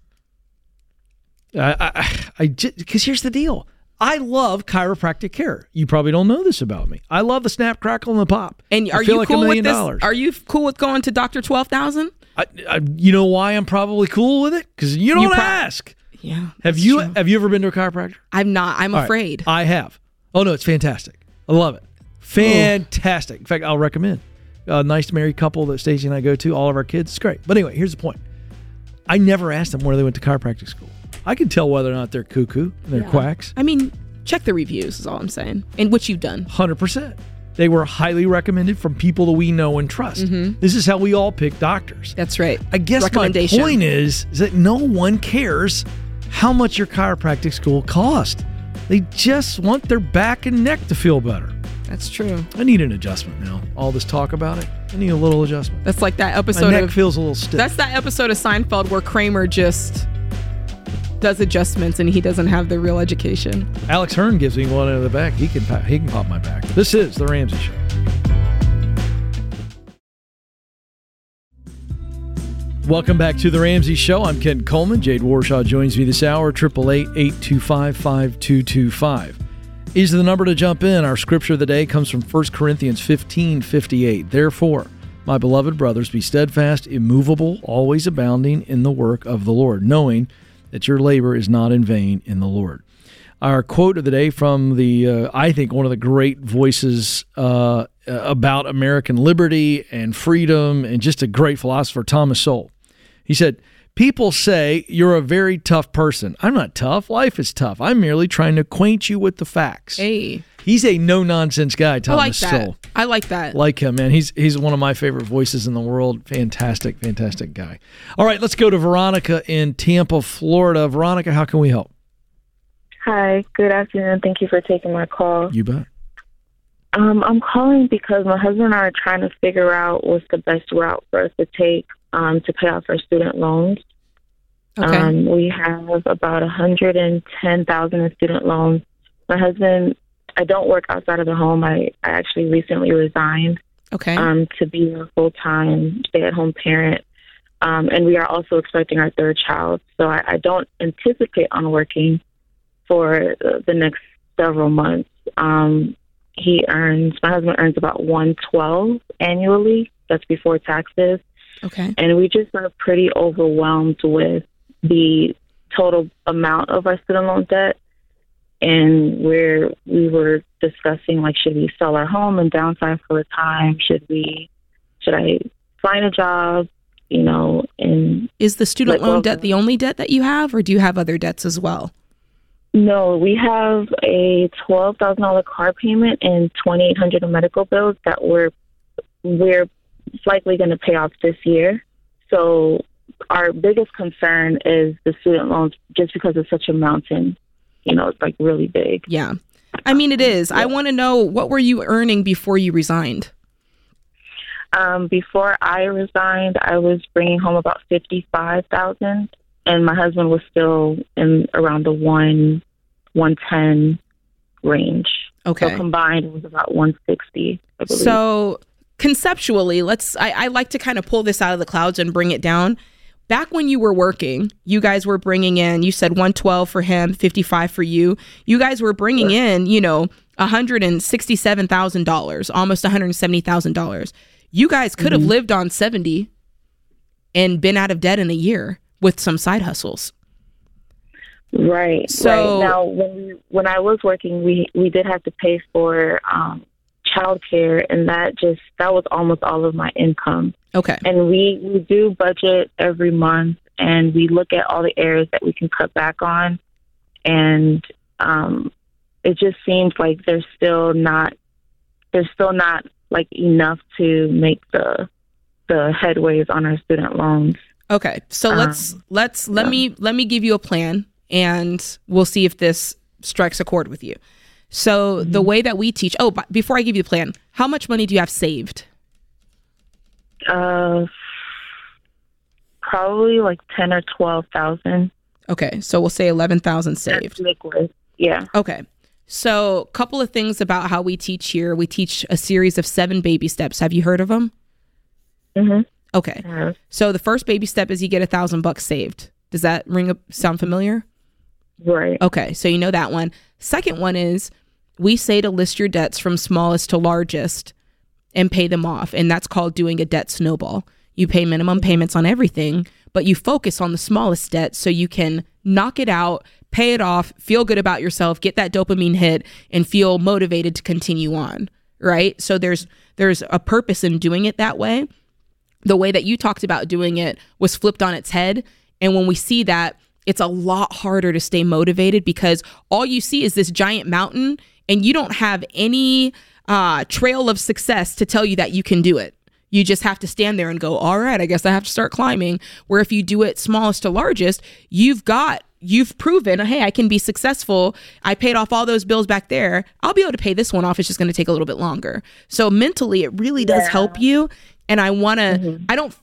I, I, I because here's the deal. I love chiropractic care. You probably don't know this about me. I love the snap, crackle, and the pop. And are feel you like cool a with this? dollars. Are you cool with going to Doctor Twelve Thousand? I, I, you know why I'm probably cool with it? Because you don't prob- ask. Yeah. Have you have you ever been to a chiropractor? I'm not. I'm All right. afraid. I have. Oh no, it's fantastic. I love it. Fantastic. In fact, I'll recommend. A nice married couple that Stacey and I go to. All of our kids. It's great. But anyway, here's the point. I never asked them where they went to chiropractic school. I can tell whether or not they're cuckoo and they're Yeah. quacks. I mean, check the reviews. Is all I'm saying, and what you've done. Hundred percent. They were highly recommended from people that we know and trust. This is how we all pick doctors. Mm-hmm. That's right. I guess my point is, is that no one cares how much your chiropractic school cost. They just want their back and neck to feel better. That's true. I need an adjustment now. All this talk about it, I need a little adjustment. That's like that episode. My neck of feels a little stiff. That's that episode of Seinfeld where Kramer just does adjustments and he doesn't have the real education. Alex Hearn gives me one in the back. He can he can pop my back. This is the Ramsey Show. Welcome back to the Ramsey Show. I'm Ken Coleman. Jade Warshaw joins me this hour. Triple eight eight two five five two two five is the number to jump in. Our scripture of the day comes from 1 Corinthians fifteen fifty eight. Therefore, my beloved brothers, be steadfast, immovable, always abounding in the work of the Lord, knowing that your labor is not in vain in the Lord. Our quote of the day from the, uh, I think, one of the great voices uh, about American liberty and freedom, and just a great philosopher, Thomas Sowell. He said, People say you're a very tough person. I'm not tough. Life is tough. I'm merely trying to acquaint you with the facts. Hey. He's a no nonsense guy, Thomas I like Thomas that. Sowell. I like that. Like him, man. He's he's one of my favorite voices in the world. Fantastic, fantastic guy. All right, let's go to Veronica in Tampa, Florida. Veronica, how can we help? Hi, good afternoon. Thank you for taking my call. You bet. Um, I'm calling because my husband and I are trying to figure out what's the best route for us to take um, to pay off our student loans. Okay. Um, we have about a hundred and ten thousand in student loans. My husband, I don't work outside of the home. I, I actually recently resigned Okay. um, to be a full time stay at home parent. Um, and we are also expecting our third child. So I, I don't anticipate on working for the next several months. Um, he earns, my husband earns about 112 annually. That's before taxes. Okay. And we just are pretty overwhelmed with the total amount of our student loan debt. And we're, we were discussing like, should we sell our home and downsize for a time? Should we, should I find a job, you know, and Is the student loan debt the only debt that you have, or do you have other debts as well? No, we have a twelve thousand dollar car payment and twenty eight hundred in medical bills that we're we're likely going to pay off this year. So our biggest concern is the student loans, just because it's such a mountain. You know, it's like really big. Yeah. I mean, it is. I want to know what were you earning before you resigned? Um, before I resigned, I was bringing home about fifty five thousand, and my husband was still in around the one one ten range. Okay. So combined, it was about one sixty. I believe. So conceptually, let's. I, I like to kind of pull this out of the clouds and bring it down. Back when you were working, you guys were bringing in. You said one twelve for him, fifty five for you. You guys were bringing in, you know, one hundred and sixty seven thousand dollars, almost one hundred seventy thousand dollars. You guys could have Mhm. lived on seventy and been out of debt in a year with some side hustles. Right. So- right. now, when we, when I was working, we we did have to pay for um, childcare, and that just that was almost all of my income. Okay. And we we do budget every month, and we look at all the areas that we can cut back on, and um, it just seems like there's still not there's still not like enough to make the the headways on our student loans. Okay. So Um, let's let's let me let me give you a plan and we'll see if this strikes a chord with you. So the way that we teach. Oh, but before I give you the plan, how much money do you have saved? Uh, probably like ten or twelve thousand. Okay, so we'll say eleven thousand saved. liquid. Yeah. Okay. So, a couple of things about how we teach here. We teach a series of seven baby steps. Have you heard of them? Mm-hmm. Okay. So the first baby step is you get a thousand bucks saved. Does that ring a sound familiar? Right. Okay, so you know that one. Second one is we say to list your debts from smallest to largest and pay them off, and that's called doing a debt snowball. You pay minimum payments on everything, but you focus on the smallest debt so you can knock it out, pay it off, feel good about yourself, get that dopamine hit and feel motivated to continue on, right? So there's there's a purpose in doing it that way the way that you talked about doing it was flipped on its head. And when we see that, it's a lot harder to stay motivated because all you see is this giant mountain and you don't have any uh, trail of success to tell you that you can do it. You just have to stand there and go, all right, I guess I have to start climbing. Where if you do it smallest to largest, you've got, you've proven, hey, I can be successful. I paid off all those bills back there. I'll be able to pay this one off. It's just going to take a little bit longer. So mentally, it really does help you. And I want to, I don't,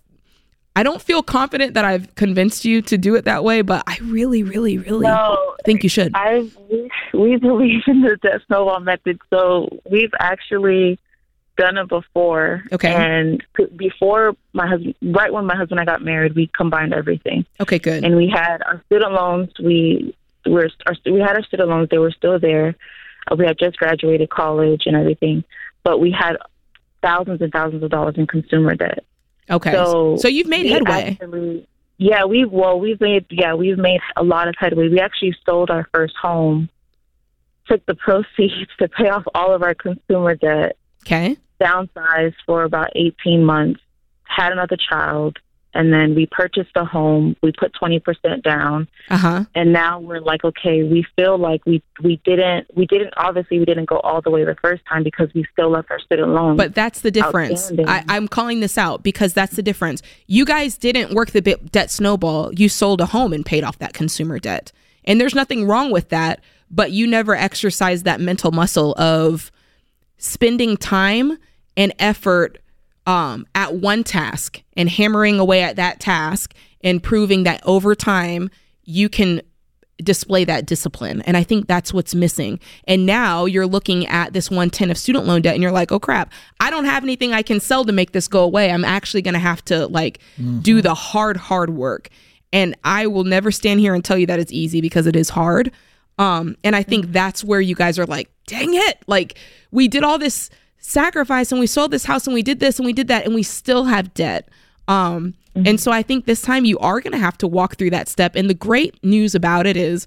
I don't feel confident that I've convinced you to do it that way, but I really, really, really No, think you should. I we, we believe in the debt snowball method, so we've actually done it before. Okay. And before my husband, right when my husband and I got married, we combined everything. Okay, good. And we had our student loans. We were our, we had our student loans. They were still there. Uh, we had just graduated college and everything, but we had thousands and thousands of dollars in consumer debt. Okay. So, So you've made headway. actually- yeah, we've well, we've made yeah, we've made a lot of headway. We actually sold our first home, took the proceeds to pay off all of our consumer debt, Okay. downsized for about eighteen months, had another child, and then we purchased a home. We put twenty percent down, Uh huh. and now we're like, okay, we feel like we we didn't we didn't obviously we didn't go all the way the first time because we still left our student loans. But that's the difference. I, I'm calling this out because that's the difference. You guys didn't work the bit debt snowball. You sold a home and paid off that consumer debt. And there's nothing wrong with that, but you never exercised that mental muscle of spending time and effort um, at one task and hammering away at that task and proving that over time you can display that discipline. And I think that's what's missing. And now you're looking at this 110 of student loan debt and you're like, oh crap, I don't have anything I can sell to make this go away. I'm actually going to have to like do the hard, hard work. And I will never stand here and tell you that it's easy because it is hard. Um, and I think that's where you guys are like, dang it. Like we did all this sacrifice and we sold this house and we did this and we did that and we still have debt. Um, and so I think this time you are going to have to walk through that step. And the great news about it is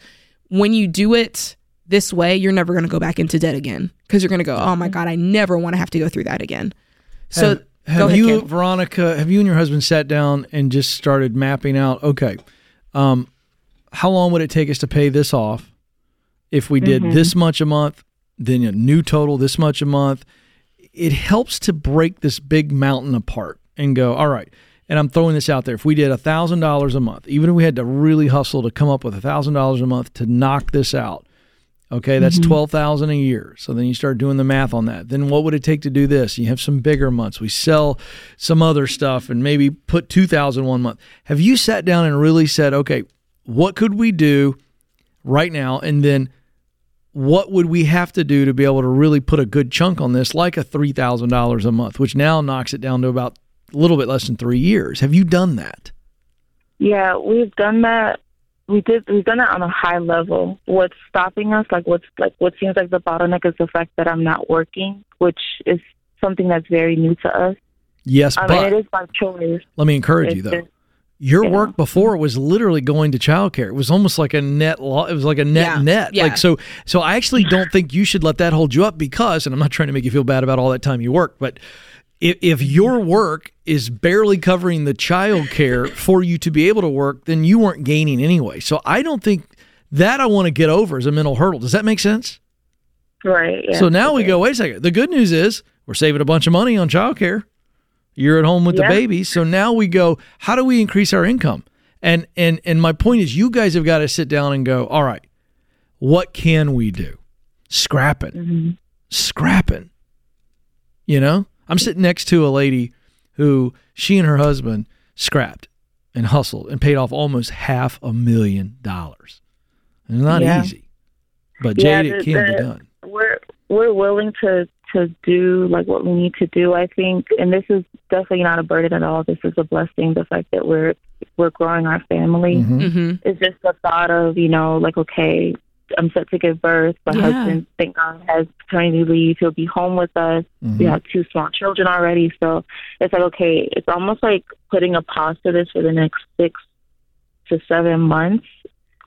when you do it this way, you're never going to go back into debt again because you're going to go, oh my God, I never want to have to go through that again. So have, have ahead, you, Ken. Veronica? Have you and your husband sat down and just started mapping out? Okay, um, how long would it take us to pay this off? If we did Mm-hmm. this much a month, then a new total this much a month. It helps to break this big mountain apart and go, all right. And I'm throwing this out there. If we did a thousand dollars a month, even if we had to really hustle to come up with a thousand dollars a month to knock this out, Okay, that's Mm-hmm. twelve thousand a year. So then you start doing the math on that. Then what would it take to do this? You have some bigger months. We sell some other stuff and maybe put two thousand one month. Have you sat down and really said, okay, what could we do right now? And then what would we have to do to be able to really put a good chunk on this, like a three thousand dollars a month, which now knocks it down to about a little bit less than three years. Have you done that? Yeah, we've done that. We did. We've done that on a high level. What's stopping us, like what's like what seems like the bottleneck, is the fact that I'm not working, which is something that's very new to us. Yes, I but mean, it is by choice. let me encourage you though. just- Your work before was literally going to childcare. It was almost like a net law. It was like a net Yeah, net. yeah. Like so. So I actually don't think you should let that hold you up because, and I'm not trying to make you feel bad about all that time you work, but if, if your work is barely covering the child care for you to be able to work, then you weren't gaining anyway. So I don't think that I want to get over as a mental hurdle. Does that make sense? Right. Yeah. so now we go, wait a second. The good news is we're saving a bunch of money on childcare. You're at home with Yeah. the baby. So now we go, how do we increase our income? And and and my point is you guys have got to sit down and go, all right, what can we do? scrapping, Mm-hmm. scrapping. You know, I'm sitting next to a lady who she and her husband scrapped and hustled and paid off almost half a million dollars. It's not Yeah. easy, but Yeah, Jade, it the- can be done. We're we're willing to to do like what we need to do. I think, and this is definitely not a burden at all. This is a blessing. The fact that we're we're growing our family Mm-hmm. Mhm. is just the thought of you know like okay, I'm set to give birth. My Yeah. husband, thank God, has paternity leave. He'll be home with us. Mm-hmm. We have two small children already, so it's like okay, it's almost like putting a pause to this for the next six to seven months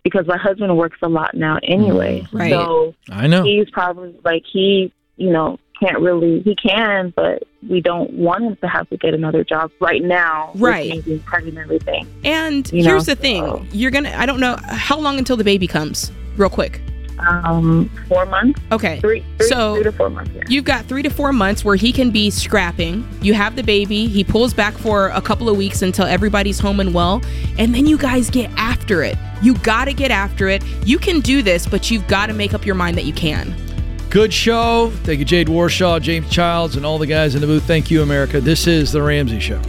because my husband works a lot now anyway. Mm-hmm. Right. So I know. he's probably like he you know can't really he can but we don't want him to have to get another job right now Right. being pregnant and everything And You know, here's the thing: you're gonna. I don't know how long until the baby comes. Real quick. um four months Okay. three, three, So- three to four months yeah. You've got three to four months where he can be scrapping. You have the baby. He pulls back for a couple of weeks until everybody's home and well. And then you guys get after it. You got to get after it. You can do this, but you've got to make up your mind that you can. Good show. Thank you, Jade Warshaw, James Childs, and all the guys in the booth. Thank you, America. This is The Ramsey Show.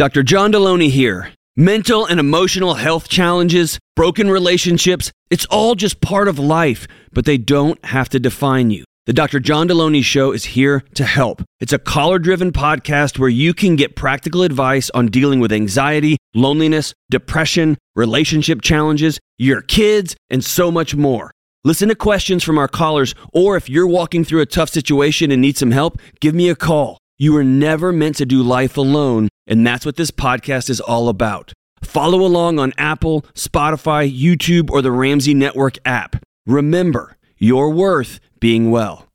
Dr. John Delony here. Mental and emotional health challenges, broken relationships, it's all just part of life, but they don't have to define you. The Dr. John Delony Show is here to help. It's a caller driven podcast where you can get practical advice on dealing with anxiety, loneliness, depression, relationship challenges, your kids, and so much more. Listen to questions from our callers, or if you're walking through a tough situation and need some help, give me a call. You were never meant to do life alone, and that's what this podcast is all about. Follow along on Apple, Spotify, YouTube, or the Ramsey Network app. Remember, you're worth being well.